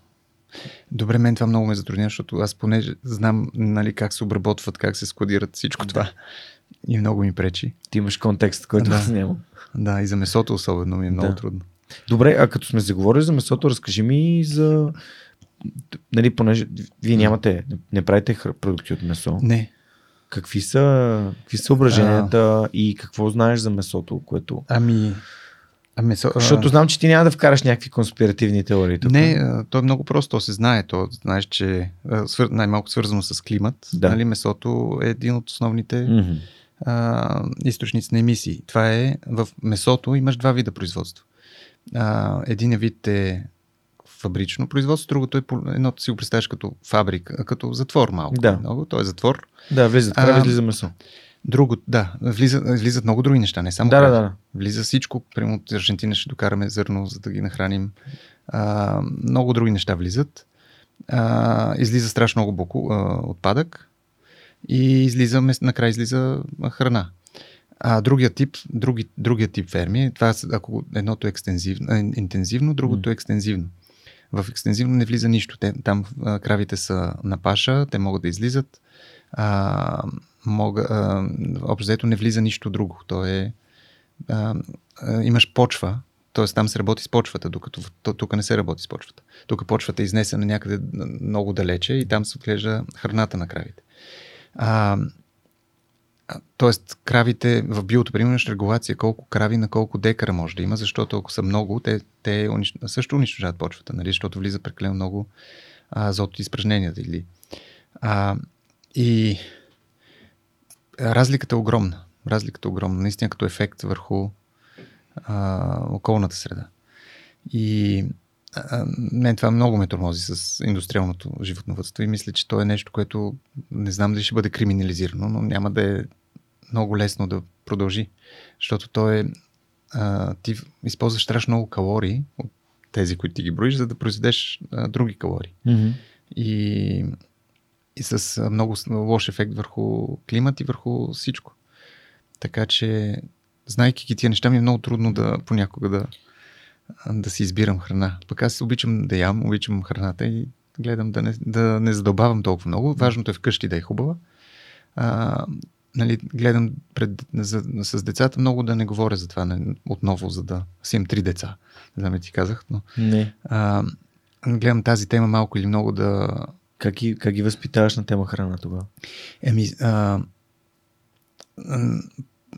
Speaker 2: Добре, мен това много ме затрудня, защото аз понеже знам нали, как се обработват, как се складират всичко да. това. И много ми пречи.
Speaker 1: Ти имаш контекст, който да. аз нямам.
Speaker 2: Да, и за месото особено ми е много да. трудно.
Speaker 1: Добре, а като сме заговорили за месото, разкажи ми за... Нали, понеже вие нямате, не правите продукти от месо.
Speaker 2: Не.
Speaker 1: Какви са, какви са съображенията а... и какво знаеш за месото, което...
Speaker 2: Ами, А месо,
Speaker 1: Защото знам, че ти няма да вкараш някакви конспиративни теории. Тук.
Speaker 2: Не, то е много просто, то се знае. То, знаеш, че свър... най-малко свързано с климат.
Speaker 1: Да.
Speaker 2: Нали, месото е един от основните
Speaker 1: Мгм.
Speaker 2: а, източници на емисии. Това е в месото имаш два вида производство. А, един вид е фабрично производство, другото е едното си го представяш като фабрика, като затвор малко.
Speaker 1: Да.
Speaker 2: Много, то е затвор.
Speaker 1: Да, влизат крави,
Speaker 2: А,
Speaker 1: излиза месо.
Speaker 2: Друго, да, влизат, влизат много други неща, не само
Speaker 1: Да, да, да.
Speaker 2: Влиза всичко. Примерно от Аржентина ще докараме зърно, за да ги нахраним. А, много други неща влизат. А, излиза страшно много боку, а, отпадък и излиза, накрая излиза храна. А другия тип, други, другия тип ферми, това ако едното е екстензивно, интензивно, другото е екстензивно. В екстензивно не влиза нищо. Те, там а, кравите са на паша, те могат да излизат. А, мога, общо взето не влиза нищо друго. То е а, имаш почва, т.е. там се работи с почвата, докато тук не се работи с почвата. Тук почвата е изнесена някъде много далече и там се отглежда храната на кравите. А, Тоест, кравите в биото, примерно, имаш регулация колко крави на колко декара може да има, защото ако са много, те, те унищ... също унищожават почвата, нали? защото влиза прекалено много азот от изпражненията. Или... А, и разликата е огромна. Разликата е огромна, наистина като ефект върху а, околната среда. И а, мен това много ме тормози с индустриалното животновътство и мисля, че то е нещо, което не знам дали ще бъде криминализирано, но няма да е много лесно да продължи. Защото то е а, ти използваш страшно много калории от тези, които ти ги броиш, за да произведеш а, други калории.
Speaker 1: Мгм.
Speaker 2: И, и с много лош ефект върху климат и върху всичко. Така че, знайки ги тия неща, ми е много трудно да понякога да, да си избирам храна. Пък аз обичам да ям, обичам храната и гледам да не, да не задълбавам толкова много. Важното е вкъщи да е хубава. А, нали, гледам пред, за, с децата много да не говоря за това не, отново, за да си имам три деца. Не знам ти казах, но
Speaker 1: Не.
Speaker 2: а, гледам тази тема малко или много да,
Speaker 1: Как ги, как ги възпитаваш на тема храна тогава?
Speaker 2: Еми, а,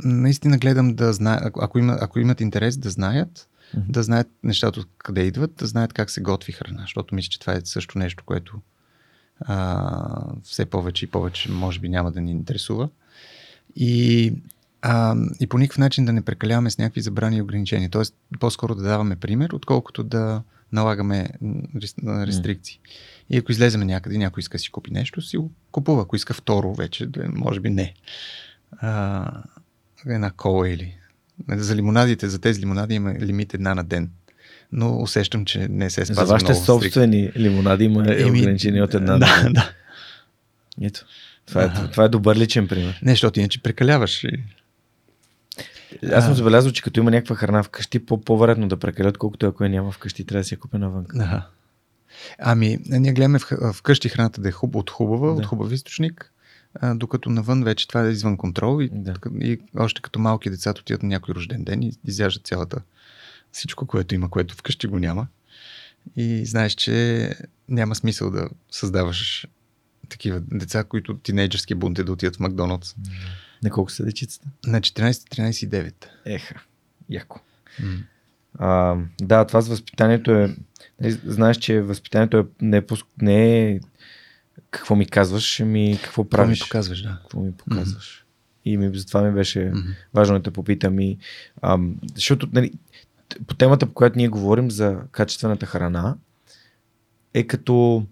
Speaker 2: наистина гледам да знаят, ако, има, ако имат интерес да знаят,
Speaker 1: Мгм.
Speaker 2: да знаят нещата откъде идват, да знаят как се готви храна, защото мисля, че това е също нещо, което а, все повече и повече може би няма да ни интересува. И, а, и по никакъв начин да не прекаляваме с някакви забрани и ограничения. Тоест, по-скоро да даваме пример, отколкото да налагаме рестрикции. И ако излеземе някъде, някой иска да си купи нещо, си го купува. Ако иска второ, вече, може би не. А, една кола или... За лимонадите, за тези лимонади има лимит една на ден. Но усещам, че не се спазва
Speaker 1: За вашите
Speaker 2: много
Speaker 1: собствени лимонади има
Speaker 2: Еми,
Speaker 1: ограничение от една.
Speaker 2: Да, да.
Speaker 1: Ето. Това е, това е добър личен пример.
Speaker 2: Не, защото иначе прекаляваш. И...
Speaker 1: Аз съм забелязал, че като има някаква храна вкъщи, по- по-вероятно да прекалят, колкото ако я няма вкъщи, трябва да си я купя навън.
Speaker 2: Ага. Ами, ние гледаме вкъщи храната да е хуб, от хубава,
Speaker 1: Да.
Speaker 2: от хубав източник, а, докато навън вече това е извън контрол и,
Speaker 1: Да.
Speaker 2: и още като малки децата отиват на някой рожден ден и изяждат цялата всичко, което има, което вкъщи го няма. И знаеш, че няма смисъл да създаваш такива деца, които тинейджърски бунт е да отидат в Макдоналдс.
Speaker 1: На колко са дечицата?
Speaker 2: На 14, 13 и 9.
Speaker 1: Еха, яко.
Speaker 2: М.
Speaker 1: А, да, това с възпитанието е... нали, Знаеш, че възпитанието е не, е не е какво ми казваш, ами какво
Speaker 2: Това ми
Speaker 1: правиш.
Speaker 2: показваш, да.
Speaker 1: Какво ми показваш. И ми, затова ми беше
Speaker 2: Мгм.
Speaker 1: важно да те попитам и... Ам, защото нали, по темата, по която ние говорим за качествената храна, е като...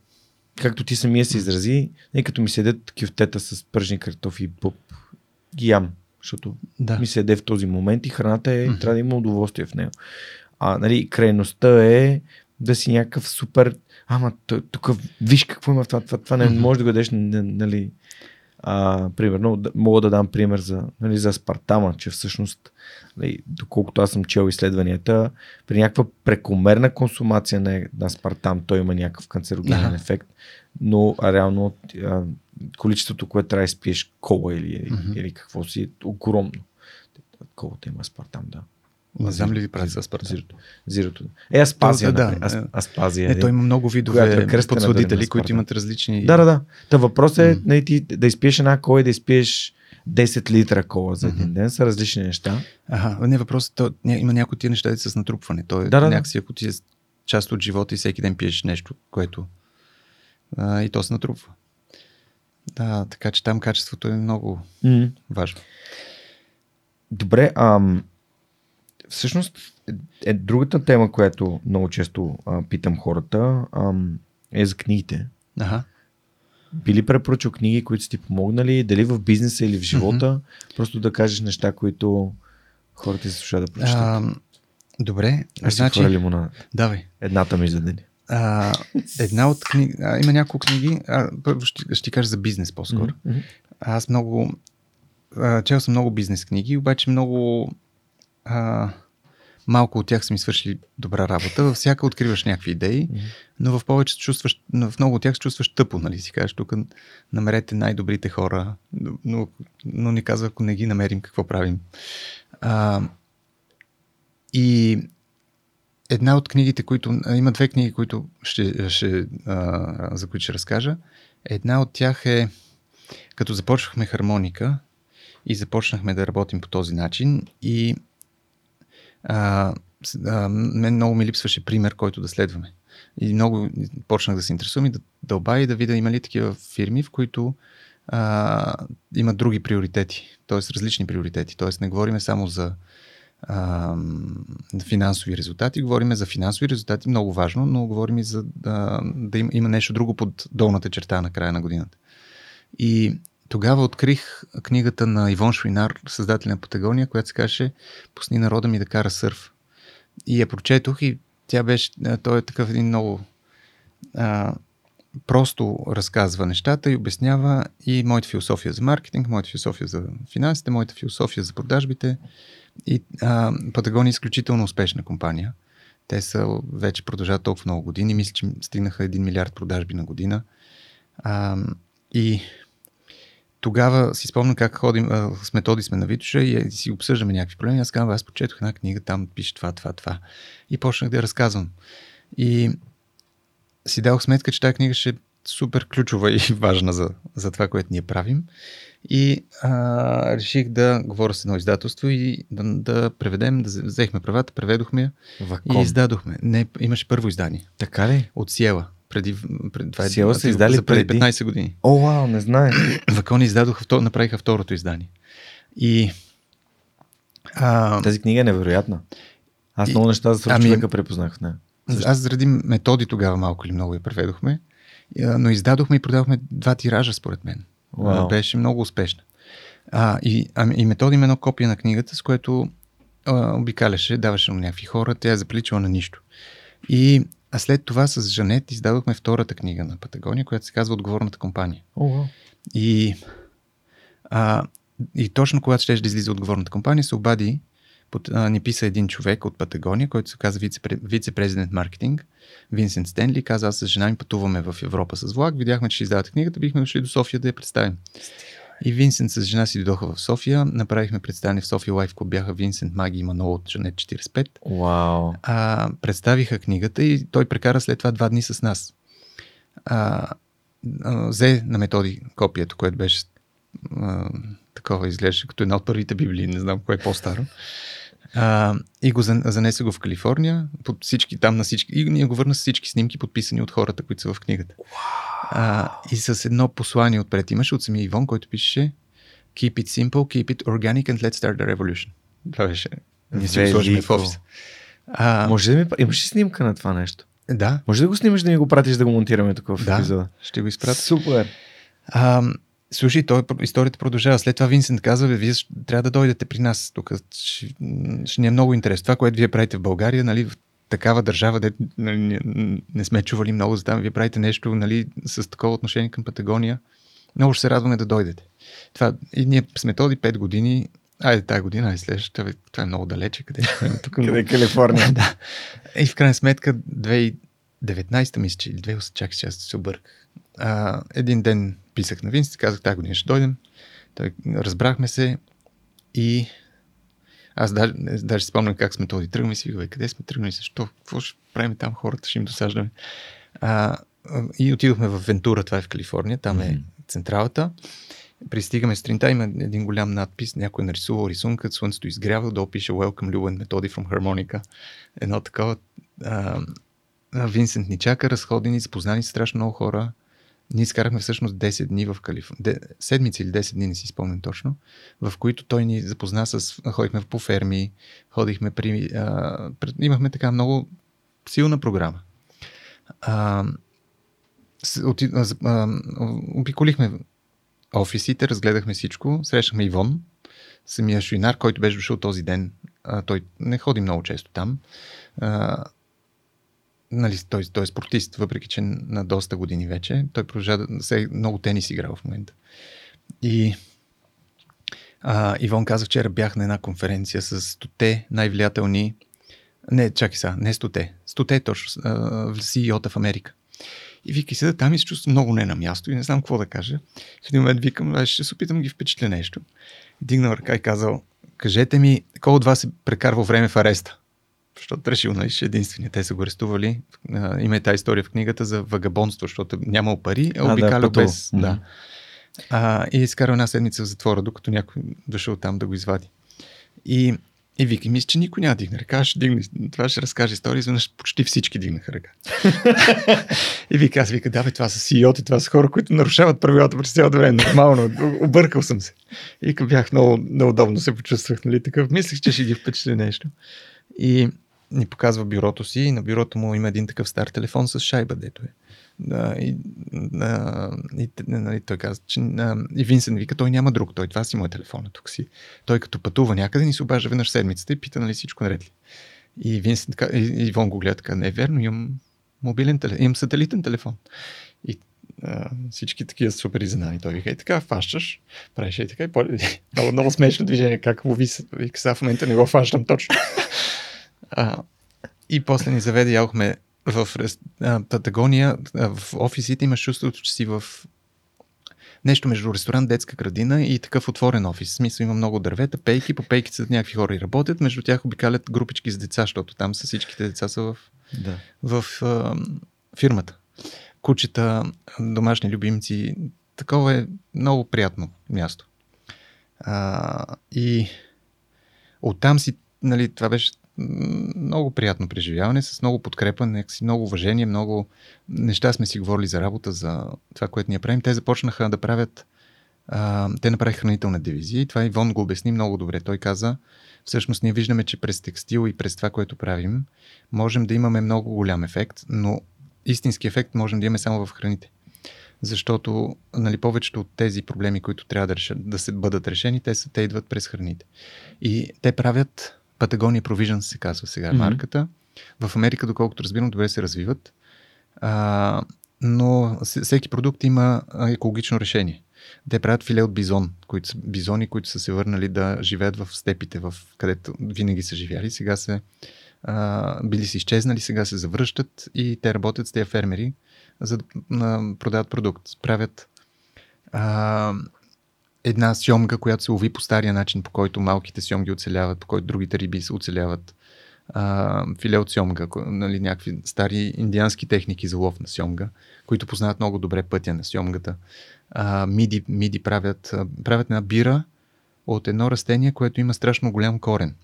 Speaker 1: Както ти самия се изрази, е като ми седят кюфтета с пържни картофи и пуп. Ги ям, защото
Speaker 2: Да.
Speaker 1: ми се яде в този момент и храната е,
Speaker 2: Мгм.
Speaker 1: трябва да има удоволствие в него. А, нали, крайността е да си някакъв супер, ама тук виж какво има в това, това, това не
Speaker 2: Мгм.
Speaker 1: може да го дадеш, нали, а, примерно, да, мога да дам пример за, нали, за аспартама, че всъщност, нали, доколкото аз съм чел изследванията, при някаква прекомерна консумация на, на аспартам той има някакъв канцерогенен
Speaker 2: Аха.
Speaker 1: ефект, но а, реално а, количеството, което трябва да изпиеш кола или,
Speaker 2: Мгм.
Speaker 1: или какво си е огромно. Колата има аспартам, да.
Speaker 2: Не знам ли ви правят с аспартам?
Speaker 1: Зирото. Зирото. Е, аспазия,
Speaker 2: Да,
Speaker 1: да. Ас, аспазия.
Speaker 2: Не, той има много видове
Speaker 1: е
Speaker 2: подсладители, които имат различни...
Speaker 1: Да, да, да. Та въпросът е нали, ти да изпиеш една кола и да изпиеш 10 литра кола за един ден са различни неща.
Speaker 2: Ага, не въпросът, то, ня, има някои тия неща с натрупване. То е
Speaker 1: да, да.
Speaker 2: някакси, ако ти е част от живота и всеки ден пиеш нещо, което а, и то се натрупва. Да, така че там качеството е много
Speaker 1: Mm.
Speaker 2: важно.
Speaker 1: Добре, ам, всъщност е, е другата тема, която много често а, питам хората, ам, е за книгите.
Speaker 2: Ага.
Speaker 1: Би ли препоръчал книги, които са ти помогнали, дали в бизнеса или в живота, просто да кажеш неща, които хората се слушат да прочитат.
Speaker 2: А, добре,
Speaker 1: Аз си
Speaker 2: значи,
Speaker 1: хвърля лимонада.
Speaker 2: давай.
Speaker 1: Едната ми за ден.
Speaker 2: А, една от книги, а, има няколко книги, а, първо ще, ще ти кажа за бизнес по-скоро.
Speaker 1: Мгм.
Speaker 2: Аз много. А, чел съм много бизнес книги, обаче много. А, малко от тях са ми свършили добра работа. Във всяка откриваш някакви идеи,
Speaker 1: Мгм.
Speaker 2: но в повече се чувстваш, в много от тях се чувстваш тъпо, нали си кажеш, тук намерете най-добрите хора, но, но ни казва, ако не ги намерим, какво правим. А, и една от книгите, които... Има две книги, които ще, ще, а, за които ще разкажа. Една от тях е като започнахме хармоника и започнахме да работим по този начин и а, а, мен много ми липсваше пример, който да следваме. И много почнах да се интересувам и да дълбая и да видя има ли такива фирми, в които а, имат други приоритети, т.е. различни приоритети. Т.е. не говориме само за а, финансови резултати, говориме за финансови резултати, много важно, но говорим и за да, да има, има нещо друго под долната черта на края на годината. И тогава открих книгата на Ивон Шуинар, създателя на Патагония, която се казваше Пусни народа ми да кара сърф. И я прочетох и тя беше, той е такъв един много а, просто разказва нещата и обяснява и моята философия за маркетинг, моята философия за финансите, моята философия за продажбите. И а, Патагония е изключително успешна компания. Те са вече продължават толкова много години. Мисля, че стигнаха 1 милиард продажби на година. А, и тогава си спомням как ходим, а, с методи сме на Витоша и, е, си обсъждаме някакви проблеми. Аз казвам, аз прочетох една книга, там пише това, това, това. И почнах да я разказвам. И си дадох сметка, че тази книга ще супер ключова и важна за, за това, което ние правим. И а, реших да говоря с едно издателство и да, да преведем, да взехме правата, преведохме я и
Speaker 1: Ваком.
Speaker 2: издадохме. Не, имаше първо издание
Speaker 1: Така ли?
Speaker 2: от Сиела. Преди, преди, е-
Speaker 1: Сиела са издали
Speaker 2: за преди
Speaker 1: преди?
Speaker 2: 15 години.
Speaker 1: О, вау, не знае.
Speaker 2: Вакони издадоха, направиха второто издание. И а,
Speaker 1: Тази книга е невероятна. Аз много неща за
Speaker 2: ами-
Speaker 1: човека препознах в нея.
Speaker 2: аз заради методи тогава малко или много я преведохме, но издадохме и продавахме два тиража, според мен. А, Беше много успешна. А, и, а, и методи има едно копие на книгата, с което а, обикаляше, даваше на някакви хора, тя е заприличала на нищо. И а след това с Жанет издадохме втората книга на Патагония, която се казва Отговорната компания.
Speaker 1: О, вау.
Speaker 2: И, а, и точно когато ще да излиза отговорната компания, се обади, под, а, ни писа един човек от Патагония, който се казва вице- вице-президент маркетинг, Винсент Стенли, каза, аз с жена ми пътуваме в Европа с влак, видяхме, че ще издавате книгата, бихме дошли до София да я представим. И Винсент с жена си дойдоха в София, направихме представяне в София Лайф Клуб, бяха Винсент, Маги и Манол от Жанет 45
Speaker 1: Вау.
Speaker 2: а, представиха книгата и той прекара след това два дни с нас. А, а, взе на методи копието, което беше а, такова изглеждаше като една от първите библии, не знам кое е по-старо. А, и го зан- занесе го в Калифорния, под всички, там на всички, и ние го върна с всички снимки, подписани от хората, които са в книгата. А, и с едно послание отпред имаше от самия Ивон, който пише Keep it simple, keep it organic and let's start the revolution. Това беше. Ние си го в офиса. А,
Speaker 1: Може да ми... Имаш ли снимка на това нещо?
Speaker 2: да,
Speaker 1: Може да го снимаш да ми го пратиш да го монтираме тук в
Speaker 2: Да.
Speaker 1: епизода?
Speaker 2: ще го изпратя.
Speaker 1: Супер.
Speaker 2: А, слушай, той, историята продължава. След това Винсент казва, вие трябва да дойдете при нас. Тук ще, ще ни е много интересно. Това, което вие правите в България, нали, в такава държава, де нали, не, не сме чували много за там, вие правите нещо нали, с такова отношение към Патагония. Много ще се радваме да дойдете. Това, и ние с методи 5 години, айде тази година, айде следващата, това е много далече. Къде, тук,
Speaker 1: Къде е Калифорния?
Speaker 2: да. И в крайна сметка 2019 мисля, че или 2008, чакай, че аз се обърках. Един ден писах на Винс казах, тази година ще дойдем. Той, разбрахме се и аз даже, даже спомням как сме този тръгваме и си викаме, къде сме тръгнали, защо, какво ще правим там, хората ще им досаждаме. А, и отидохме в Вентура, това е в Калифорния, там е
Speaker 1: Мгм.
Speaker 2: централата. Пристигаме сутринта, има един голям надпис, някой е нарисувал рисунка, слънцето изгрява, долу пише Welcome Любен Методи from Harmonica. Едно такова. А, Винсент ни чака, разходени, запознани страшно много хора. Ние изкарахме всъщност 10 дни в Калифорния. Седмици или 10 дни, не си спомням точно, в които той ни запозна с... Ходихме по ферми, ходихме при... А, имахме така много силна програма. А, от, а, а, обиколихме офисите, разгледахме всичко, срещахме Ивон, самия Шуинар, който беше дошъл този ден. А, той не ходи много често там. А, нали, той, той е спортист, въпреки че на доста години вече. Той продължава да се много тенис играл в момента. И а, Ивон каза, вчера бях на една конференция с стоте най-влиятелни не, чакай сега, не стоте. Стоте точно, CEO-та в Америка. И вика, седа там и се чувства много не на място и не знам какво да кажа. В един момент викам, ще се опитам ги впечатля нещо. Дигнал ръка и казал, кажете ми, кой от вас е прекарвал време в ареста? Защото решил, нали, ще единствения. Те са го арестували. Има и тази история в книгата за вагабонство, защото нямал пари, а обикалял да, без... Mm-hmm. Да. А, и е изкарал една седмица в затвора, докато някой дошъл там да го извади. И и вика, мисля, че никой няма да дигне ръка, ще дигне. Това ще разкаже история, изведнъж почти всички дигнаха ръка. и вика, аз вика, да, бе, това са CEO-ти, това са хора, които нарушават правилата през цялото време. Нормално, объркал съм се. И бях много неудобно се почувствах, нали, такъв. Мислех, че ще ги впечатли нещо. И ни показва бюрото си и на бюрото му има един такъв стар телефон с шайба, дето е. И, а, и нали, той каза, че а, и Винсент вика, той няма друг, той това си му е телефона тук си. Той като пътува някъде ни се обажда веднъж седмицата и пита, нали всичко наред ли. И Винсент, и, и Ивон го гледа така, не е верно, имам мобилен телефон, имам сателитен телефон. И а, всички такива супер изненани. Той вика, и така, фащаш, правиш и така, и по... много, много смешно движение, как му вика, сега в момента не го фащам точно. А, и после ни заведе, ядохме в а, Патагония, а, в офисите имаш чувството, че си в нещо между ресторант, детска градина и такъв отворен офис. В смисъл има много дървета, пейки, по пейки са някакви хора и работят, между тях обикалят групички с деца, защото там са всичките деца са в, да. в а, фирмата. Кучета, домашни любимци, такова е много приятно място. А, и оттам си, нали, това беше много приятно преживяване, с много подкрепа, много уважение, много неща сме си говорили за работа, за това, което ние правим. Те започнаха да правят, а, те направиха хранителна дивизия и това Ивон го обясни много добре. Той каза, всъщност ние виждаме, че през текстил и през това, което правим, можем да имаме много голям ефект, но истински ефект можем да имаме само в храните. Защото нали, повечето от тези проблеми, които трябва да, решат, да се бъдат решени, те, са, те идват през храните. И те правят Patagonia Provisions се казва сега mm-hmm. марката. В Америка, доколкото разбирам, добре се развиват. А, но всеки продукт има екологично решение. Те правят филе от бизон, които са, бизони, които са се върнали да живеят в степите, в където винаги са живяли. Сега се а, били си изчезнали, сега се завръщат и те работят с тези фермери, за да а, продават продукт. Правят а, една сьомга, която се лови по стария начин, по който малките сьомги оцеляват, по който другите риби се оцеляват. А, филе от сьомга, нали, някакви стари индиански техники за лов на сьомга, които познават много добре пътя на сьомгата. А, миди, миди правят, правят една бира от едно растение, което има страшно голям корен.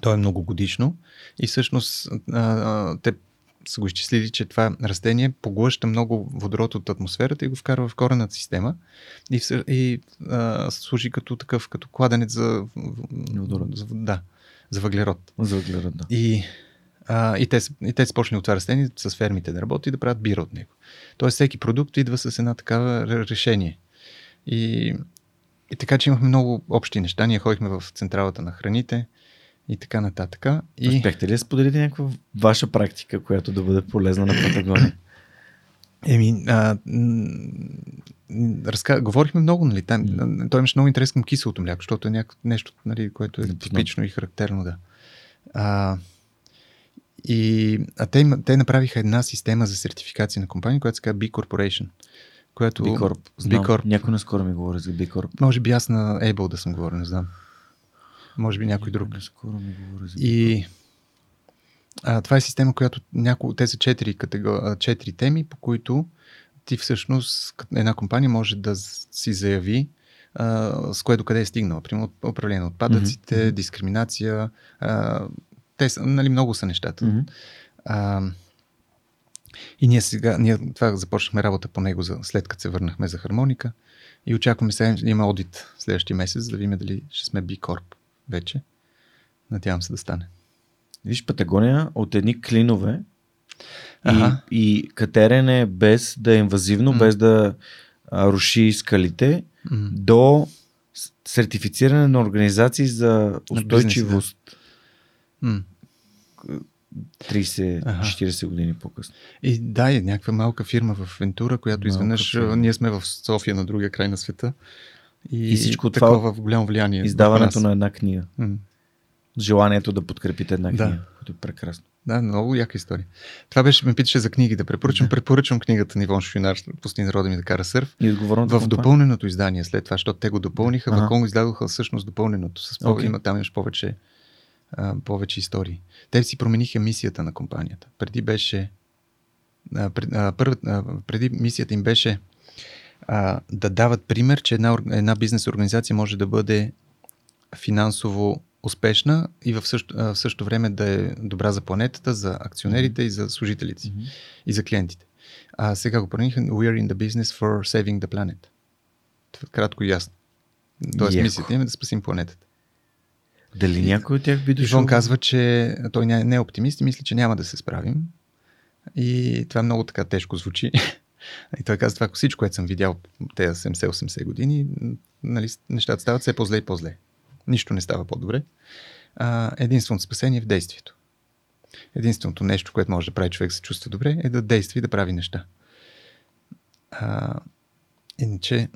Speaker 2: То е многогодишно и всъщност а, а, те са го изчислили, че това растение поглъща много водород от атмосферата и го вкарва в корената система и, и а, служи като такъв, като кладенец за,
Speaker 1: водород.
Speaker 2: за, да, за въглерод.
Speaker 1: За въглерод, да.
Speaker 2: И, а, и, те, и те започнали от това растение с фермите да работят и да правят бира от него. Тоест всеки продукт идва с една такава решение. И, и така, че имахме много общи неща. Ние ходихме в централата на храните, и така нататък. И...
Speaker 1: Успехте ли да споделите някаква ваша практика, която да бъде полезна на Патагония?
Speaker 2: Еми, а, разка... говорихме много, нали? Там, mm. Той имаше много интерес към киселото мляко, защото е някакво нещо, нали, което е Не типично и характерно, да. А, и, а те, те направиха една система за сертификация на компания, която се казва B Corporation. Която...
Speaker 1: B Corp. Знам. B Corp. Някой наскоро ми говори за B Corp.
Speaker 2: Може би аз на Able да съм говорил, не знам. Може би някой друг.
Speaker 1: Скоро ми говори за
Speaker 2: И а, това е система, която няко... те са четири, катего... четири теми, по които ти всъщност една компания може да си заяви а, с кое до къде е стигнала. Примерно управление на отпадъците,
Speaker 1: Мгм.
Speaker 2: дискриминация. А, те са, нали, много са нещата.
Speaker 1: Мгм.
Speaker 2: А, и ние сега, ние това започнахме работа по него за, след като се върнахме за хармоника и очакваме сега има одит следващия месец, за да видим дали ще сме B Corp вече. Надявам се да стане.
Speaker 1: Виж, Патагония от едни клинове
Speaker 2: Аха.
Speaker 1: и, и катерене без да е инвазивно,
Speaker 2: М.
Speaker 1: без да а, руши скалите,
Speaker 2: М.
Speaker 1: до сертифициране на организации за устойчивост
Speaker 2: М.
Speaker 1: 30-40 години по-късно.
Speaker 2: И да, е някаква малка фирма в Вентура, която
Speaker 1: Малка
Speaker 2: изведнъж
Speaker 1: фирма.
Speaker 2: ние сме в София на другия край на света. И,
Speaker 1: И всичко това-
Speaker 2: такова в голямо влияние.
Speaker 1: Издаването на една книга.
Speaker 2: М.
Speaker 1: Желанието да подкрепите една
Speaker 2: Да.
Speaker 1: книга, което е прекрасно.
Speaker 2: Да, много яка история. Това беше, ме питаше за книги да препоръчам. Препоръчвам книгата на Ивон Шуйнар, Пусти народа ми да кара сърф.
Speaker 1: И отговорната
Speaker 2: В
Speaker 1: компания?
Speaker 2: допълненото издание след това, защото те го допълниха,
Speaker 1: Ага.
Speaker 2: издадоха всъщност допълненото. С по,
Speaker 1: Окей.
Speaker 2: има, там имаш повече, а, повече истории. Те си промениха мисията на компанията. Преди беше. А, пред, а, първа, а, преди мисията им беше а, да дават пример, че една, една бизнес организация може да бъде финансово успешна и в също, в същото време да е добра за планетата, за акционерите и за служителите си
Speaker 1: Мгм.
Speaker 2: и за клиентите. А сега го промениха We are in the business for saving the planet. Това е кратко и ясно. Тоест
Speaker 1: Яко.
Speaker 2: мисията им е да спасим планетата.
Speaker 1: Дали някой от тях би дошъл?
Speaker 2: Ивон казва, че той не, не е оптимист и мисли, че няма да се справим. И това много така тежко звучи. И той казва, това всичко, което съм видял тези 70-80 години, нали, нещата стават все по-зле и по-зле. Нищо не става по-добре. А, единственото спасение е в действието. Единственото нещо, което може да прави човек се чувства добре, е да действа и да прави неща. А, иначе,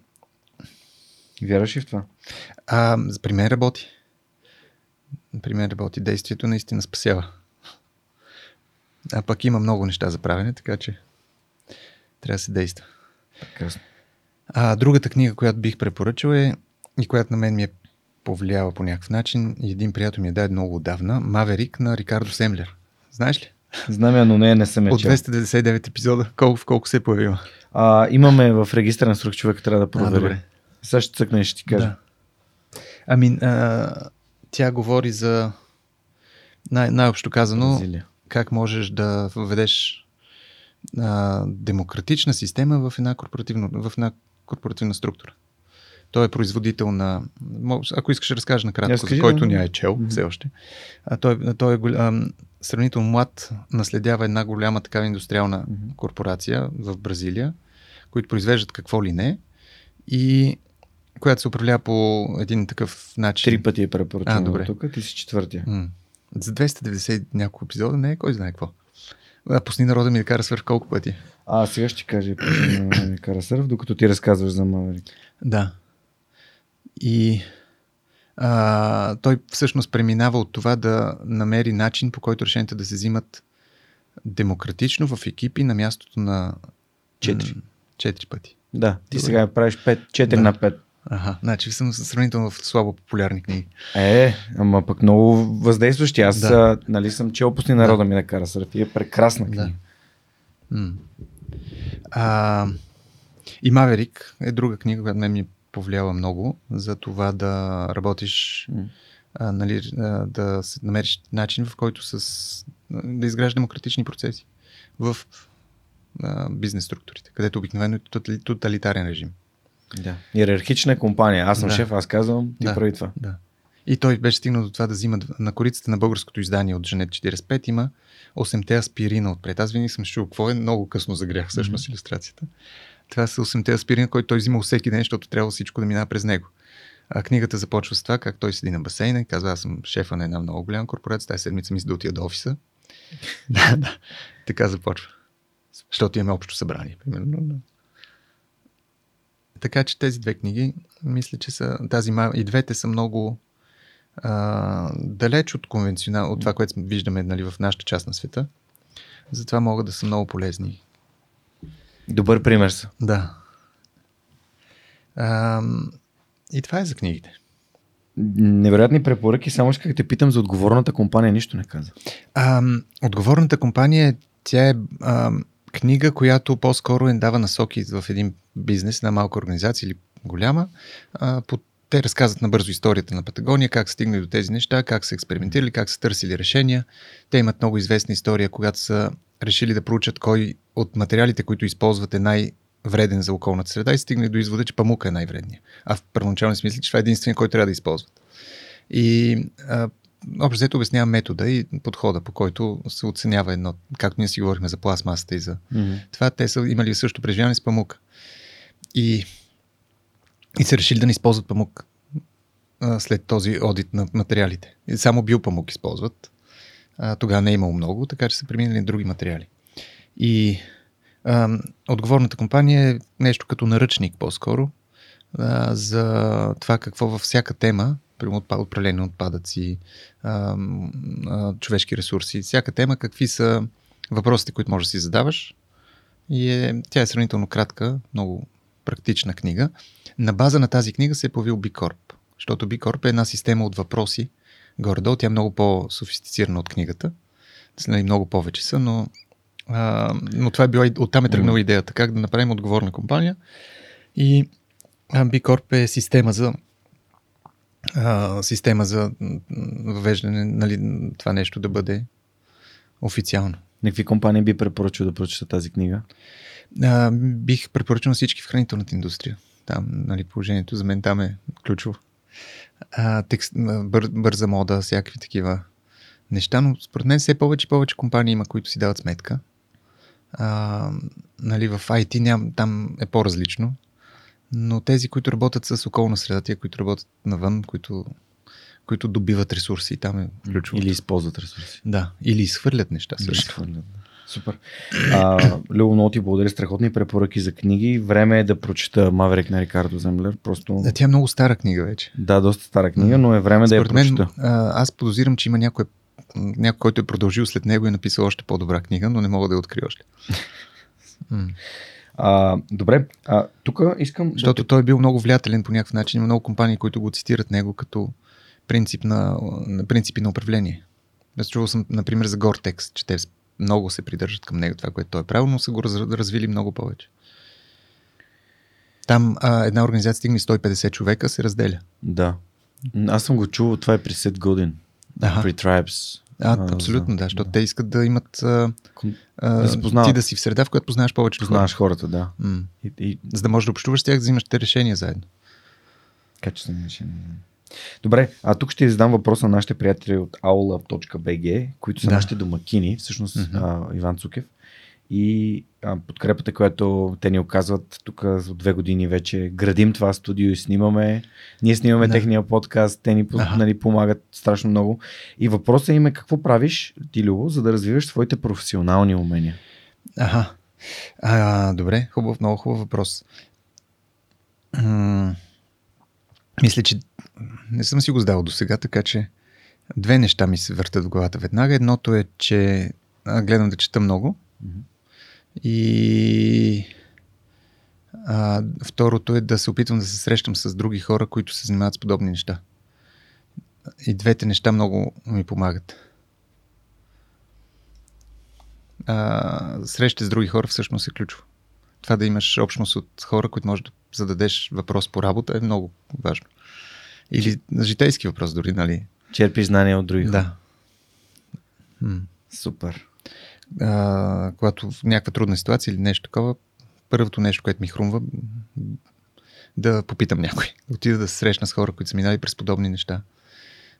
Speaker 1: Вярваш ли в това?
Speaker 2: а, при мен работи. При мен работи. Действието наистина спасява. А пък има много неща за правене, така че трябва да се действа.
Speaker 1: Прекрасно.
Speaker 2: А другата книга, която бих препоръчал е и която на мен ми е повлияла по някакъв начин един приятел ми я даде много отдавна, Маверик на Рикардо Семлер. Знаеш ли?
Speaker 1: Знам я, но не, не съм я
Speaker 2: От
Speaker 1: чел.
Speaker 2: 299 епизода, колко в колко се е появила.
Speaker 1: А, имаме в регистъра на свръх човека, трябва да проверя.
Speaker 2: добре.
Speaker 1: Сега ще цъкна и ще ти кажа.
Speaker 2: Да. Ами, а, тя говори за най- най-общо казано,
Speaker 1: Бразилия.
Speaker 2: как можеш да въведеш а, демократична система в една, корпоративна, в една корпоративна структура. Той е производител на... Ако искаш да разкажа накратко,
Speaker 1: Разкажи,
Speaker 2: за който
Speaker 1: да.
Speaker 2: ня е чел
Speaker 1: Мгм.
Speaker 2: все още. А той, той е голям, сравнително млад, наследява една голяма такава индустриална
Speaker 1: Мгм.
Speaker 2: корпорация в Бразилия, които произвеждат какво ли не и която се управлява по един такъв начин.
Speaker 1: Три пъти е препоръчано
Speaker 2: А, добре.
Speaker 1: тук, ти си четвъртия.
Speaker 2: М. За 290 и няколко епизода не е кой знае какво. А, пусни народа ми да кара свърх колко пъти.
Speaker 1: А, сега ще кажа и почне на Карасърв, докато ти разказваш за Маверик.
Speaker 2: Да. И а, той всъщност преминава от това да намери начин, по който решенията да се взимат демократично в екипи на мястото на
Speaker 1: Четири.
Speaker 2: Четири пъти.
Speaker 1: Да, ти
Speaker 2: Добре.
Speaker 1: сега правиш 5, 4
Speaker 2: Да.
Speaker 1: на 5.
Speaker 2: Ага, значи съм сравнително в слабо популярни книги.
Speaker 1: Е, ама пък много въздействащи. Аз
Speaker 2: Да.
Speaker 1: да. нали, съм чел пусни народа ми на Карасърв и е прекрасна книга.
Speaker 2: Да. М. А, и Маверик е друга книга, която мен ми повлияла много за това да работиш, а, нали, а, да се намериш начин, в който с, да изграждаш демократични процеси в а, бизнес структурите, където обикновено е тотали- тоталитарен режим.
Speaker 1: Да. Иерархична компания. Аз съм
Speaker 2: Да.
Speaker 1: шеф, аз казвам, ти
Speaker 2: Да.
Speaker 1: прави това.
Speaker 2: Да. И той беше стигнал до това да взима на корицата на българското издание от Женет 45 има 8-те аспирина отпред. Аз винаги съм чул какво е много късно за грях, всъщност иллюстрацията. Това са 8-те аспирина, който той взима всеки ден, защото трябва всичко да минава през него. А книгата започва с това, как той седи на басейна и казва, аз съм шефа на една много голяма корпорация, тази седмица мисля да отида до офиса. да, да. Така започва. Защото имаме общо събрание, примерно. Да. Така че тези две книги, мисля, че са тази и двете са много а, далеч от конвенционал, от това, което виждаме нали, в нашата част на света. Затова могат да са много полезни.
Speaker 1: Добър пример са.
Speaker 2: Да. А, и това е за книгите.
Speaker 1: Невероятни препоръки, само ще как те питам за отговорната компания, нищо не каза.
Speaker 2: А, отговорната компания, тя е а, книга, която по-скоро е дава насоки в един бизнес, една малка организация или голяма. А, по, те разказват набързо историята на Патагония, как стигнали до тези неща, как са експериментирали, как са търсили решения. Те имат много известна история, когато са решили да проучат кой от материалите, които използват е най- вреден за околната среда и стигне до извода, че памука е най-вредния. А в първоначално смисъл, че това е единствения, който трябва да използват. И а, общо взето обяснява метода и подхода, по който се оценява едно, както ние си говорихме за пластмасата и за
Speaker 1: Mm-hmm.
Speaker 2: това, те са имали също преживяване с памук. И, и са решили да не използват памук а, след този одит на материалите. Само биопамук използват. А, тогава не е имало много, така че са преминали на други материали. И а, отговорната компания е нещо като наръчник по-скоро а, за това какво във всяка тема, примерно управление на отпадъци, човешки ресурси, всяка тема, какви са въпросите, които можеш да си задаваш. И е, тя е сравнително кратка, много практична книга. На база на тази книга се е появил Corp, защото Corp е една система от въпроси. Горе-долу тя е много по-софистицирана от книгата. Нали, много повече са, но, а, но това е била, и- оттам е тръгнала идеята, как да направим отговорна компания. И Corp е система за а, система за въвеждане, нали, това нещо да бъде официално.
Speaker 1: На какви компании би препоръчал да прочета тази книга?
Speaker 2: А, бих препоръчал на всички в хранителната индустрия. Там, нали, положението за мен там е ключово. А, текст, бър, бърза мода, всякакви такива неща, но според мен все повече и повече компании има, които си дават сметка. А, нали, в IT ням, там е по-различно, но тези, които работят с околна среда, тия, които работят навън, които, които добиват ресурси, там е ключово.
Speaker 1: Или използват ресурси?
Speaker 2: Да, или изхвърлят неща също.
Speaker 1: изхвърлят. Супер. А, Любо, много ти благодаря. Страхотни препоръки за книги. Време е да прочета Маверик на Рикардо Землер. Просто...
Speaker 2: Да, тя е много стара книга вече.
Speaker 1: Да, доста стара книга, но е време да я
Speaker 2: Според мен,
Speaker 1: прочета.
Speaker 2: а, аз подозирам, че има някой, някой, който е продължил след него и е написал още по-добра книга, но не мога да я открия още.
Speaker 1: А, добре, а, тук искам...
Speaker 2: Защото той е бил много влиятелен по някакъв начин. Има много компании, които го цитират него като принцип на, на принципи на управление. Аз чувал съм, например, за Гортекс, че те много се придържат към него, това, което той е правил, но са го раз, развили много повече. Там а, една организация стигне 150 човека, се разделя.
Speaker 1: Да. Аз съм го чувал, това е при Сет Годин.
Speaker 2: Аха.
Speaker 1: При Tribes.
Speaker 2: А, абсолютно, да, защото те искат да имат а, а,
Speaker 1: Да
Speaker 2: ти да си в среда, в която познаваш повече
Speaker 1: Познаваш хората, да.
Speaker 2: М.
Speaker 1: И, и
Speaker 2: За да можеш да общуваш с тях, да взимаш те решения заедно.
Speaker 1: качествени решения. Добре, а тук ще задам въпрос на нашите приятели от aula.bg, които са
Speaker 2: Да.
Speaker 1: нашите домакини, всъщност
Speaker 2: Мгм.
Speaker 1: а, Иван Цукев. И а, подкрепата, която те ни оказват тук от две години вече, градим това студио и снимаме. Ние снимаме
Speaker 2: Да.
Speaker 1: техния подкаст, те ни
Speaker 2: Аха.
Speaker 1: нали, помагат страшно много. И въпросът им е какво правиш, ти Любо, за да развиваш своите професионални умения.
Speaker 2: Ага. А, добре, хубав, много хубав въпрос. М- Мисля, че не съм си го задал до сега, така че две неща ми се въртат в главата веднага. Едното е, че гледам да чета много.
Speaker 1: Мгм.
Speaker 2: И а, второто е да се опитвам да се срещам с други хора, които се занимават с подобни неща. И двете неща много ми помагат. А, среща с други хора всъщност е ключово. Това да имаш общност от хора, които можеш да зададеш въпрос по работа е много важно. Или житейски въпрос дори, нали?
Speaker 1: Черпиш знания от други.
Speaker 2: Да. М
Speaker 1: Супер.
Speaker 2: а, когато в някаква трудна ситуация или нещо такова, първото нещо, което ми хрумва, да попитам някой. Да Отида да се срещна с хора, които са минали през подобни неща.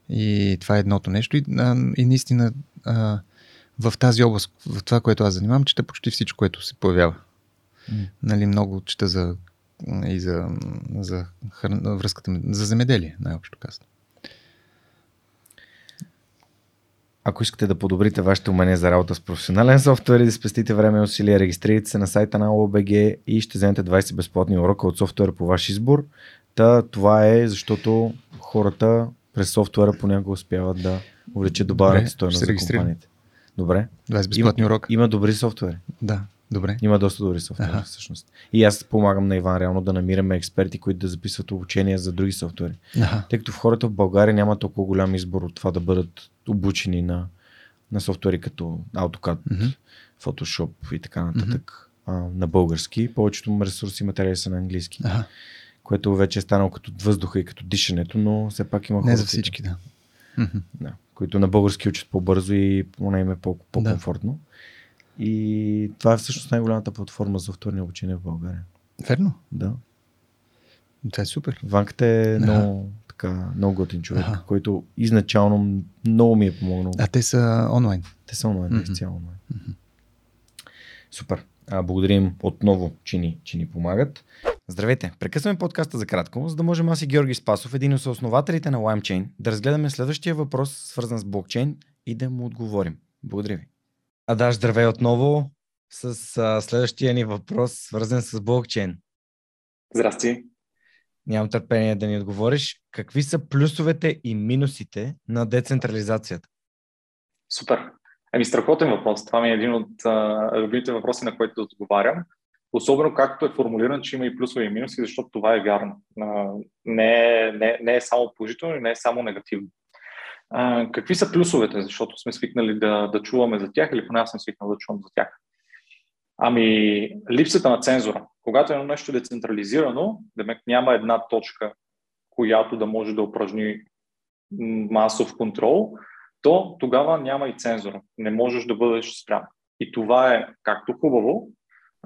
Speaker 2: И това е едното нещо. И, а, и наистина а, в тази област, в това, което аз занимавам, чета почти всичко, което се появява.
Speaker 1: М.
Speaker 2: Нали, много чета за и за, за хран... връзката ми, за земеделие, най-общо казано.
Speaker 1: Ако искате да подобрите вашето умение за работа с професионален софтуер и да спестите време и усилия, регистрирайте се на сайта на OBG и ще вземете 20 безплатни урока от софтуера по ваш избор. Та, това е защото хората през софтуера понякога успяват да увеличат добавената стоеност за компаниите. Добре.
Speaker 2: 20 безплатни
Speaker 1: има,
Speaker 2: урока.
Speaker 1: Има добри софтуери.
Speaker 2: Да, добре.
Speaker 1: Има доста добри софтуери,
Speaker 2: Аха.
Speaker 1: всъщност. И аз помагам на Иван реално да намираме експерти, които да записват обучения за други софтуери.
Speaker 2: Аха.
Speaker 1: Тъй като в хората в България няма толкова голям избор от това да бъдат обучени на, на софтуери като AutoCAD,
Speaker 2: Мгм.
Speaker 1: Photoshop и така нататък. а, на български. Повечето ресурси и материали са на английски.
Speaker 2: Ага.
Speaker 1: Което вече е станало като въздуха и като дишането, но все пак има хора.
Speaker 2: Не за всички, да. Мгм.
Speaker 1: Да, които на български учат по-бързо и поне им е по- по-комфортно. И това е всъщност най-голямата платформа за софтуерни обучения в България.
Speaker 2: Верно.
Speaker 1: Да.
Speaker 2: Това е супер.
Speaker 1: Ванката е
Speaker 2: Аха.
Speaker 1: много, така, много готин човек,
Speaker 2: Аха.
Speaker 1: който изначално много ми е помогнал.
Speaker 2: А те са онлайн.
Speaker 1: Те са онлайн, mm-hmm. изцяло онлайн. Супер. А, благодарим отново, че ни, че ни помагат. Здравейте! Прекъсваме подкаста за кратко, за да можем аз и Георги Спасов, един от съоснователите на LimeChain, да разгледаме следващия въпрос, свързан с блокчейн и да му отговорим. Благодаря ви. А да, здравей отново с а, следващия ни въпрос, свързан с блокчейн.
Speaker 3: Здрасти.
Speaker 1: Нямам търпение да ни отговориш. Какви са плюсовете и минусите на децентрализацията?
Speaker 3: Супер. Ами страхотен въпрос. Това ми е един от а, любимите въпроси, на които да отговарям. Особено както е формулиран, че има и плюсове и минуси, защото това е вярно. А, не, е, не, не е само положително и не е само негативно. Какви са плюсовете? Защото сме свикнали да, да чуваме за тях или поне аз съм свикнал да чувам за тях. Ами, липсата на цензура. Когато едно нещо е децентрализирано, демек няма една точка, която да може да упражни масов контрол, то тогава няма и цензура. Не можеш да бъдеш спрям. И това е както хубаво,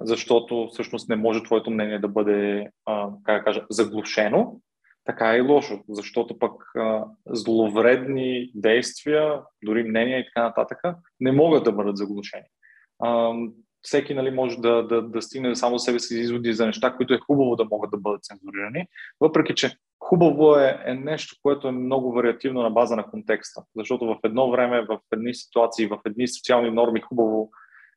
Speaker 3: защото всъщност не може твоето мнение да бъде, а, как да кажа, заглушено, така е и лошо, защото пък а, зловредни действия, дори мнения и така нататък, не могат да бъдат заглушени. А, всеки нали, може да, да, да стигне само себе си изводи за неща, които е хубаво да могат да бъдат цензурирани, въпреки че хубаво е, е нещо, което е много вариативно на база на контекста. Защото в едно време, в едни ситуации, в едни социални норми хубаво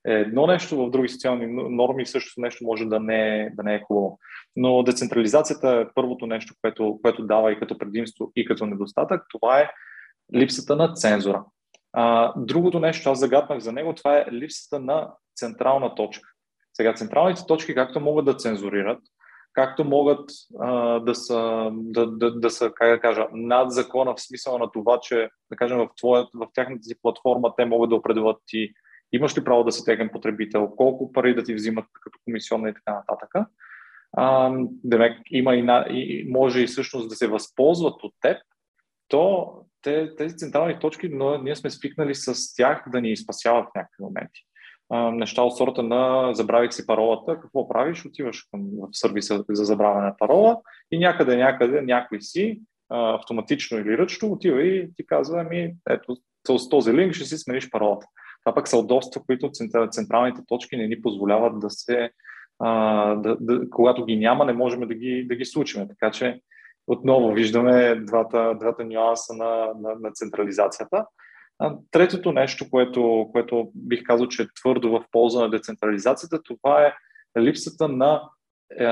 Speaker 3: едно нещо, в други социални норми също нещо може да не, е, да не е хубаво. Но децентрализацията е първото нещо, което, което дава и като предимство, и като недостатък. Това е липсата на цензура. А, другото нещо, аз загаднах за него, това е липсата на централна точка. Сега, централните точки както могат да цензурират, както могат а, да, са, да, да, да са, как да кажа, над закона в смисъл на това, че, да кажем, в, твоя, в тяхната си платформа те могат да определят ти имаш ли право да си техен потребител, колко пари да ти взимат като комисионна и така нататък. Демек, има и, на, и може и всъщност да се възползват от теб, то те, тези централни точки, но ние сме свикнали с тях да ни спасяват в някакви моменти. А, неща от сорта на забравих си паролата, какво правиш? Отиваш към, в сервиса за забравяне на парола и някъде, някъде, някой си, автоматично или ръчно, отива и ти казва, ами, ето, с този линк ще си смениш паролата. Това пък са удобства, които централните точки не ни позволяват да се, а, да, да, когато ги няма, не можем да ги, да ги случим. Така че отново виждаме двата, двата нюанса на, на, на централизацията. Третото нещо, което, което бих казал, че е твърдо в полза на децентрализацията, това е липсата на е,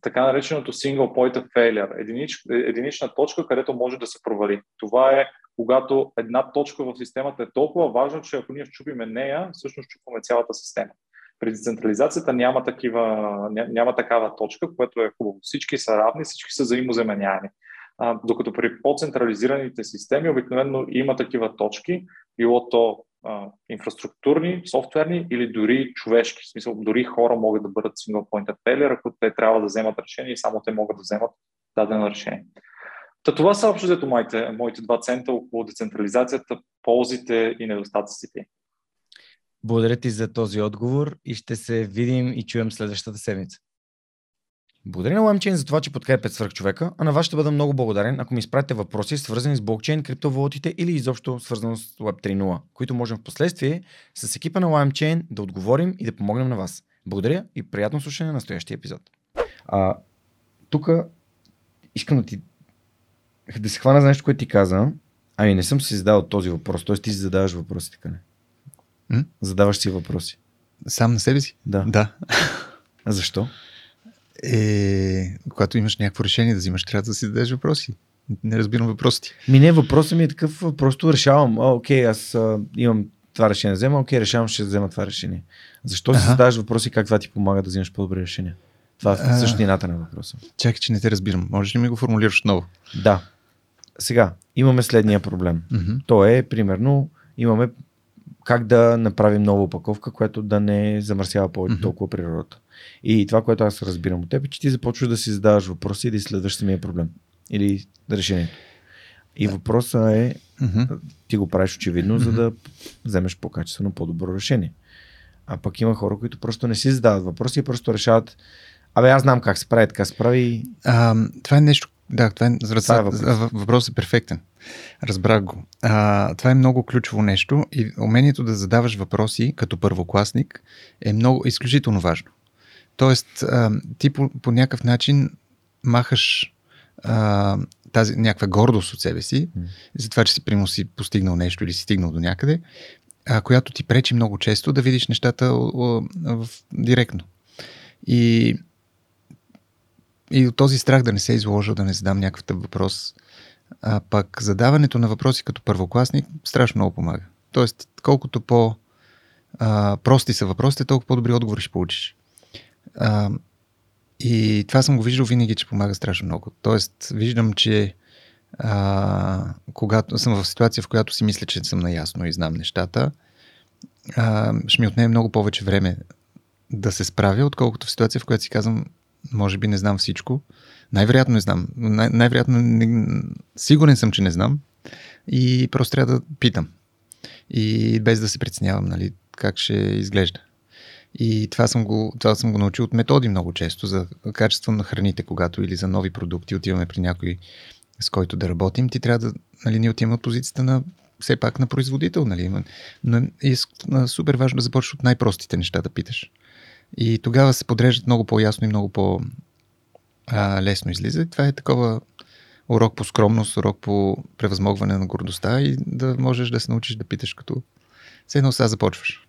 Speaker 3: така нареченото single point of failure, единич, единична точка, където може да се провали. Това е когато една точка в системата е толкова важна, че ако ние щупиме нея, всъщност щупваме цялата система. При децентрализацията няма, такива, няма такава точка, което е хубаво. Всички са равни, всички са взаимозаменяеми. Докато при по-централизираните системи обикновено има такива точки, било то а, инфраструктурни, софтуерни или дори човешки. В смисъл, дори хора могат да бъдат single point failure, ако те трябва да вземат решение и само те могат да вземат дадено решение. Та това са общо взето моите, моите два цента около децентрализацията, ползите и недостатъците.
Speaker 1: Благодаря ти за този отговор и ще се видим и чуем следващата седмица. Благодаря на LimeChain за това, че подкрепят свърх човека, а на вас ще бъда много благодарен, ако ми изпратите въпроси, свързани с блокчейн, криптовалутите или изобщо свързано с Web 3.0, които можем в последствие с екипа на LimeChain да отговорим и да помогнем на вас. Благодаря и приятно слушане на настоящия епизод. А, тук искам да ти да се хвана за нещо, което ти каза. Ами не съм си задал този въпрос, т.е. ти си задаваш въпроси, така не?
Speaker 2: М?
Speaker 1: Задаваш си въпроси.
Speaker 2: Сам на себе си?
Speaker 1: Да.
Speaker 2: Да.
Speaker 1: А защо?
Speaker 2: Е, когато имаш някакво решение да взимаш, трябва да си зададеш въпроси. Не разбирам въпросите.
Speaker 1: Ми не, въпросът ми е такъв, просто решавам. А, окей, аз а, имам това решение да взема, окей, решавам, ще взема това решение. Защо си задаваш въпроси как това ти помага да вземаш по-добри решения? Това е същината на въпроса.
Speaker 2: Чакай, че не те разбирам. Можеш ли ми го формулираш отново?
Speaker 1: Да. Сега, имаме следния проблем.
Speaker 2: Мгм.
Speaker 1: То е, примерно, имаме как да направим нова опаковка, която да не замърсява повече mm-hmm. толкова природата. И това, което аз разбирам от теб, е, че ти започваш да си задаваш въпроси и да изследваш самия проблем. Или решението. И въпросът е, mm-hmm. ти го правиш очевидно, mm-hmm. за да вземеш по-качествено, по-добро решение. А пък има хора, които просто не си задават въпроси и просто решават, абе аз знам как се прави, така се прави.
Speaker 2: А, това е нещо, да, това е, това е въпрос. въпрос е перфектен. Разбрах го. А, това е много ключово нещо и умението да задаваш въпроси като първокласник е много изключително важно. Тоест, а, ти по, по някакъв начин махаш а, тази някаква гордост от себе си, mm. за това, че си примерно си постигнал нещо или си стигнал до някъде, а, която ти пречи много често да видиш нещата в, в, директно. И, и от този страх да не се изложа, да не задам някакъв въпрос, а пък задаването на въпроси като първокласник страшно много помага. Тоест, колкото по а, прости са въпросите, толкова по-добри отговори ще получиш. А, и това съм го виждал винаги, че помага страшно много. Тоест, виждам, че а, когато съм в ситуация, в която си мисля, че съм наясно и знам нещата, а, ще ми отнеме много повече време да се справя, отколкото в ситуация, в която си казвам, може би не знам всичко. Най-вероятно не знам. Най- най-вероятно не, сигурен съм, че не знам. И просто трябва да питам. И без да се притеснявам, нали, как ще изглежда. И това съм, го, това съм го научил от методи много често за качество на храните, когато или за нови продукти отиваме при някой, с който да работим. Ти трябва да, нали, ние отиваме от позицията на все пак на производител, нали? Но е супер важно да започнеш от най-простите неща да питаш. И тогава се подреждат много по-ясно и много по-лесно излиза. Това е такова урок по скромност, урок по превъзмогване на гордостта и да можеш да се научиш да питаш като все едно сега започваш.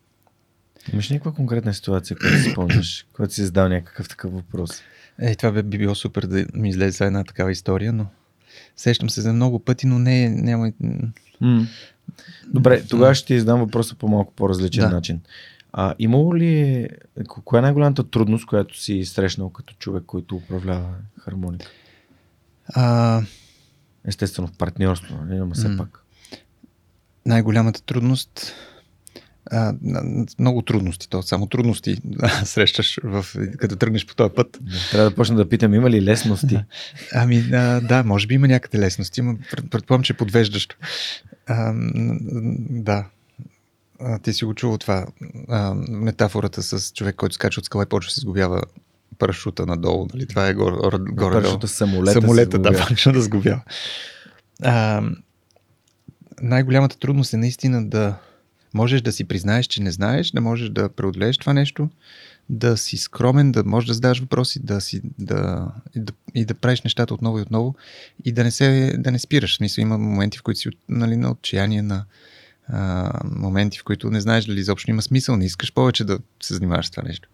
Speaker 1: Имаш някаква конкретна ситуация, която си спомняш, когато си задал някакъв такъв въпрос?
Speaker 2: Е, това би, би било супер да ми излезе една такава история, но сещам се за много пъти, но не, няма...
Speaker 1: Mm. Добре, тогава ще ти задам въпроса по малко по-различен да. начин. А, имало ли е, коя е най-голямата трудност, която си срещнал като човек, който управлява хармоника? А... Естествено, в партньорство, нали, но все м- пак.
Speaker 2: Най-голямата трудност а, много трудности, то само трудности срещаш в, като тръгнеш по този път.
Speaker 1: Трябва да почна да питам, има ли лесности?
Speaker 2: ами а, да, може би има някъде лесности, но предполагам, че е подвеждащо. А, да, а, ти си го чувал това, а, метафората с човек, който скача от скала и почва да се изгубява парашута надолу, нали? Това е горе, горе
Speaker 1: Парашута самолета.
Speaker 2: Самолета, да, парашута да сгубява. А, най-голямата трудност е наистина да можеш да си признаеш, че не знаеш, да можеш да преодолееш това нещо, да си скромен, да можеш да задаваш въпроси, да си, да, и, да, и да правиш нещата отново и отново и да не, се, да не спираш. Мисля, има моменти, в които си нали, на отчаяние, на моменти, в които не знаеш дали изобщо има смисъл, не искаш повече да се занимаваш с това нещо.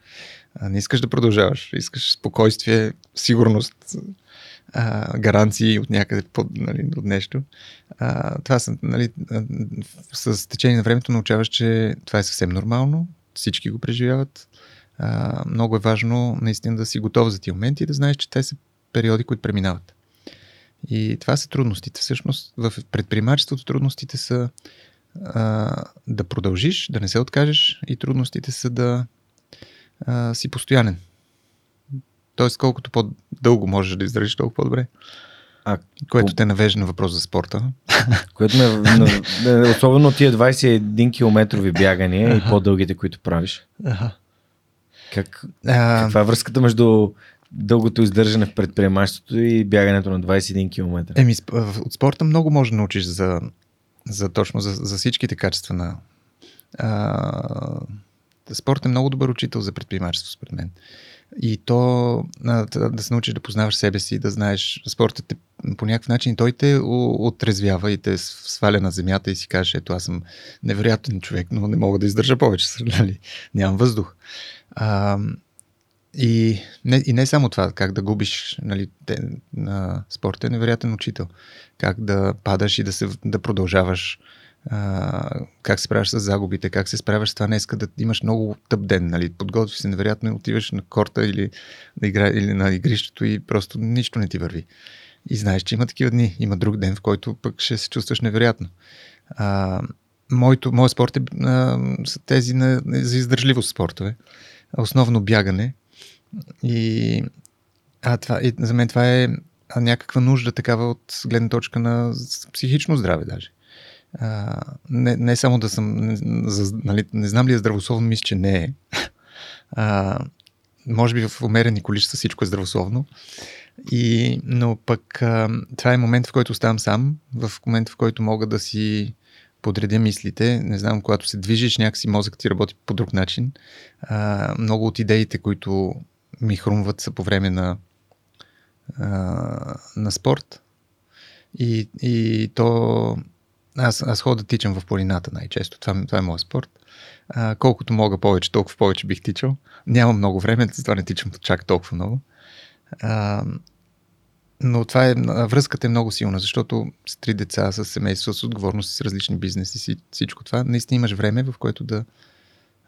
Speaker 2: А, не искаш да продължаваш, искаш спокойствие, сигурност, а, гаранции от някъде под, нали, от нещо. А, това са, нали, с течение на времето научаваш, че това е съвсем нормално, всички го преживяват. А, много е важно наистина да си готов за тия моменти и да знаеш, че те са периоди, които преминават. И това са трудностите. Всъщност в предприемачеството трудностите са а, да продължиш, да не се откажеш и трудностите са да а, си постоянен. Тоест, колкото по-дълго можеш да издържиш, толкова по-добре. А, което по... те навежда на въпрос за спорта.
Speaker 1: Което ме, на, особено тия 21 километрови бягания и по-дългите, които правиш. Ага. Как, а... Каква е връзката между дългото издържане в предприемачеството и бягането на 21 км?
Speaker 2: Еми, от спорта много може да научиш за, за точно за, за всичките качества на. А, спорт е много добър учител за предприемачество, според мен. И то да се научиш да познаваш себе си, да знаеш спортът те, по някакъв начин той те отрезвява и те сваля на земята и си каже, ето аз съм невероятен човек, но не мога да издържа повече, нали? нямам въздух. А, и, не, и не само това, как да губиш нали, те, на спорта е невероятен учител. Как да падаш и да, се, да продължаваш а, как се справяш с загубите, как се справяш с това днеска да имаш много тъп ден, нали? подготвиш се невероятно и отиваш на корта или на, игра, или на игрището и просто нищо не ти върви. И знаеш, че има такива дни. Има друг ден, в който пък ще се чувстваш невероятно. А, моето, моят спорт е, а, са тези на, за издържливост спортове. Основно бягане. И, а, това, и за мен това е някаква нужда такава от гледна точка на психично здраве даже. А, не, не само да съм, не, за, нали, не знам ли е здравословно, мисля, че не е. А, може би в умерени количества всичко е здравословно. И, но пък а, това е момент, в който оставам сам, в момент, в който мога да си подредя мислите. Не знам, когато се движиш, някакси мозък ти работи по друг начин. А, много от идеите, които ми хрумват са по време на, а, на спорт. И, и то... Аз, аз ходя да тичам в планината най-често. Това, това е моят спорт. А, колкото мога повече, толкова повече бих тичал. Няма много време, затова не тичам чак толкова много. А, но това е, връзката е много силна, защото с три деца, с семейство, с отговорност, с различни бизнеси, всичко това, наистина имаш време, в което да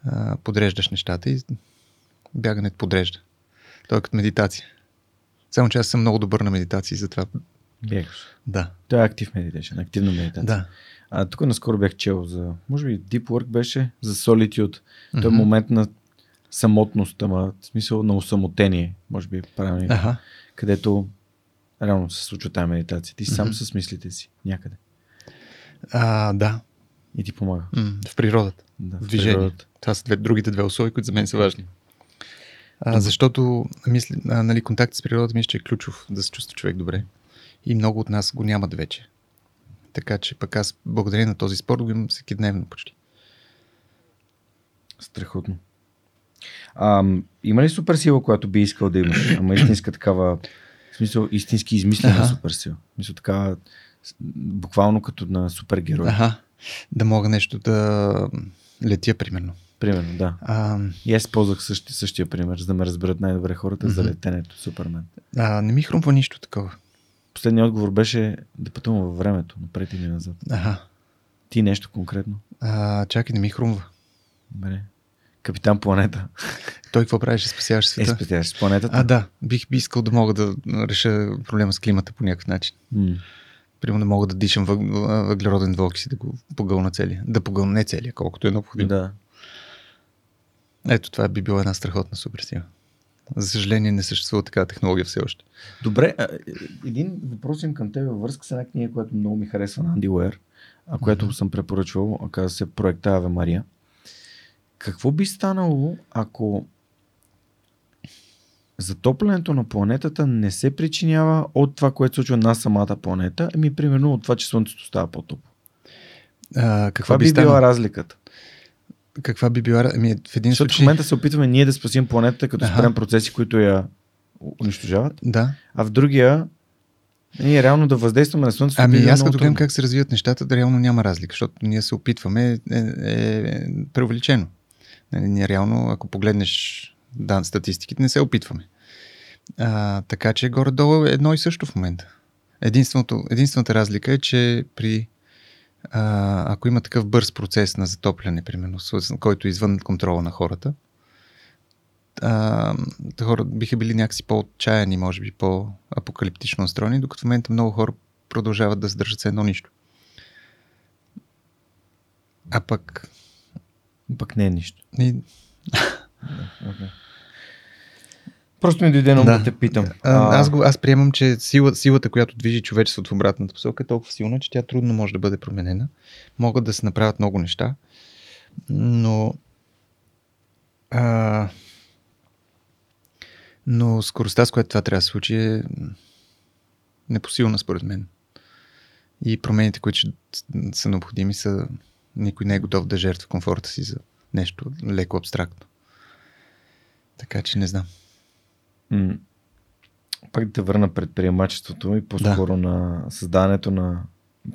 Speaker 2: а, подреждаш нещата и бягането подрежда. Той е като медитация. Само че аз съм много добър на медитации, затова...
Speaker 1: Бягаш.
Speaker 2: Да.
Speaker 1: Той е актив медитация, активна медитация.
Speaker 2: Да.
Speaker 1: А тук наскоро бях чел за, може би Deep Work беше, за Solitude. Той е момент на самотност, ама в смисъл на усамотение, може би правилно.
Speaker 2: Ага.
Speaker 1: Където реално се случва тази медитация. Ти сам с мислите си някъде.
Speaker 2: А, да.
Speaker 1: И ти помага.
Speaker 2: М, в природата.
Speaker 1: Да,
Speaker 2: в движение.
Speaker 1: природата.
Speaker 2: Това са две, другите две условия, които за мен са важни. А, защото мисли, а, нали, контакт с природата мисля, че е ключов да се чувства човек добре. И много от нас го нямат вече. Така че пък аз благодарение на този спорт го имам всеки дневно почти.
Speaker 1: Страхотно. А, има ли суперсила, която би искал да имаш? Ама истинска такава, в смисъл истински измислена
Speaker 2: Аха.
Speaker 1: суперсила. В смисъл такава, с- буквално като на супергерой.
Speaker 2: Ага. Да мога нещо да летя, примерно.
Speaker 1: Примерно, да.
Speaker 2: А,
Speaker 1: И аз ползвах същия, същия пример, за да ме разберат най-добре хората за летенето. Супермен.
Speaker 2: а, не ми хрумва нищо такова.
Speaker 1: Последният отговор беше да пътувам във времето, напред или назад.
Speaker 2: Ага.
Speaker 1: Ти нещо конкретно?
Speaker 2: А, чакай, не ми хрумва.
Speaker 1: Добре. Капитан Планета.
Speaker 2: Той какво правиш? Спасяваш
Speaker 1: Е,
Speaker 2: света?
Speaker 1: спестяваш с планетата?
Speaker 2: А, да. Бих би искал да мога да реша проблема с климата по някакъв начин.
Speaker 1: М.
Speaker 2: Примерно да мога да дишам въг... въглероден двуокис и да го погълна целия. Да погълна не целия, колкото е необходимо.
Speaker 1: Да.
Speaker 2: Ето това би била една страхотна суперсила. За съжаление не съществува такава технология все още.
Speaker 1: Добре, е, един въпрос имам към теб във връзка с една книга, която много ми харесва на Анди Уер, а която съм препоръчвал, казва се Проекта Аве Мария. Какво би станало, ако затоплянето на планетата не се причинява от това, което случва на самата планета, ами примерно от това, че Слънцето става по-топло?
Speaker 2: А, каква
Speaker 1: Каква
Speaker 2: би,
Speaker 1: би
Speaker 2: станала?
Speaker 1: била разликата?
Speaker 2: Каква би била? Ами, в един
Speaker 1: Защото в
Speaker 2: случай...
Speaker 1: момента се опитваме ние да спасим планетата, като
Speaker 2: Аха.
Speaker 1: спрем процеси, които я унищожават,
Speaker 2: Да.
Speaker 1: а в другия ние реално да въздействаме на Слънцето.
Speaker 2: Ами аз като гледам как се развиват нещата, да реално няма разлика, защото ние се опитваме, е, е, е преувеличено. Нали, Ние реално, ако погледнеш дан, статистиките, не се опитваме. А, така че горе-долу е едно и също в момента. Единственото, единствената разлика е, че при а, ако има такъв бърз процес на затопляне, примерно, който е извън контрола на хората, а, хора биха били някакси по-отчаяни, може би по-апокалиптично настроени, докато в момента много хора продължават да се държат с едно нищо. А пък...
Speaker 1: Пък не е нищо.
Speaker 2: И,
Speaker 1: Okay. Просто ми дойде на да.
Speaker 2: Да.
Speaker 1: те питам.
Speaker 2: а, аз, го, аз приемам, че сила, силата, която движи човечеството в обратната посока е толкова силна, че тя трудно може да бъде променена. Могат да се направят много неща, но а, но скоростта, с която това трябва да се случи е непосилна според мен. И промените, които са необходими, са никой не е готов да жертва комфорта си за нещо леко абстрактно. Така че не знам.
Speaker 1: М- Пак да те върна предприемачеството и по-скоро да. на създаването на...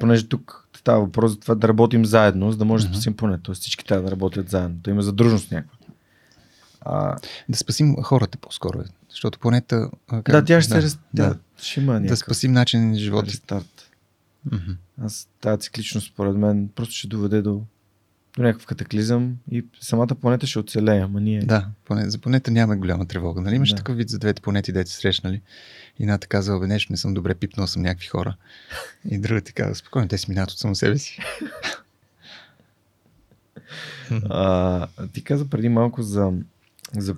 Speaker 1: Понеже тук става въпрос за това да работим заедно, за да може да
Speaker 2: Мгм.
Speaker 1: спасим планета. Тоест всички трябва да работят заедно. То има задружност някаква. А,
Speaker 2: Да спасим хората по-скоро. Защото планета... а,
Speaker 1: да, тя ще
Speaker 2: да,
Speaker 1: се...
Speaker 2: да,
Speaker 1: тя ще има
Speaker 2: да
Speaker 1: някакъв
Speaker 2: спасим начин на живота.
Speaker 1: рестарт.
Speaker 2: Мгм.
Speaker 1: Аз тази цикличност, според мен, просто ще доведе до, до някакъв катаклизъм и самата планета ще оцелее, ама ние...
Speaker 2: Да, за планета няма голяма тревога. Нали? Имаш
Speaker 1: Да.
Speaker 2: такъв вид за двете планети, дете срещнали. И едната казва, бе, нещо не съм добре, пипнал съм някакви хора. И другата ти казва, спокойно, те си минат от само себе си.
Speaker 1: а, ти каза преди малко за, за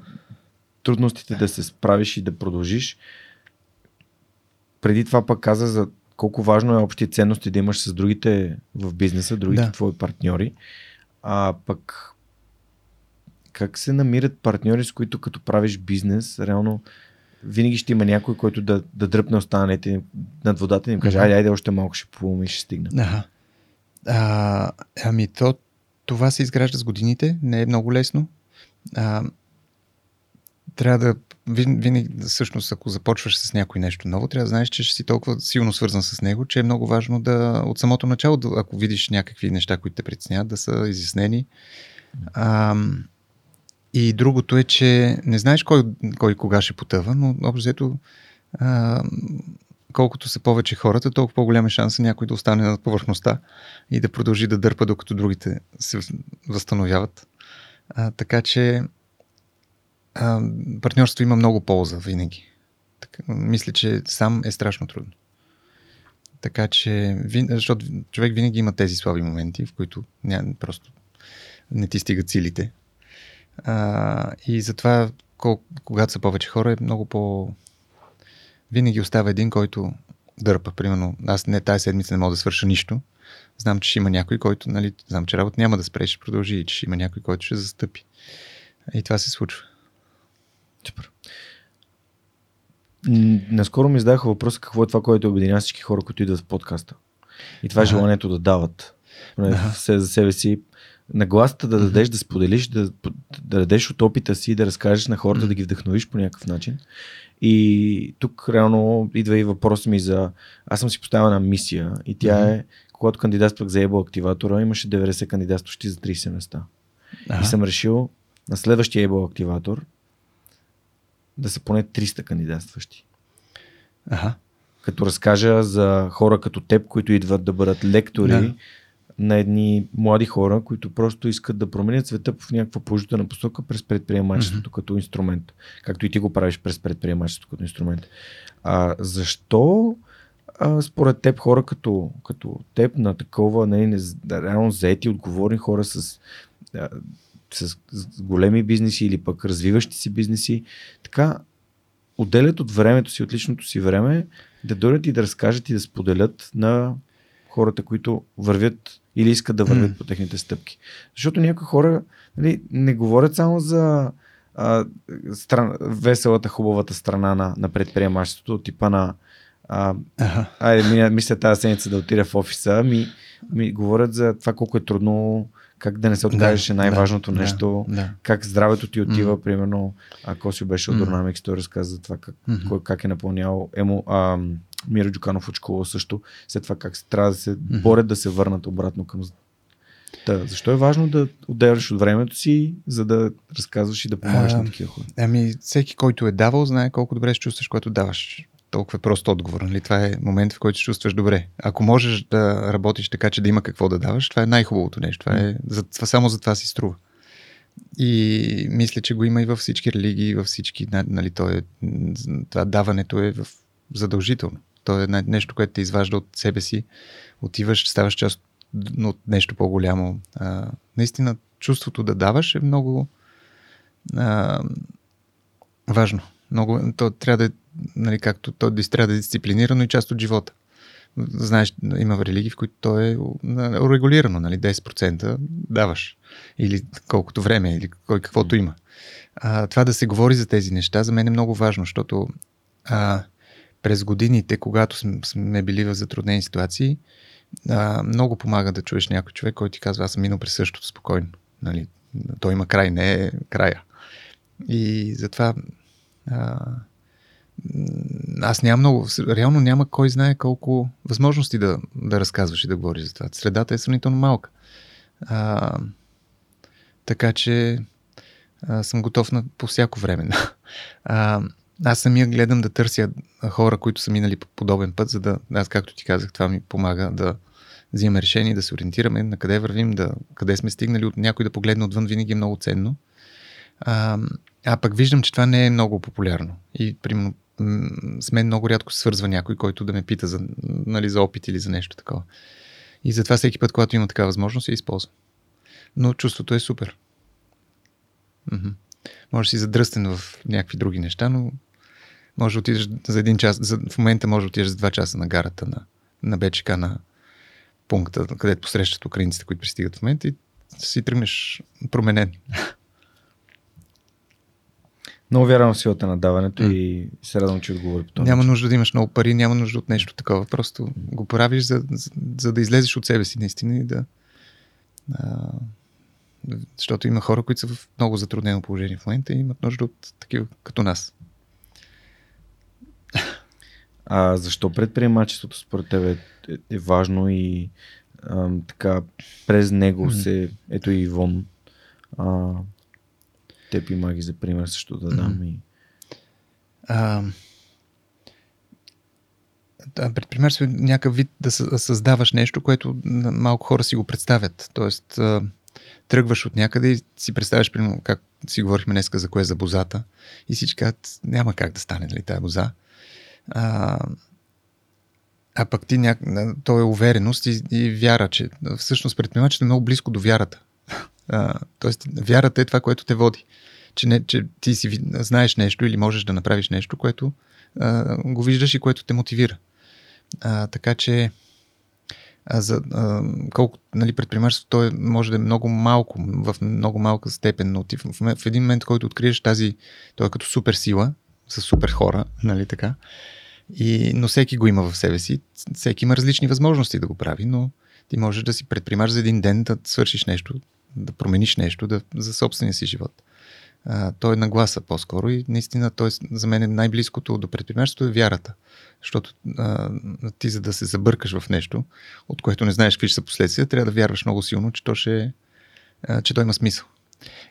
Speaker 1: трудностите да се справиш и да продължиш. Преди това пък каза за колко важно е общи ценности да имаш с другите в бизнеса, другите да. твои партньори. А пък как се намират партньори, с които като правиш бизнес, реално винаги ще има някой, който да, да дръпне останалите над водата и им каже, айде, айде, още малко ще плуваме и ще стигна.
Speaker 2: Ага. А, ами то, това се изгражда с годините, не е много лесно. А, трябва да винаги, всъщност, ако започваш с някой нещо ново, трябва да знаеш, че ще си толкова силно свързан с него, че е много важно да от самото начало, ако видиш някакви неща, които те притесняват, да са изяснени. А, и другото е, че не знаеш кой, кой кога ще потъва, но общо колкото са повече хората, толкова по-голям е шанса някой да остане на повърхността и да продължи да дърпа, докато другите се възстановяват. А, така че партньорство има много полза винаги. Така, мисля, че сам е страшно трудно. Така че, защото човек винаги има тези слаби моменти, в които ня, просто не ти стигат силите. А, и затова, кол, когато са повече хора, е много по... Винаги остава един, който дърпа. Примерно, аз не тази седмица не мога да свърша нищо. Знам, че ще има някой, който, нали, знам, че работа няма да спре, ще продължи и че ще има някой, който ще застъпи. И това се случва.
Speaker 1: Супер. Наскоро ми зададаха въпроса какво е това, което обединява всички хора, които идват в подкаста. И това е желанието да дават. Да. Се за себе си нагласата да дадеш, да споделиш, да, да дадеш от опита си, да разкажеш на хората, да ги вдъхновиш по някакъв начин. И тук реално идва и въпрос ми за... Аз съм си поставила на мисия и тя е, когато кандидатствах за Able активатора, имаше 90 кандидатстващи за 30 места. Ага. И съм решил на следващия Able активатор да са поне 300 кандидатстващи.
Speaker 2: Ага.
Speaker 1: Като разкажа за хора като теб, които идват да бъдат лектори, да на едни млади хора, които просто искат да променят света в някаква положителна посока през предприемачеството mm-hmm. като инструмент. Както и ти го правиш през предприемачеството като инструмент. А, защо а, според теб хора като, като теб на такова не, не, реално заети, отговорни хора с, с, големи бизнеси или пък развиващи си бизнеси, така отделят от времето си, от личното си време, да дойдат и да разкажат и да споделят на хората, които вървят или искат да вървят mm. по техните стъпки. Защото някои хора нали, не говорят само за а, стран, веселата, хубавата страна на, на предприемачеството, типа на а, ага. айде, мисля тази седмица да отида в офиса, ми, ми говорят за това колко е трудно как да не се откажеш да, е най-важното да, нещо, да, да. как здравето ти отива, mm. примерно, ако си беше от Dynamics, той разказа за това как, mm-hmm. кой, как е напълнял емо, а, Миро Джуканов от школа също, след това как трябва да се mm-hmm. борят да се върнат обратно към да, защо е важно да отделяш от времето си, за да разказваш и да помагаш а, на такива хора?
Speaker 2: Ами, всеки, който е давал, знае колко добре се чувстваш, когато даваш толкова е прост отговор. Нали? Това е момент, в който се чувстваш добре. Ако можеш да работиш така, че да има какво да даваш, това е най-хубавото нещо. Това е, за, това, само за това си струва. И мисля, че го има и във всички религии, във всички. Нали, то е, това даването е в, задължително. То е нещо, което те изважда от себе си. Отиваш, ставаш част от нещо по-голямо. А, наистина, чувството да даваш е много а, важно. Много, то трябва да нали, както то трябва да е дисциплинирано и част от живота. Знаеш, има религии, в които то е регулирано, нали, 10% даваш. Или колкото време, или кой каквото има. А, това да се говори за тези неща, за мен е много важно, защото а, през годините, когато сме били в затруднени ситуации, а, много помага да чуеш някой човек, който ти казва, аз съм минал през същото спокойно. Нали, той има край, не е края. И затова аз нямам много, реално няма кой знае колко възможности да, да разказваш и да говориш за това. Средата е сравнително малка. А, така че а, съм готов на, по всяко време. А, аз самия гледам да търся хора, които са минали по подобен път, за да, аз както ти казах, това ми помага да взимаме решение, да се ориентираме на къде вървим, да, къде сме стигнали, от някой да погледне отвън винаги е много ценно. А, а пък виждам, че това не е много популярно. И, примерно, с мен много рядко се свързва някой, който да ме пита за, нали, за опит или за нещо такова. И затова всеки път, когато има такава възможност, я използвам. но чувството е супер. Мхм. Може си задръстен в някакви други неща, но може да отидеш за един час, за, в момента може да отидеш за два часа на гарата на, на БЧК на пункта, където посрещат украинците, които пристигат в момента и си тръгнеш променен.
Speaker 1: Много вярвам в силата на даването и се радвам, че отговори по този
Speaker 2: няма
Speaker 1: начин.
Speaker 2: нужда да имаш много пари, няма нужда от нещо такова. Просто го правиш, за, за, за да излезеш от себе си, наистина, и да. А, защото има хора, които са в много затруднено положение в момента и имат нужда от такива като нас.
Speaker 1: А защо предприемачеството според тебе е, е важно и ам, така през него
Speaker 2: Мгм.
Speaker 1: се, ето и Ивон, а, теб и Маги за пример също да дам
Speaker 2: Мгм.
Speaker 1: и
Speaker 2: А, да, предприемачество е някакъв вид да съ- създаваш нещо, което малко хора си го представят. Тоест, тръгваш от някъде и си представяш, примерно, как си говорихме днес за кое е за бозата и всички казват, няма как да стане, нали, тая боза. А, а пък ти няк... то е увереност и, и вяра, че всъщност предприемачеството е много близко до вярата. Тоест, вярата е това, което те води. Че, не, че ти си знаеш нещо или можеш да направиш нещо, което а, го виждаш и което те мотивира. А, така че а, за, а, колко нали, предприемачеството то е, може да е много малко, в много малка степен, но ти в, в, в един момент, който откриеш тази, той е като супер сила, с супер хора, нали така, и, но всеки го има в себе си, всеки има различни възможности да го прави, но ти можеш да си предприемаш за един ден, да свършиш нещо, да промениш нещо да, за собствения си живот. А, той е нагласа по-скоро и наистина той за мен е най-близкото до предприемачеството е вярата. Защото а, ти за да се забъркаш в нещо, от което не знаеш какви ще са последствия, трябва да вярваш много силно, че то, ще, а, че то има смисъл.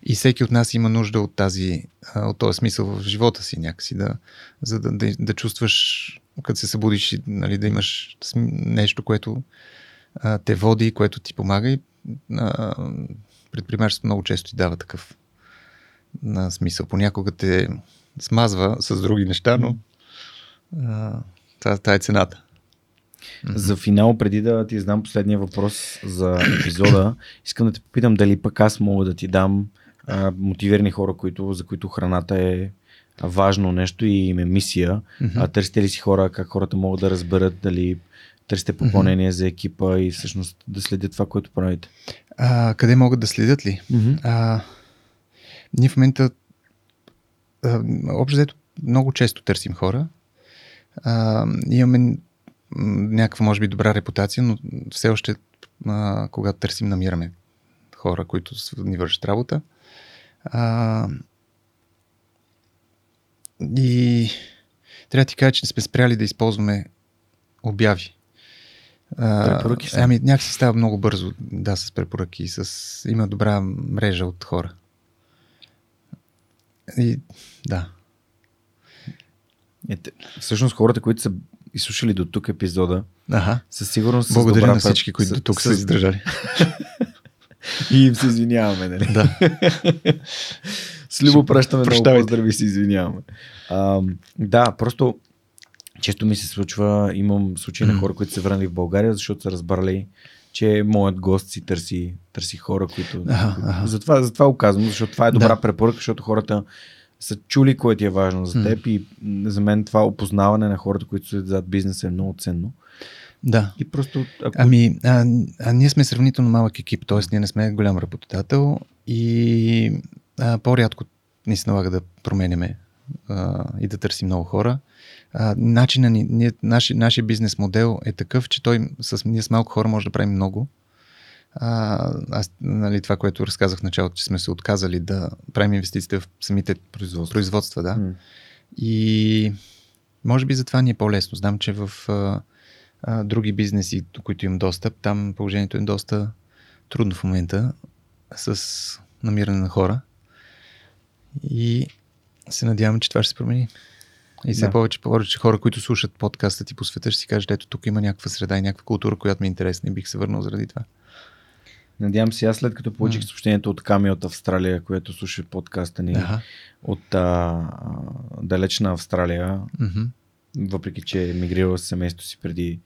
Speaker 2: И всеки от нас има нужда от, тази, от този смисъл в живота си някакси, да, за да, да, да чувстваш, като се събудиш, нали, да имаш нещо, което а, те води, което ти помага и а, предприемачеството много често ти дава такъв на смисъл. Понякога те смазва с други неща, но а, това, това е цената.
Speaker 1: За финал, преди да ти задам последния въпрос за епизода, искам да те попитам дали пък аз мога да ти дам а, мотивирани хора, които, за които храната е важно нещо и им е мисия.
Speaker 2: Мгм.
Speaker 1: А търсите ли си хора, как хората могат да разберат дали търсите попълнение за екипа и всъщност да следят това, което правите?
Speaker 2: А, къде могат да следят ли? А, ние в момента а, общо взето много често търсим хора. А, имаме някаква, може би, добра репутация, но все още, а, когато търсим, намираме хора, които ни вършат работа. А, и трябва да ти кажа, че не сме спряли да използваме обяви.
Speaker 1: Препоръки са.
Speaker 2: Ами, някакси става много бързо, да, с препоръки. С... Има добра мрежа от хора. И, да.
Speaker 1: Ете, всъщност хората, които са изслушали до тук епизода,
Speaker 2: Ага.
Speaker 1: със сигурност
Speaker 2: Благодаря
Speaker 1: добра
Speaker 2: на всички, които до тук
Speaker 1: с-
Speaker 2: са издържали.
Speaker 1: И им се извиняваме, нали?
Speaker 2: да.
Speaker 1: С любо пращаме много поздрави и се извиняваме. А, да, просто често ми се случва, имам случаи на хора, които се върнали в България, защото са разбрали, че моят гост си търси, търси хора, които...
Speaker 2: Аха, аха.
Speaker 1: Затова, затова го казвам, защото това е добра
Speaker 2: Да.
Speaker 1: препоръка, защото хората са чули кое ти е важно за теб и м, за мен това опознаване на хората, които стоят зад бизнеса е много ценно.
Speaker 2: Да.
Speaker 1: И просто ако
Speaker 2: Ами, а, а ние сме сравнително малък екип, т.е. ние не сме голям работодател и а, по-рядко ни се налага да променяме а, и да търсим много хора. А, начина ни, ние, наши, нашия бизнес модел е такъв, че той с, ние с малко хора може да правим много. А, аз, нали, това, което разказах в началото, че сме се отказали да правим инвестициите в самите
Speaker 1: производство.
Speaker 2: производства, да.
Speaker 1: М.
Speaker 2: И може би затова ни е по-лесно. Знам, че в а, а, други бизнеси, до които имам достъп, там положението е доста трудно в момента с намиране на хора. И се надявам, че това ще се промени. И все
Speaker 1: Да.
Speaker 2: повече, повече хора, които слушат подкаста ти по света, ще си кажат, ето тук има някаква среда и някаква култура, която ми е интересна и бих се върнал заради това.
Speaker 1: Надявам се, аз след като получих
Speaker 2: М.
Speaker 1: съобщението от Ками от Австралия, което слуша подкаста ни
Speaker 2: Ага.
Speaker 1: от а, далечна Австралия,
Speaker 2: Мгм.
Speaker 1: въпреки че е мигрирала с семейството си преди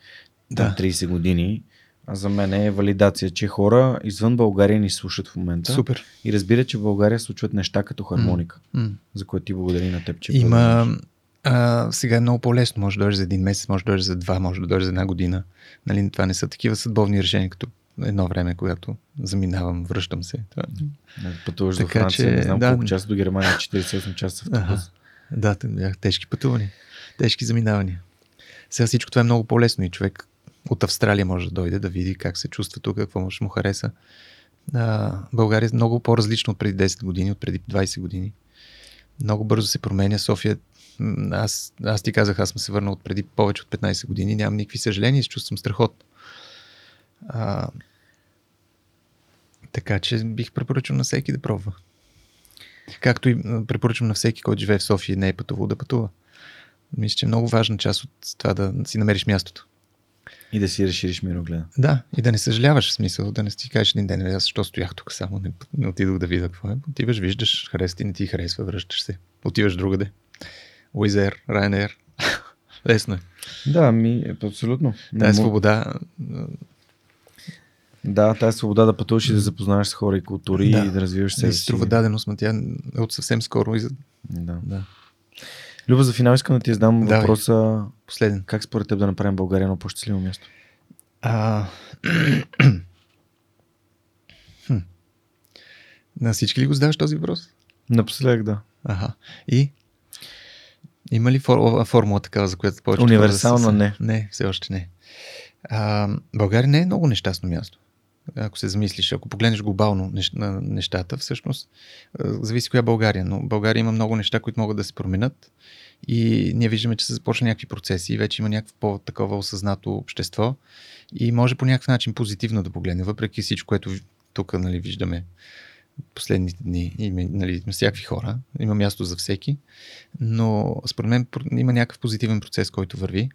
Speaker 2: Да.
Speaker 1: да. 30 години, А за мен е валидация, че хора извън България ни слушат в момента.
Speaker 2: Супер.
Speaker 1: И разбират, че в България случват неща като хармоника,
Speaker 2: М.
Speaker 1: за което ти благодари на теб, че
Speaker 2: Има.
Speaker 1: продължаваш.
Speaker 2: А, сега е много по-лесно. Може да дойдеш за един месец, може да дойдеш за два, може да дойдеш за една година. Нали, това не са такива съдбовни решения, като едно време, когато заминавам, връщам се. Това...
Speaker 1: Пътуваш
Speaker 2: Така
Speaker 1: Франция,
Speaker 2: че,
Speaker 1: не знам
Speaker 2: да.
Speaker 1: колко часа до Германия, 48 часа в автобус.
Speaker 2: Да, те бяха тежки пътувания, тежки заминавания. Сега всичко това е много по-лесно и човек от Австралия може да дойде да види как се чувства тук, какво може му хареса. А, България е много по-различна от преди 10 години, от преди 20 години. Много бързо се променя. София, аз, аз ти казах, аз съм се върнал от преди повече от 15 години, нямам никакви съжаления се чувствам страхот. А, така че бих препоръчал на всеки да пробва. Както и препоръчвам на всеки, който живее в София и не е пътувал да пътува. Мисля, че е много важна част от това да си намериш мястото.
Speaker 1: И да си разшириш мирогледа.
Speaker 2: Да, и да не съжаляваш в смисъл, да не си кажеш един ден, «Е, аз защо стоях тук само, не, не отидох да видя какво е. Отиваш, виждаш, хареса ти, не ти харесва, връщаш се. Отиваш другаде. Уизер, Ryanair. Лесно е.
Speaker 1: Да, ми, абсолютно.
Speaker 2: Тая свобода.
Speaker 1: Да, тази свобода да пътуваш и да запознаваш с хора и култури
Speaker 2: Да.
Speaker 1: и да развиваш себе
Speaker 2: си
Speaker 1: си.
Speaker 2: струва даденост, но тя е от съвсем скоро. И за...
Speaker 1: Да.
Speaker 2: Да.
Speaker 1: Люба, за финал искам да ти задам
Speaker 2: Давай.
Speaker 1: въпроса
Speaker 2: Последен.
Speaker 1: как според теб да направим България едно по-щастливо място?
Speaker 2: А... На всички ли го задаваш този въпрос?
Speaker 1: Напоследък да.
Speaker 2: Аха. И? Има ли фор... формула такава, за която повече
Speaker 1: Универсална не.
Speaker 2: Не, все още не. А, България не е много нещастно място. Ако се замислиш, ако погледнеш глобално нещата, всъщност зависи коя България, но България има много неща, които могат да се променят и ние виждаме, че се започна някакви процеси и вече има някакво по-такова осъзнато общество и може по някакъв начин позитивно да погледне, въпреки всичко, което тук нали, виждаме последните дни. Има, нали, всякакви хора, има място за всеки, но според мен има някакъв позитивен процес, който върви.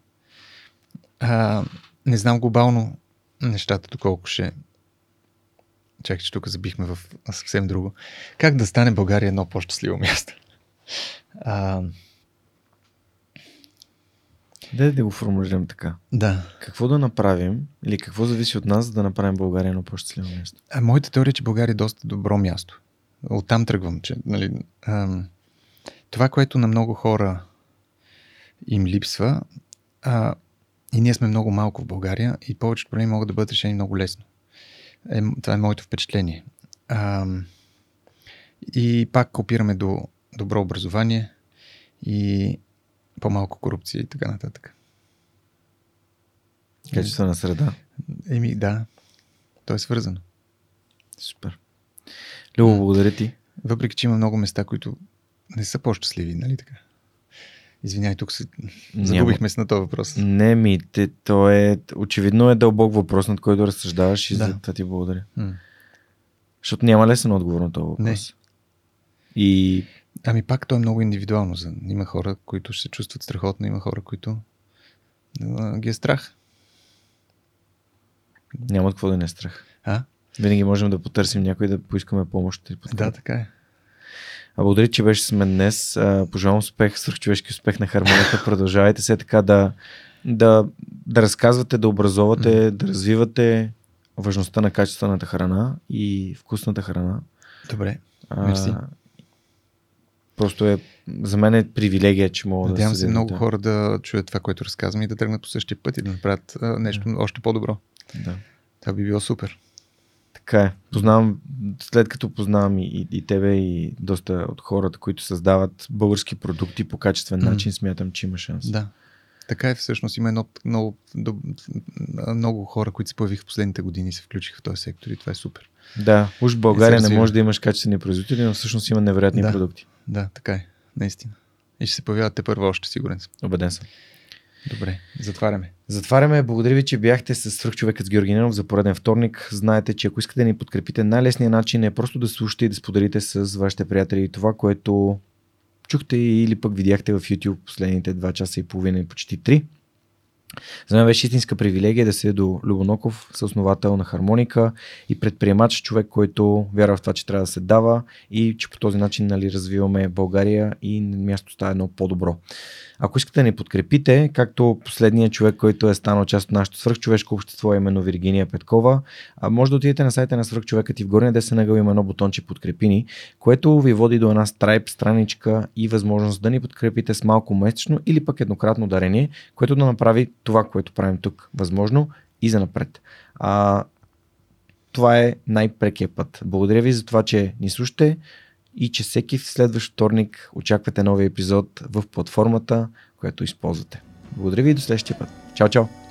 Speaker 2: А, не знам глобално нещата, доколко ще. Чакай, че тук забихме в съвсем друго. Как да стане България едно по-щастливо място? А,
Speaker 1: Да, да го формулирам така.
Speaker 2: да.
Speaker 1: Какво да направим или какво зависи от нас, за да направим България едно по-щастливо място?
Speaker 2: А, моята теория е, че България е доста добро място. Оттам тръгвам, че нали, ам, това, което на много хора им липсва, а, и ние сме много малко в България и повечето проблеми могат да бъдат решени много лесно. Е, това е моето впечатление. Ам, и пак опираме до добро образование и по-малко корупция и така нататък.
Speaker 1: Качествена среда.
Speaker 2: Еми, да, то е свързано.
Speaker 1: Супер. Любо, благодаря ти.
Speaker 2: Въпреки, че има много места, които не са по-щастливи, нали така? Извинявай, тук се загубихме се на този въпрос.
Speaker 1: Не ми, те, то е, очевидно е дълбок въпрос, над който разсъждаваш и
Speaker 2: Да.
Speaker 1: за това ти благодаря.
Speaker 2: М.
Speaker 1: Защото няма лесен отговор на този въпрос. И
Speaker 2: Ами пак то е много индивидуално. Има хора, които ще се чувстват страхотно, има хора, които а, ги е страх.
Speaker 1: няма какво да не е страх.
Speaker 2: А?
Speaker 1: Винаги можем да потърсим някой да поискаме помощ. подкрепа.
Speaker 2: Да, така е.
Speaker 1: А благодаря, че беше с мен днес. Пожелавам успех, свърхчовешки успех на хармонията. Продължавайте се така да, да, да разказвате, да образовате, да развивате важността на качествената храна и вкусната храна.
Speaker 2: Добре. Мерси.
Speaker 1: Просто е, за мен е привилегия, че мога
Speaker 2: Надявам
Speaker 1: да
Speaker 2: се много хора да чуят това, което разказвам и да тръгнат по същия път и да направят а, нещо още по-добро.
Speaker 1: Да.
Speaker 2: Това би било супер.
Speaker 1: Така е. Познавам, след като познавам и, и тебе и доста от хората, които създават български продукти по качествен
Speaker 2: Мгм.
Speaker 1: начин, смятам, че има шанс.
Speaker 2: Да. Така е всъщност. Има едно, много, много хора, които се появиха в последните години и се включиха в този сектор и това е супер.
Speaker 1: Да, уж в България не може да имаш качествени производители, но всъщност има невероятни
Speaker 2: Да.
Speaker 1: продукти.
Speaker 2: Да, така е. Наистина. И ще се появяват те първо още, сигурен съм.
Speaker 1: Обеден съм.
Speaker 2: Добре, затваряме.
Speaker 1: Затваряме. Благодаря ви, че бяхте с свръхчовекът с Георги Ненов за пореден вторник. Знаете, че ако искате да ни подкрепите, най-лесният начин е просто да слушате и да споделите с вашите приятели това, което чухте или пък видяхте в YouTube последните 2 часа и половина и почти 3. За мен беше истинска привилегия да се до Любоноков, съосновател на Хармоника и предприемач, човек, който вярва в това, че трябва да се дава и че по този начин нали, развиваме България и място става едно по-добро. Ако искате да ни подкрепите, както последният човек, който е станал част от нашето свръхчовешко общество, е именно Виргиния Петкова, а може да отидете на сайта на свръхчовекът и в горния десен ъгъл има едно бутонче подкрепини, което ви води до една страйп страничка и възможност да ни подкрепите с малко месечно или пък еднократно дарение, което да направи това, което правим тук възможно и за напред. А, това е най-прекия път. Благодаря ви за това, че ни слушате и че всеки следващ вторник очаквате новия епизод в платформата, която използвате. Благодаря ви и до следващия път. Чао, чао!